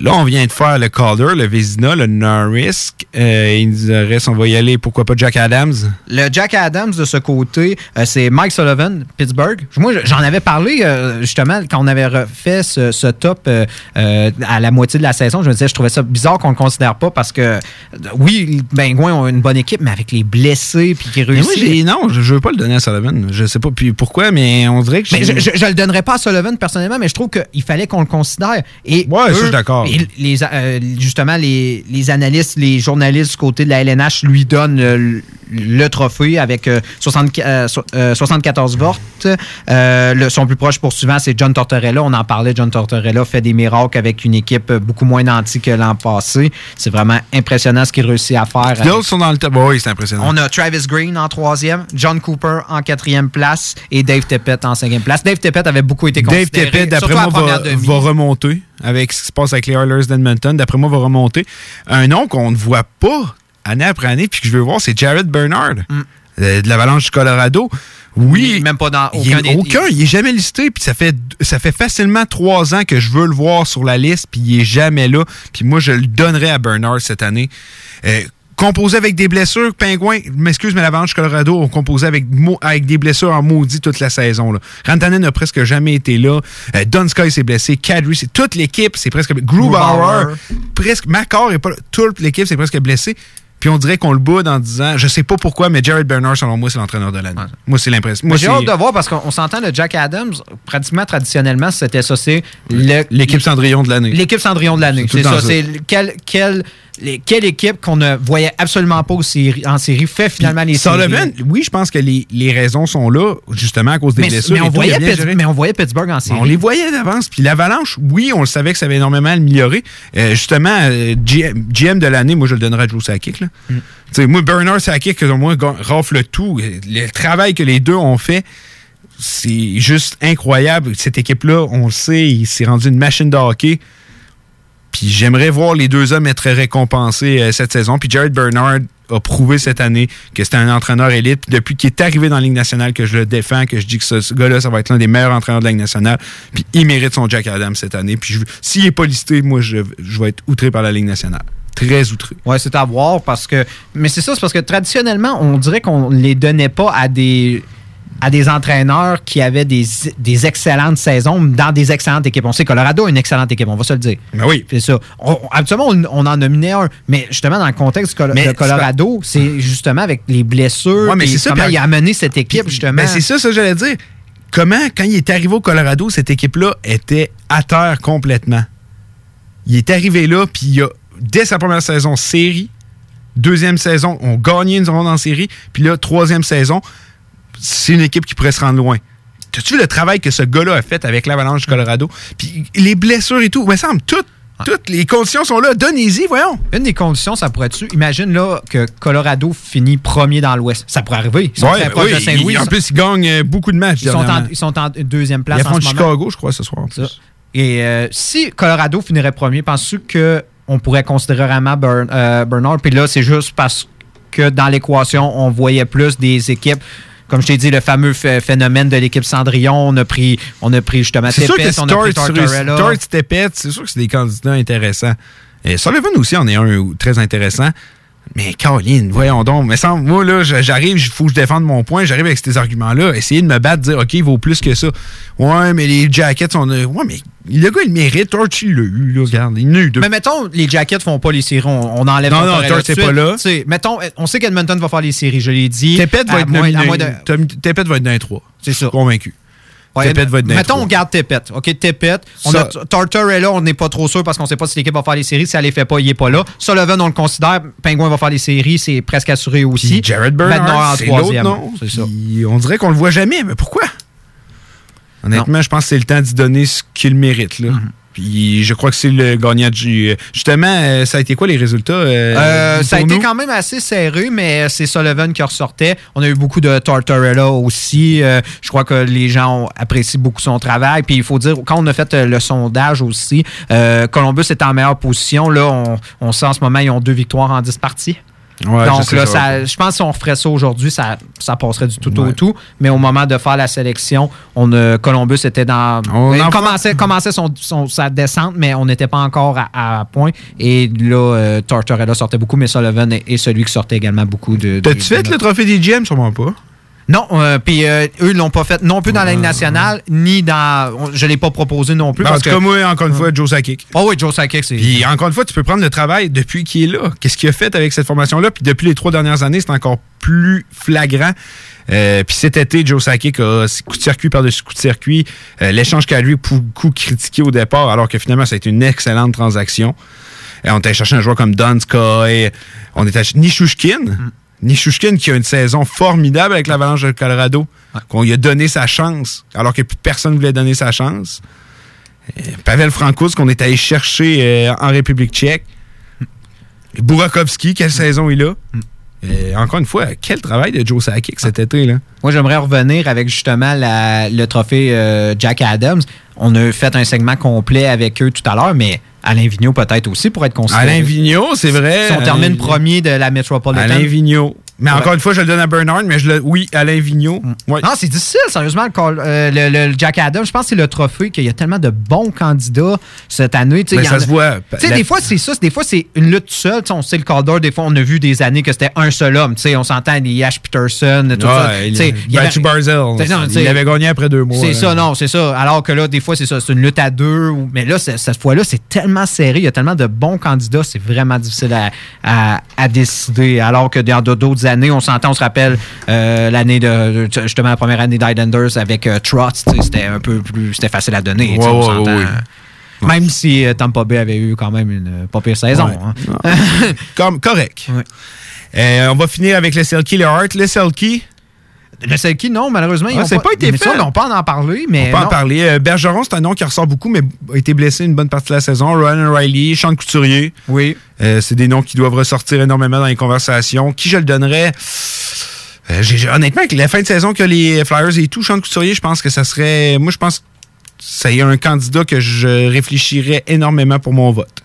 Là, on vient de faire le Calder, le Vézina, le Norris. Euh, il nous reste, on va y aller. Pourquoi pas Jack Adams? Le Jack Adams de ce côté, euh, c'est Mike Sullivan, Pittsburgh. Moi, j'en avais parlé euh, justement quand on avait refait ce, ce top euh, euh, à la moitié de la saison. Je me disais, je trouvais ça bizarre qu'on le considère pas parce que, oui, les Pingouins ont une bonne équipe, mais avec les blessés puis qui réussissent. non, je, je veux pas le donner à Sullivan. Je sais pas puis pourquoi, mais on dirait que Mais je, je le donnerais pas à Sullivan personnellement, mais je trouve qu'il fallait qu'on le considère. Eux- je suis d'accord. Les, justement, les, les analystes, les journalistes du côté de la LNH lui donnent le, trophée avec euh, 60 euh, euh, 74 votes. Euh, le, son plus proche poursuivant, c'est John Tortorella. On en parlait, John Tortorella fait des miracles avec une équipe beaucoup moins nantie que l'an passé. C'est vraiment impressionnant ce qu'il réussit à faire. Les autres sont dans le top. Oui, c'est impressionnant. On a Travis Green en troisième, John Cooper en quatrième place et Dave Tippett en cinquième place. Dave Tippett avait beaucoup été Dave considéré. Tippett, d'après moi, va remonter avec ce qui se passe avec les Oilers d'Edmonton. D'après moi, va remonter. Un nom qu'on ne voit pas année après année, puis que je veux voir, c'est Jared Bernard euh, de l'Avalanche du Colorado. Oui. Même pas dans Il aucun est, des- aucun, il est jamais listé, puis ça fait, ça fait facilement trois ans que je veux le voir sur la liste, puis il est jamais là. Puis moi, je le donnerais à Bernard cette année. Euh, composé avec des blessures, Pingouin, m'excuse, mais l'Avalanche Colorado ont composé avec, des blessures en maudit toute la saison. Là. Rantanen n'a presque jamais été là. Euh, Dunsky s'est blessé. Kadri, c'est toute l'équipe, c'est presque... Grubauer, Grubauer. presque... Macor est pas là. Toute l'équipe, c'est presque blessé. Puis on dirait qu'on le boude en disant, je sais pas pourquoi, mais Jared Bernard, selon moi, c'est l'entraîneur de l'année. Moi, c'est l'impression. Moi, J'ai c'est- hâte de voir parce qu'on s'entend le Jack Adams, pratiquement traditionnellement, c'était associé le- L'équipe Cendrillon de l'année. L'équipe Cendrillon de l'année. C'est C'est ça. ça. C'est quelle, quelle, les- quelle équipe qu'on ne voyait absolument pas en série fait finalement les séries? Oui, je pense que les, les raisons sont là, justement à cause des Mais, blessures. mais on voyait mais on Pittsburgh en série. On les voyait d'avance. Puis l'Avalanche, oui, on le savait que ça avait énormément amélioré. Euh, justement, euh, GM, GM de l'année, moi, je le donnerais à Joe Sakic. là. Mm. Moi, Bernard Sakic, au moins, ga- rafle tout. Le travail que les deux ont fait, c'est juste incroyable. Cette équipe-là, on le sait, il s'est rendu une machine de hockey. Puis j'aimerais voir les deux hommes être récompensés euh, cette saison. Puis Jared Bernard a prouvé cette année que c'était un entraîneur élite. Puis depuis qu'il est arrivé dans la Ligue nationale, que je le défends, que je dis que ce, gars-là, ça va être l'un des meilleurs entraîneurs de la Ligue nationale. Puis il mérite son Jack Adams cette année. Puis s'il n'est pas listé, moi, je, vais être outré par la Ligue nationale. Très outré. Ouais, c'est à voir parce que. Mais c'est ça, c'est parce que traditionnellement, on dirait qu'on ne les donnait pas à des à des entraîneurs qui avaient des, des excellentes saisons dans des excellentes équipes. On sait que Colorado a une excellente équipe, on va se le dire. Mais oui. C'est ça. On, habituellement, on, on en nominait un, mais justement, dans le contexte Col- Mais de Colorado, c'est justement avec les blessures, Ouais, mais ça, comment puis- il a amené cette équipe, justement. Ben, c'est ça, ça, j'allais dire. Comment, quand il est arrivé au Colorado, cette équipe-là était à terre complètement? Il est arrivé là, puis il a, dès sa première saison, série. Deuxième saison, on gagnait une ronde en série. Puis là, troisième saison, c'est une équipe qui pourrait se rendre loin. T'as-tu vu le travail que ce gars-là a fait avec l'Avalanche du Colorado? Puis les blessures et tout, il me semble, toutes, toutes les conditions sont là. Donnez-y, voyons. Une des conditions, ça pourrait-tu. Imagine là que Colorado finit premier dans l'Ouest. Ça pourrait arriver. Ils sont Ouais, oui, de Saint-Louis. en plus, ils gagnent euh, beaucoup de matchs. Ils sont, en, ils sont en deuxième place Ils en ce affrontent moment. Chicago, je crois, ce soir. en plus. Ça. Et euh, si Colorado finirait premier, penses-tu qu'on pourrait considérer vraiment Bern- euh, Bernard? Puis là, c'est juste parce que dans l'équation, on voyait plus des équipes. Comme je t'ai dit, le fameux ph- phénomène de l'équipe Cendrillon, on a pris, on a pris justement Tippett, on a pris. Start, Tippett, c'est sûr que c'est des candidats intéressants. Et Sullivan aussi en est un très intéressant. Mais Caroline, voyons donc. Mais sans, moi, là, j'arrive, il faut que je défende mon point. J'arrive avec ces arguments-là. Essayer de me battre, dire, OK, il vaut plus que ça. Ouais, mais les jackets sont. Ouais, mais le gars, il mérite. Torch, il l'a eu, là. Regarde, il en a eu deux. Mais mettons, les Jackets font pas les séries, on, on enlève Non, non, Torch, c'est pas là. Tu sais, mettons, on sait qu'Edmonton va faire les séries, je l'ai dit. Tepet va être nominé. Tepet va être dans les trois. C'est ça. Convaincu. Ouais, va être Mettons, on garde Tepet. OK, Tepet. On a on n'est pas trop sûr parce qu'on sait pas si l'équipe va faire les séries. Si elle les fait pas, il est pas là. Sullivan, on le considère. Penguin va faire les séries, c'est presque assuré aussi. Puis Jared Bernard, c'est l'autre ça. On dirait qu'on le voit jamais, mais pourquoi? Honnêtement, je pense que c'est le temps d'y donner ce qu'il mérite. Là. Mhm. Puis je crois que c'est le gagnant du. Justement, euh, ça a été quoi les résultats? euh, Euh, ça a été quand même assez serré, mais c'est Sullivan qui ressortait. On a eu beaucoup de Tortorella aussi. Euh, je crois que les gens ont apprécié beaucoup son travail. Puis il faut dire, quand on a fait euh, le sondage aussi, euh, Columbus est en meilleure position. Là, on, on sait en ce moment, ils ont deux victoires en 10 parties. Ouais, Donc là, ça je pense que si on referait ça aujourd'hui, ça, ça passerait du tout au tout. Mais au moment de faire la sélection, on Columbus était dans. On il en commençait, commençait son, son- sa descente, mais on n'était pas encore à, à point. Et là, euh, Tortorella sortait beaucoup, mais Sullivan est, est celui qui sortait également beaucoup de. T'as-tu fait le trophée des GM? Sûrement pas. Non, euh, puis euh, eux, ils l'ont pas fait non plus dans la Ah. Ligue nationale, ni dans. on- Je l'ai pas proposé non plus. Ben, en parce tout que- cas, moi, encore une fois, Joe Sakic. Oh oui, Joe Sakic, c'est. Puis encore une fois, tu peux prendre le travail depuis qu'il est là. Qu'est-ce qu'il a fait avec cette formation-là? Puis depuis les trois dernières années, c'est encore plus flagrant. Euh, puis cet été, Joe Sakic a ses coups de circuit par-dessus coups de circuit. Euh, L'échange qu'a lui beaucoup critiqué au départ, alors que finalement, ça a été une excellente transaction. Et on était allé chercher un joueur comme Donskoy. On était allé chercher Nishushkin. Mm. Nishushkin qui a une saison formidable avec l'Avalanche de Colorado. Qu'on lui a donné sa chance, alors que plus personne ne voulait donner sa chance. Euh, Pavel Francouz qu'on est allé chercher euh, en République tchèque. Burakovski, quelle saison il a. Euh, encore une fois, quel travail de Joe Sakic cet été. là. Moi, j'aimerais revenir avec justement la- le trophée euh, Jack Adams. On a fait un segment complet avec eux tout à l'heure, mais Alain Vigneault peut-être aussi pour être considéré. Alain Vigneault, c'est vrai. Si on termine Alain- premier de la Metropolitan. Alain Vigneault. Mais Ouais. encore une fois, je le donne à Bernard, mais je le, oui, Alain Vigneault. Ouais. Non, c'est difficile, sérieusement. le, euh, le- le Jack Adams, je pense que c'est le trophée qu'il y a tellement de bons candidats cette année. Mais ça en se voit. Tu sais, La- des fois, c'est ça. Des fois, c'est une lutte seule. Tu sais, on sait le Calder. Des fois, on a vu des années que c'était un seul homme. Tu sais, on s'entend les Yash Peterson, tout ça. Ouais, Tu sais, il, avait- Barzell. Non, il avait gagné après deux mois. C'est ça, non, c'est ça. Alors que là, des fois, c'est ça. C'est une lutte à deux. Mais là, cette fois-là, c'est tellement serré. Il y a tellement de bons candidats. C'est vraiment difficile à, à- à décider. Alors que dans d'autres années, on s'entend, on se rappelle euh, l'année de. Justement, la première année d'Islanders avec euh, Trotz. C'était un peu plus. C'était facile à donner. tu sais, Ouais, on ouais, s'entend. ouais. Même si euh, Tampa Bay avait eu quand même une euh, pas pire saison. Hein. Comme, correct. On va finir avec le Selkie, le Hart. Le Selkie. Le Selkie, non, malheureusement, ils ça n'a pas été fait. ça, on pas en parler, mais. On peut en non. parler. Euh, Bergeron, c'est un nom qui ressort beaucoup, mais a été blessé une bonne partie de la saison. Ryan Riley, Sean Couturier. Oui. Euh, c'est des noms qui doivent ressortir énormément dans les conversations. Qui je le donnerais? Euh, honnêtement, avec la fin de saison que les Flyers et tout, Sean Couturier, je pense que ça serait. Moi, je pense que c'est un candidat que je réfléchirais énormément pour mon vote.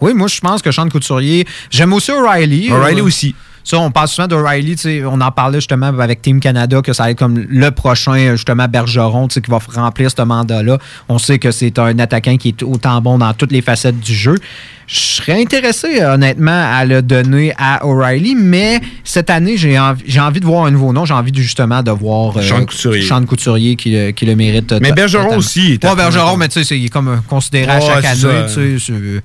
Oui, moi, je pense que Sean Couturier. J'aime aussi O'Reilly. O'Reilly Euh, aussi. Ça, on parle souvent d'O'Reilly. On en parlait justement avec Team Canada que ça va être comme le prochain, justement, Bergeron, qui va remplir ce mandat-là. On sait que c'est un attaquant qui est autant bon dans toutes les facettes du jeu. Je serais intéressé, honnêtement, à le donner à O'Reilly, mais cette année, j'ai envie, envie de voir un nouveau nom. J'ai envie de, justement de voir euh, Sean Couturier. Sean Couturier qui, le- qui le mérite. Mais to- Bergeron totalement. aussi Ouais, à- Bergeron, mais tu sais, il est comme euh, considéré à chaque année.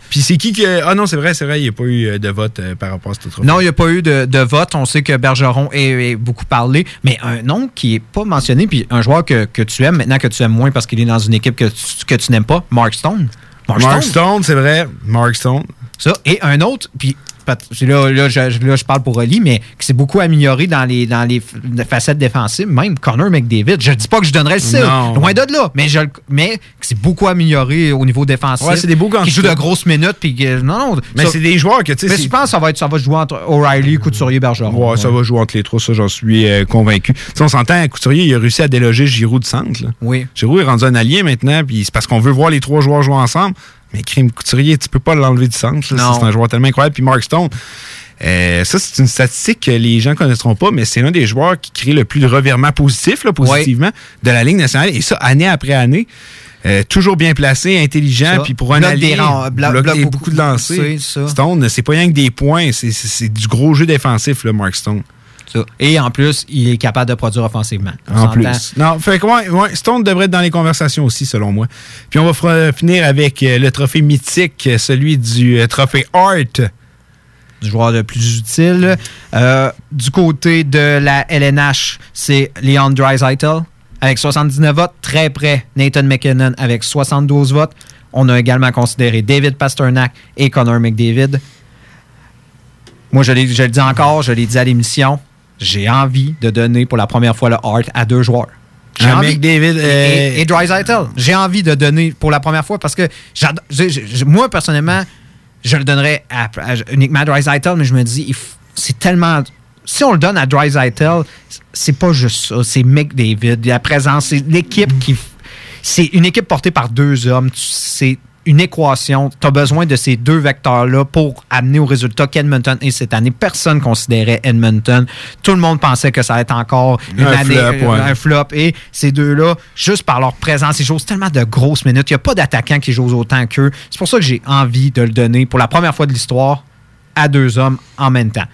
Puis c'est qui qui. Ah non, c'est vrai, c'est vrai, il n'y a pas eu euh, de vote euh, par rapport à ce trophée. Non, il n'y a pas eu de, de vote. On sait que Bergeron est, est beaucoup parlé, mais un nom qui n'est pas mentionné, puis un joueur que, que tu aimes, maintenant que tu aimes moins parce qu'il est dans une équipe que tu, que tu n'aimes pas, Mark Stone. Mark Stone, c'est vrai. Mark Stone. Ça. Et un autre, puis là, là, je, là, je parle pour Oli, mais qui s'est beaucoup amélioré dans les, dans les facettes défensives, même Connor McDavid. Je ne dis pas que je donnerais le Non. loin de là, mais, je, mais qui s'est beaucoup amélioré au niveau défensif. Ouais, c'est des beaux Qui joue candidats. de grosses minutes, puis que- non, non. Mais c'est des joueurs que, tu sais. mais je pense que ça va, être, ça va jouer entre O'Reilly, Couturier, Bergeron. Ouais, ça va jouer entre les trois, ça, j'en suis euh, convaincu. Sais, on s'entend, Couturier, il a réussi à déloger Giroud du centre. là. Oui. Giroud est rendu un allié maintenant, puis c'est parce qu'on veut voir les trois joueurs jouer ensemble. Mais Crime Couturier, tu peux pas l'enlever du centre. C'est un joueur tellement incroyable. Puis Mark Stone, euh, ça, c'est une statistique que les gens connaîtront pas, mais c'est l'un des joueurs qui crée le plus de revirements positifs, là, positivement, de la Ligue nationale. Et ça, année après année. Euh, toujours bien placé, intelligent, puis pour un allié, des des- beaucoup beaucoup de lancers. Stone, c'est pas rien que des points, c'est- du gros jeu défensif, Mark Stone. Ça. Et en plus, il est capable de produire offensivement. On En plus. Non, fait que ouais, ouais, Stone devrait être dans les conversations aussi, selon moi. Puis on va finir avec euh, le trophée mythique, euh, celui du euh, trophée Art. Du joueur le plus utile. Euh, du côté de la LNH, c'est Leon Dreisaitl avec 79 votes. Très près, Nathan McKinnon avec 72 votes. On a également considéré David Pasternak et Connor McDavid. Moi, je, je le dis encore, je l'ai dit à l'émission, j'ai envie de donner pour la première fois le Art à deux joueurs. J'ai Ah, envie- McDavid, et, euh, et, et Draisaitl. J'ai envie de donner pour la première fois parce que moi, personnellement, je le donnerais à, à- uniquement à mais je me dis, c'est tellement. Si on le donne à Draisaitl, c'est pas juste ça. C'est McDavid, la présence, c'est l'équipe qui. C'est une équipe portée par deux hommes. C'est une équation. Tu as besoin de ces deux vecteurs-là pour amener au résultat qu'Edmonton est cette année. Personne considérait Edmonton. Tout le monde pensait que ça allait être encore une Un année, flop, euh, ouais. un flop. Et ces deux-là, juste par leur présence, ils jouent tellement de grosses minutes. Il n'y a pas d'attaquant qui joue autant qu'eux. C'est pour ça que j'ai envie de le donner pour la première fois de l'histoire à deux hommes en même temps.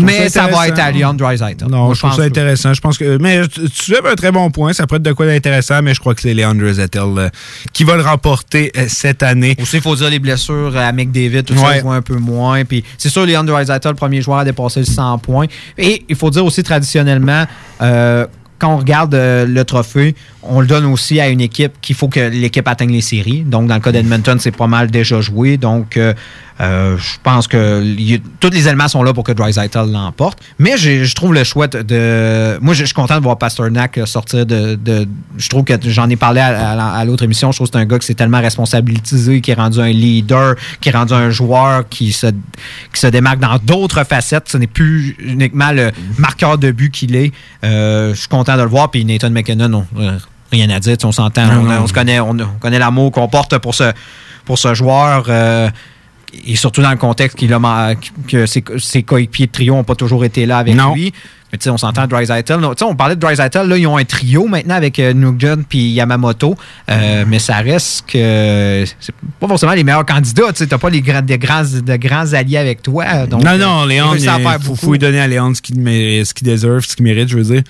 Mais ça ça, va être à Leon Draisaitl. Non, Moi, je trouve ça que- intéressant. Je pense que. Mais tu tu soulèves un très bon point. Ça pourrait être de quoi d'intéressant, mais je crois que c'est Leandro Zettel euh, qui va le remporter euh, cette année. Aussi, il faut dire les blessures à McDavid, tout ça, Ouais. vois un peu moins. Puis c'est sûr, Leon Draisaitl, le premier joueur à dépasser le 100 points. Et il faut dire aussi traditionnellement, euh, quand on regarde euh, le trophée, on le donne aussi à une équipe qu'il faut que l'équipe atteigne les séries. Donc, dans le cas d'Edmonton, c'est pas mal déjà joué. Donc, euh, euh, je pense que tous les éléments sont là pour que Draisaitl l'emporte. Mais je trouve le choix de-. Moi, je suis content de voir Pasternak sortir de. je trouve que j'en ai parlé à, l'autre émission. Je trouve que c'est un gars qui s'est tellement responsabilisé, qui est rendu un leader, qui est rendu un joueur qui se, qui se démarque dans d'autres facettes. Ce n'est plus uniquement le marqueur de but qu'il est. Euh, je suis content de le voir. Puis Nathan McKinnon, on- rien à dire. On s'entend. On, se connaît, on, on connaît l'amour qu'on porte pour ce, pour ce joueur. euh, et surtout dans le contexte qu'il a ma- que ses, ses coéquipiers de trio n'ont pas toujours été là avec Non. lui. Mais tu sais, on s'entend Dreisaitl. On parlait de Dreisaitl, là, ils ont un trio maintenant avec euh, Nugent puis Yamamoto. Euh, mais ça reste que c'est pas forcément les meilleurs candidats. Tu t'as pas les grands, des grands, de grands alliés avec toi. Donc, non, non, euh, Léon, il faut, lui donner à Léon ce qu'il qu'il déserve, ce qu'il mérite, je veux dire.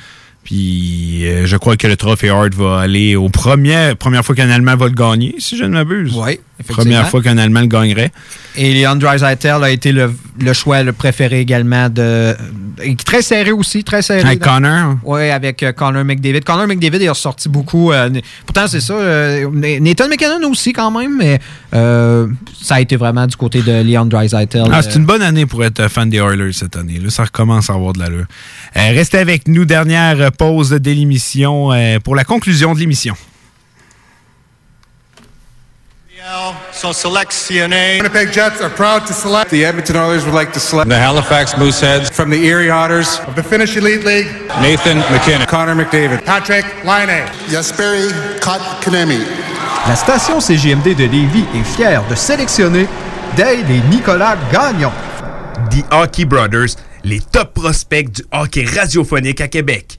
Puis euh, je crois que le trophée Hart va aller aux premières, première fois qu'un Allemand va le gagner, si je ne m'abuse. Oui, Première fois qu'un Allemand le gagnerait. Et Leon Dreisaitl a été le, le choix le préféré également de. Très serré aussi, très serré. Avec Connor. Oui, avec euh, Connor McDavid. Connor McDavid est ressorti beaucoup. euh, pourtant, c'est ça. euh, Nathan McKinnon aussi, quand même, mais euh, ça a été vraiment du côté de Leon Dreisaitl. Ah, c'est une bonne année pour être fan des Oilers cette année. Là, ça recommence à avoir de l'allure. Restez avec nous, dernière pause de l'émission pour la conclusion de l'émission. So selectionné. Winnipeg Jets are proud to select The Edmonton Oilers would like to select the Halifax Mooseheads from the Erie Otters, of the Finnish Elite League, Nathan McKinnon, Connor McDavid, Patrick Laine, Jesperi Kotkaniemi. La station CGMD de Lévis est fière de sélectionner Dale et Nicolas Gagnon. The Hockey Brothers, les top prospects du hockey radiophonique à Québec.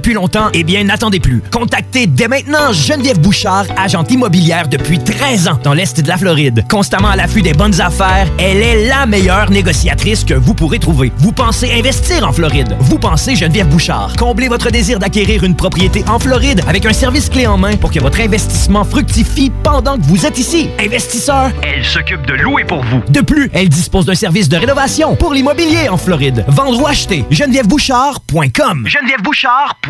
depuis longtemps? Eh bien, n'attendez plus. Contactez dès maintenant Geneviève Bouchard, agente immobilière depuis 13 ans dans l'Est de la Floride. Constamment à l'affût des bonnes affaires, elle est la meilleure négociatrice que vous pourrez trouver. Vous pensez investir en Floride? Vous pensez Geneviève Bouchard? Comblez votre désir d'acquérir une propriété en Floride avec un service clé en main pour que votre investissement fructifie pendant que vous êtes ici. Investisseur, Elle s'occupe de louer pour vous. de plus, elle dispose d'un service de rénovation pour l'immobilier en Floride. Vendre ou acheter, genevièvebouchard.com. GenevièveBouchard.com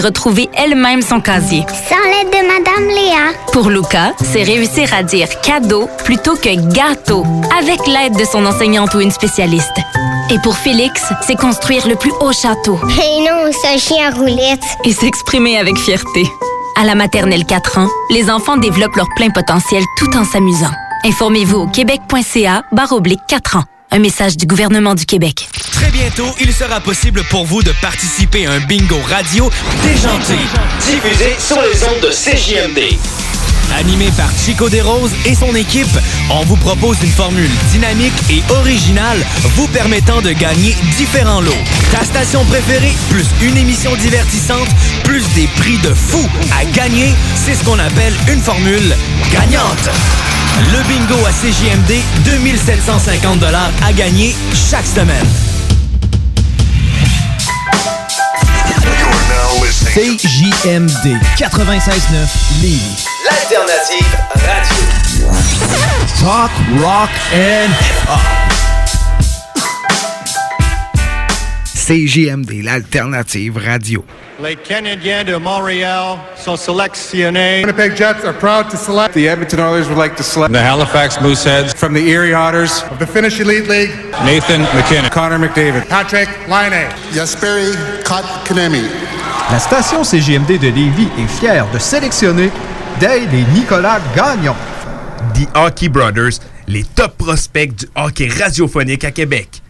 retrouver elle-même son casier. Sans l'aide de Madame Léa. Pour Luca, c'est réussir à dire cadeau plutôt que gâteau, avec l'aide de son enseignante ou une spécialiste. Et pour Félix, c'est construire le plus haut château. Et non, c'est un chien à roulette. Et s'exprimer avec fierté. À la maternelle 4 ans, les enfants développent leur plein potentiel tout en s'amusant. Informez-vous au québec.ca barre oblique 4 ans. Un message du gouvernement du Québec. Très bientôt, il sera possible pour vous de participer à un bingo radio déjanté, diffusé sur les ondes de CJMD. Animé par Chico Desroses et son équipe, on vous propose une formule dynamique et originale vous permettant de gagner différents lots. Ta station préférée, plus une émission divertissante, plus des prix de fou à gagner, c'est ce qu'on appelle une formule gagnante. Le bingo à CJMD, 2750 à gagner chaque semaine. CJMD 96.9 Lévis. L'alternative radio. Talk, rock and CJMD, l'alternative radio. Les Canadiens de Montréal sont sélectionnés. Winnipeg Jets are proud to select The Edmonton Oilers would like to select the Halifax Mooseheads from the Erie Otters, of the Finnish Elite League, Nathan McKinnon, Connor McDavid. Patrick Laine, Jesperi Kotkaniemi. La station CGMD de Lévis est fière de sélectionner Dale et Nicolas Gagnon. The Hockey Brothers, les top prospects du hockey radiophonique à Québec.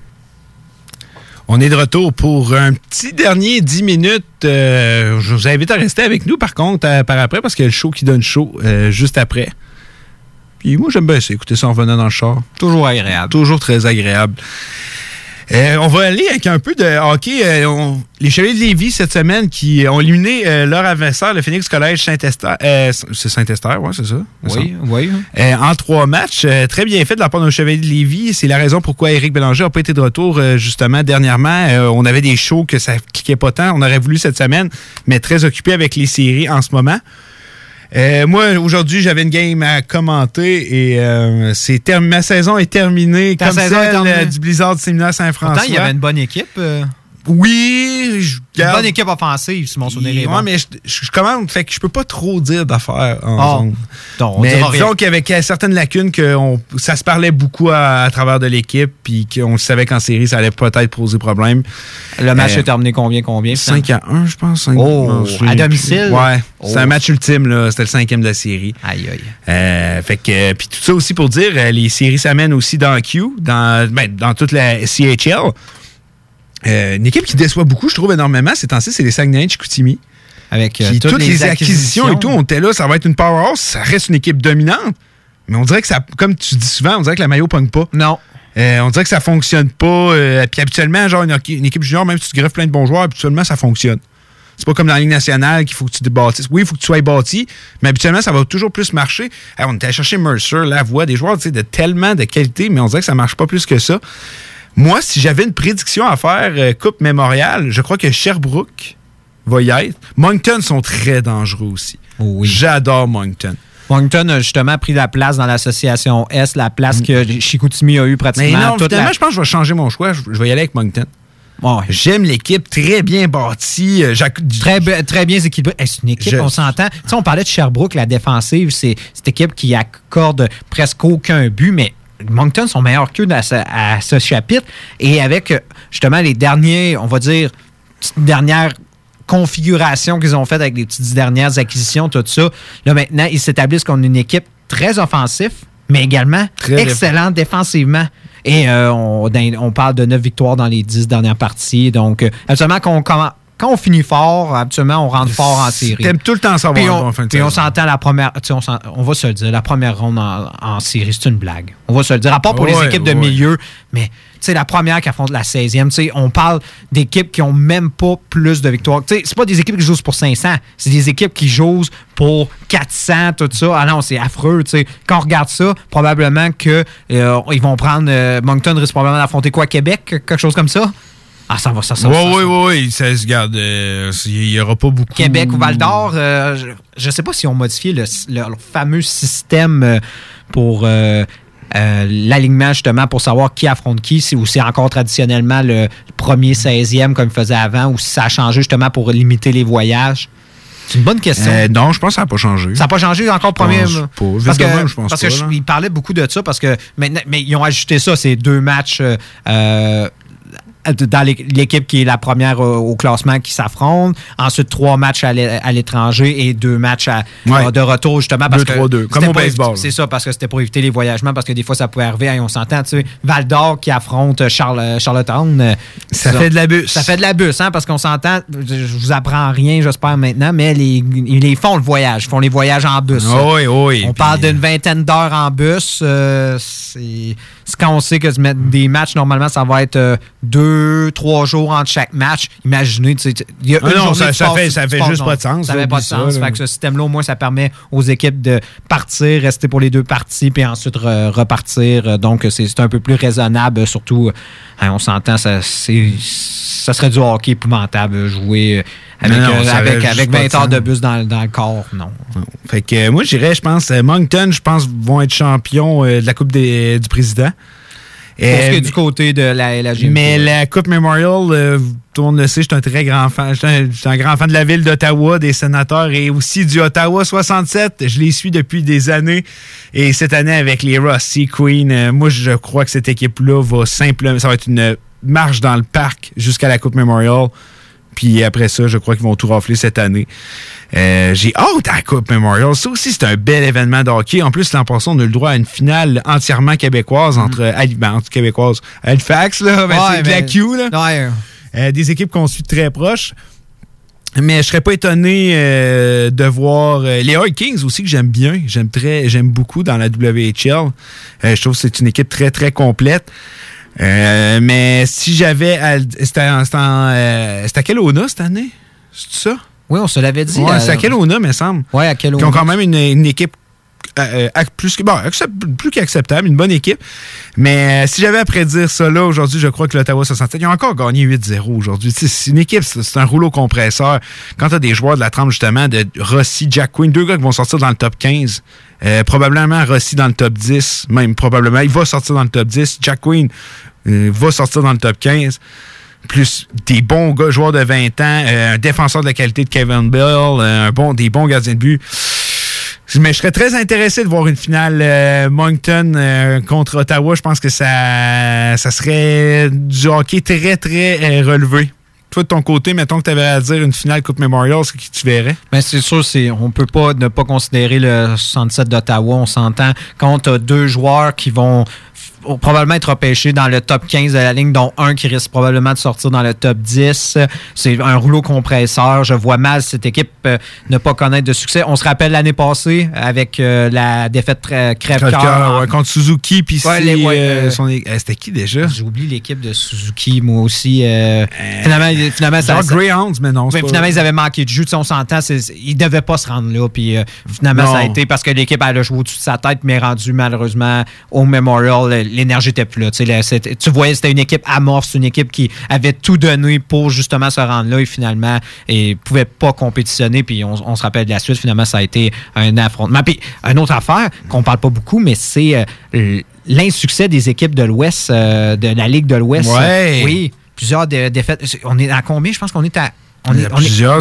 On est de retour pour un petit dernier 10 minutes. Euh, je vous invite à rester avec nous, par contre, par après, parce qu'il y a le show qui donne chaud euh, juste après. Puis moi, j'aime bien ça, écouter ça en venant dans le char. Toujours agréable. Toujours très agréable. Euh, on va aller avec un peu de hockey. Euh, on- les Chevaliers de Lévis, cette semaine, qui ont éliminé euh, leur adversaire, le Phoenix Collège Saint-Esther. C'est Saint-Esther, oui, c'est ça? Oui, oui. En trois matchs. Très bien fait de la part de nos Chevaliers de Lévis. C'est la raison pourquoi Éric Bélanger n'a pas été de retour, justement, dernièrement. On avait des shows que ça cliquait pas tant. On aurait voulu cette semaine, mais très occupé avec les séries en ce moment. Euh, moi, aujourd'hui, j'avais une game à commenter et euh, c'est ma saison est terminée Ta comme saison est celle terminée. euh, du Blizzard du séminaire Saint-François. Il y avait une bonne équipe. Oui, je une bonne équipe offensive, si mon souvenir est Ouais, bon. mais je, je- je commande, fait que je peux pas trop dire d'affaires en zone. Donc, on mais dira disons qu'il y avait certaines lacunes que on- ça se parlait beaucoup à, à travers de l'équipe, puis qu'on savait qu'en série, ça allait peut-être poser problème. Le match Euh, est terminé combien, combien? 5 à 1, je pense. Oh, je à domicile? Ouais, Oh. c'est un match ultime, là. C'était le cinquième de la série. Aïe, aïe. Euh, fait que, puis tout ça aussi pour dire, euh, les séries s'amènent aussi dans Q, dans, ben, dans toute la CHL. Euh, une équipe qui déçoit beaucoup, je trouve énormément, ces temps-ci, c'est les Saguenay de Chicoutimi. Avec euh, Qui, toutes, les, acquisitions, et tout, on était là, ça va être une powerhouse, ça reste une équipe dominante. Mais on dirait que ça, comme tu dis souvent, on dirait que la maillot pogne pas. Non. Euh, on dirait que ça fonctionne pas. puis habituellement, genre une, une équipe junior, même si tu greffes plein de bons joueurs, habituellement, ça fonctionne. C'est pas comme dans la Ligue nationale qu'il faut que tu te bâtisses. Oui, il faut que tu sois bâti, mais habituellement, ça va toujours plus marcher. On était allé chercher Mercer, Lavoie, des joueurs de tellement de qualité, mais on dirait que ça marche pas plus que ça. Moi, si j'avais une prédiction à faire, euh, Coupe Mémorial, je crois que Sherbrooke va y être. Moncton sont très dangereux aussi. J'adore Moncton. Moncton a justement pris la place dans l'association S, la place que Chicoutimi a eu Mais pratiquement non, toute la... je pense que je vais changer mon choix. Je, je vais y aller avec Moncton. J'aime l'équipe très bien bâtie. Euh, Très, très bien équilibrée. C'est une équipe, Je- on s'entend. Tu sais, on parlait de Sherbrooke, la défensive, c'est cette équipe qui accorde presque aucun but, mais Moncton sont meilleurs qu'eux à ce, à ce chapitre. Et avec, euh, justement, les derniers, on va dire, dernières configuration qu'ils ont faite avec les petites dernières acquisitions, tout ça, là maintenant, ils s'établissent comme une équipe très offensive, mais également excellente défensivement. Et euh, on, on, parle de 9 victoires dans les 10 dernières parties. Donc, euh, absolument, qu'on quand on finit fort, habituellement, on rentre fort en série. T'aimes tout le temps savoir puis on, fin de puis on s'entend la première. On, on, va se le dire, la première ronde en, série, c'est une blague. On va se le dire. À part pour les équipes de milieu, mais c'est la première qui affronte la 16e. on parle d'équipes qui ont même pas plus de victoires. C'est pas des équipes qui jouent pour 500. C'est des équipes qui jouent pour 400, tout ça. Ah non, c'est affreux. Quand on regarde ça, probablement qu'ils euh, vont prendre. Euh, Moncton risque probablement d'affronter quoi, Québec Quelque chose comme ça? Ah, ça va, ça, ça. Oui, oui, oui, oui. Ça se garde. Euh, il n'y aura pas beaucoup. Québec ou Val d'Or, euh, je ne sais pas si on modifié le, leur fameux système euh, pour l'alignement, justement, pour savoir qui affronte qui, ou c'est encore traditionnellement le premier 16e comme il faisait avant, ou si ça a changé justement pour limiter les voyages. C'est une bonne question. non, je pense que ça n'a pas changé. Ça n'a pas changé encore premier. Pense Parce que, je pense parce que ils parlaient beaucoup de ça parce que maintenant, mais ils ont ajouté ça, ces deux matchs dans l'équipe qui est la première au classement qui s'affronte. Ensuite, trois matchs à l'étranger et deux matchs de retour, justement. Parce deux, que 2 comme au baseball. C'est ça, parce que c'était pour éviter les voyagements, parce que des fois, ça pouvait arriver. on s'entend, tu sais, Val d'Or qui affronte Charles, Charlottetown. Euh, ça, fait de la bus. Ça fait de la bus, hein, parce qu'on s'entend. Je vous apprends rien, j'espère, maintenant, mais les, ils font le voyage. Ils font les voyages en bus. Oui, oui. On parle d'une vingtaine d'heures en bus. Euh, c'est quand on sait que des matchs, normalement, ça va être euh, deux, trois jours entre chaque match. Imaginez, tu sais, il y a ah non, ça, fait, ça fait juste pas de sens. Ça fait pas de sens. Fait que ce système-là, au moins, ça permet aux équipes de partir, rester pour les deux parties, puis ensuite repartir. Donc, c'est un peu plus raisonnable, surtout, hein, on s'entend, ça, ça serait du hockey épouvantable, jouer avec, avec, avec 20 heures de bus dans, dans, le corps, non. Fait que moi, j'irais, je pense, Moncton, je pense, vont être champions de la Coupe des, du Président. Euh, du côté de la, la Mais la Coupe Memorial, euh, tout le monde le sait, je suis un très grand fan. Je suis un, grand fan de la ville d'Ottawa, des sénateurs et aussi du Ottawa 67. Je les suis depuis des années. Et cette année, avec les Rossi Queen, euh, moi, je crois que cette équipe-là va simplement. Ça va être une marche dans le parc jusqu'à la Coupe Memorial. Puis après ça, je crois qu'ils vont tout rafler cette année. Euh, j'ai hâte à la Coupe Memorial. Ça aussi, c'est un bel événement de hockey. En plus, l'an passé, on a le droit à une finale entièrement québécoise entre, mm. ben, québécoise, Halifax, là, ben, c'est de la Q, là. Euh, des équipes qu'on suit très proches. Mais je serais pas étonné euh, de voir les Kings aussi que j'aime bien. J'aime très, j'aime beaucoup dans la WHL. je trouve que c'est une équipe très très complète. Euh, mais si j'avais. C'était euh, à Kelowna cette année? C'est ça? Oui, on se l'avait dit. Ouais, c'est à Kelowna, me semble. Oui, à Kelowna. Qui ont quand même une, équipe euh, plus, bon, plus qu'acceptable, une bonne équipe. Mais si j'avais à prédire ça là aujourd'hui, je crois que l'Ottawa 67, ils ont encore gagné 8-0 aujourd'hui. C'est une équipe, c'est un rouleau compresseur. Quand tu as des joueurs de la trempe, justement, de Rossi, Jack Quinn, deux gars qui vont sortir dans le top 15, probablement Rossi dans le top 10, même probablement, il va sortir dans le top 10. Jack Quinn euh, va sortir dans le top 15 plus des bons gars, joueurs de 20 ans, euh, un défenseur de la qualité de Kevin Bell, euh, bon, des bons gardiens de but. Mais je serais très intéressé de voir une finale Moncton contre Ottawa. Je pense que ça, ça serait du hockey très, très relevé. Toi, de ton côté, mettons que tu avais à dire une finale Coupe Memorial, ce que tu verrais? Bien, c'est sûr, c'est, on peut pas ne pas considérer le 67 d'Ottawa. On s'entend quand tu as deux joueurs qui vont probablement être repêché dans le top 15 de la ligne, dont un qui risque probablement de sortir dans le top 10. C'est un rouleau compresseur. Je vois mal cette équipe euh, ne pas connaître de succès. On se rappelle l'année passée avec euh, la défaite crève-cœur. contre Suzuki. Puis euh, c'était qui déjà? J'oublie l'équipe de Suzuki, moi aussi. finalement, finalement ça, Greyhounds, mais non. finalement, ils avaient manqué de jus. On s'entend. Ils ne devaient pas se rendre là. Puis finalement, ça a été parce que l'équipe a joué au-dessus de sa tête, mais rendu malheureusement au Memorial l'énergie était plus là. Tu voyais, c'était une équipe amorce, une équipe qui avait tout donné pour justement se rendre là et finalement, et pouvait pas compétitionner. Puis on, se rappelle de la suite, finalement, ça a été un affrontement. Puis une autre affaire qu'on parle pas beaucoup, mais c'est euh, l'insuccès des équipes de l'Ouest, euh, de la Ligue de l'Ouest. Oui, plusieurs défaites. On est à combien? Je pense qu'on est à on est, plusieurs,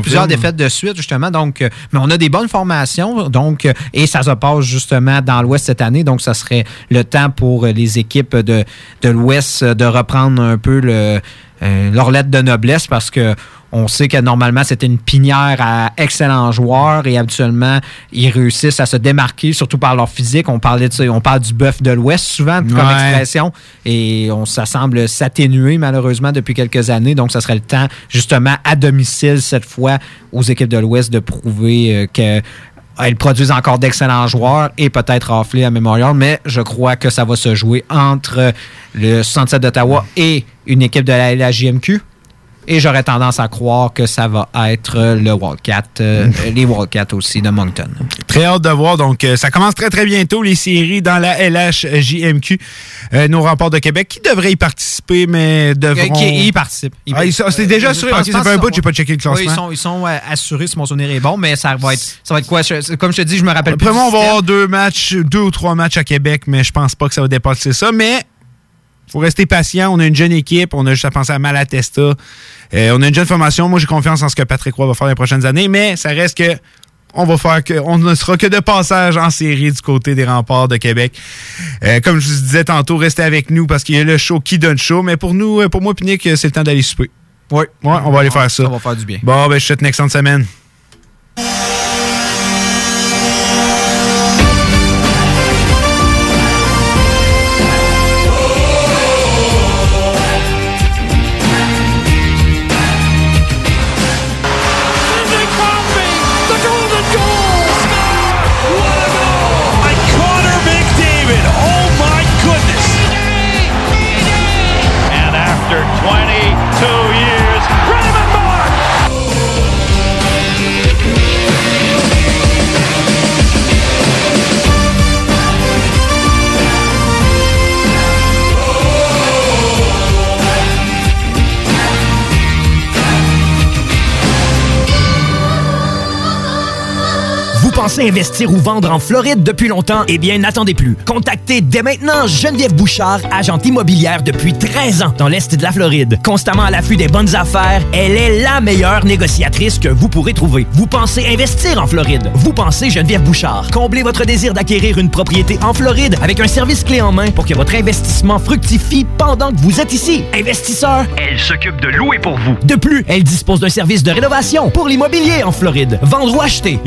plusieurs, défaites de suite, justement. Donc, euh, mais on a des bonnes formations, donc, euh, et ça se passe justement dans l'Ouest cette année. Donc, ça serait le temps pour les équipes de, de l'Ouest de reprendre un peu le, euh, leur lettre de noblesse parce que On sait que normalement, c'était une pinière à excellents joueurs et habituellement, ils réussissent à se démarquer, surtout par leur physique. On, parlait de, ça- on parle du bœuf de l'Ouest souvent comme Ouais. expression et on, ça semble s'atténuer malheureusement depuis quelques années. Donc, ça serait le temps, justement, à domicile cette fois, aux équipes de l'Ouest de prouver euh, que elles produisent encore d'excellents joueurs et peut-être rafler à Memorial, mais je crois que ça va se jouer entre le 67 d'Ottawa et une équipe de la LHJMQ. Et j'aurais tendance à croire que ça va être le Wildcat, euh, les Wildcats aussi de Moncton. Très hâte de voir. Donc, euh, ça commence très, très bientôt, les séries dans la LHJMQ. Euh, nos remparts de Québec qui devraient y participer, mais devront... Euh, qui- ils participent. Ah, c'est déjà assuré. Je pense- Ok, ça je fait un bout, j'ai pas checké le classement. Oui, ils sont, ils sont, euh, assurés si mon souvenir est bon, mais ça va être, ça va être quoi? Je- comme je te dis, je me rappelle Après plus. moi, on va avoir deux matchs, deux ou trois matchs à Québec, mais je pense pas que ça va dépasser ça. Mais faut rester patient. On a une jeune équipe. On a juste à penser à Malatesta. Euh, on a une jeune formation. Moi, j'ai confiance en ce que Patrick Roy va faire les prochaines années, mais ça reste que on va faire que on ne sera que de passage en série du côté des remparts de Québec. Euh, comme je vous disais tantôt, restez avec nous parce qu'il y a le show qui donne show. Mais pour nous, euh, pour moi, Pinique, c'est le temps d'aller souper. Oui. Ouais, on va aller faire ça. Ça va faire du bien. Bon, ben, je te souhaite une excellente semaine. Pensez investir ou vendre en Floride depuis longtemps? Eh bien, n'attendez plus. Contactez dès maintenant Geneviève Bouchard, agente immobilière depuis 13 ans dans l'Est de la Floride. Constamment à l'affût des bonnes affaires, elle est la meilleure négociatrice que vous pourrez trouver. Vous pensez investir en Floride? Vous pensez Geneviève Bouchard. Comblez votre désir d'acquérir une propriété en Floride avec un service clé en main pour que votre investissement fructifie pendant que vous êtes ici. Investisseur, Elle s'occupe de louer pour vous. de plus, elle dispose d'un service de rénovation pour l'immobilier en Floride. Vendre ou acheter,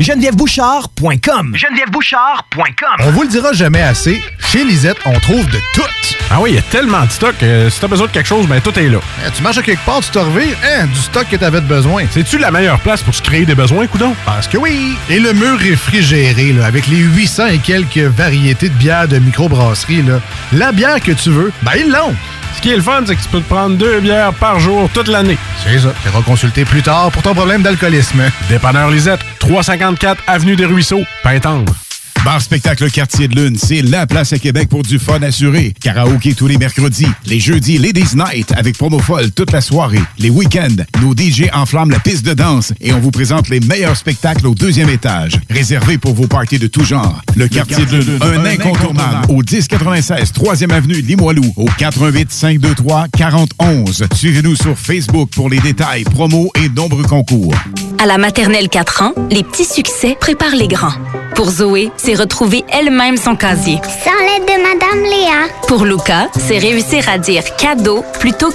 On vous le dira jamais assez, chez Lisette, on trouve de tout. Ah oui, il y a tellement de stock. euh, si t'as besoin de quelque chose, ben tout est là. Eh, tu marches à quelque part, tu te revires, hein, du stock que t'avais de besoin. C'est-tu la meilleure place pour se créer des besoins, coudon? Parce que oui! Et le mur réfrigéré, là, avec les 800 et quelques variétés de bières de microbrasserie, là, la bière que tu veux, ben ils l'ont! Ce qui est le fun, c'est que tu peux te prendre deux bières par jour toute l'année. C'est ça. Tu consulter plus tard pour ton problème d'alcoolisme. Dépanneur Lisette, 354 Avenue des Ruisseaux, Pintendre. Bar Spectacle Quartier de Lune, c'est la place à Québec pour du fun assuré. Karaoké tous les mercredis. Les jeudis, Ladies Night avec promo folle toute la soirée. Les week-ends, nos DJ enflamment la piste de danse et on vous présente les meilleurs spectacles au deuxième étage. Réservé pour vos parties de tout genre. Le, Quartier, de Lune, un, incontournable. Au 1096 3e Avenue Limoilou. Au 418 523 4011. Suivez-nous sur Facebook pour les détails, promos et nombreux concours. À la maternelle 4 ans, les petits succès préparent les grands. Pour Zoé, c'est retrouver elle-même son casier. Sans l'aide de Madame Léa. Pour Luca, c'est réussir à dire cadeau plutôt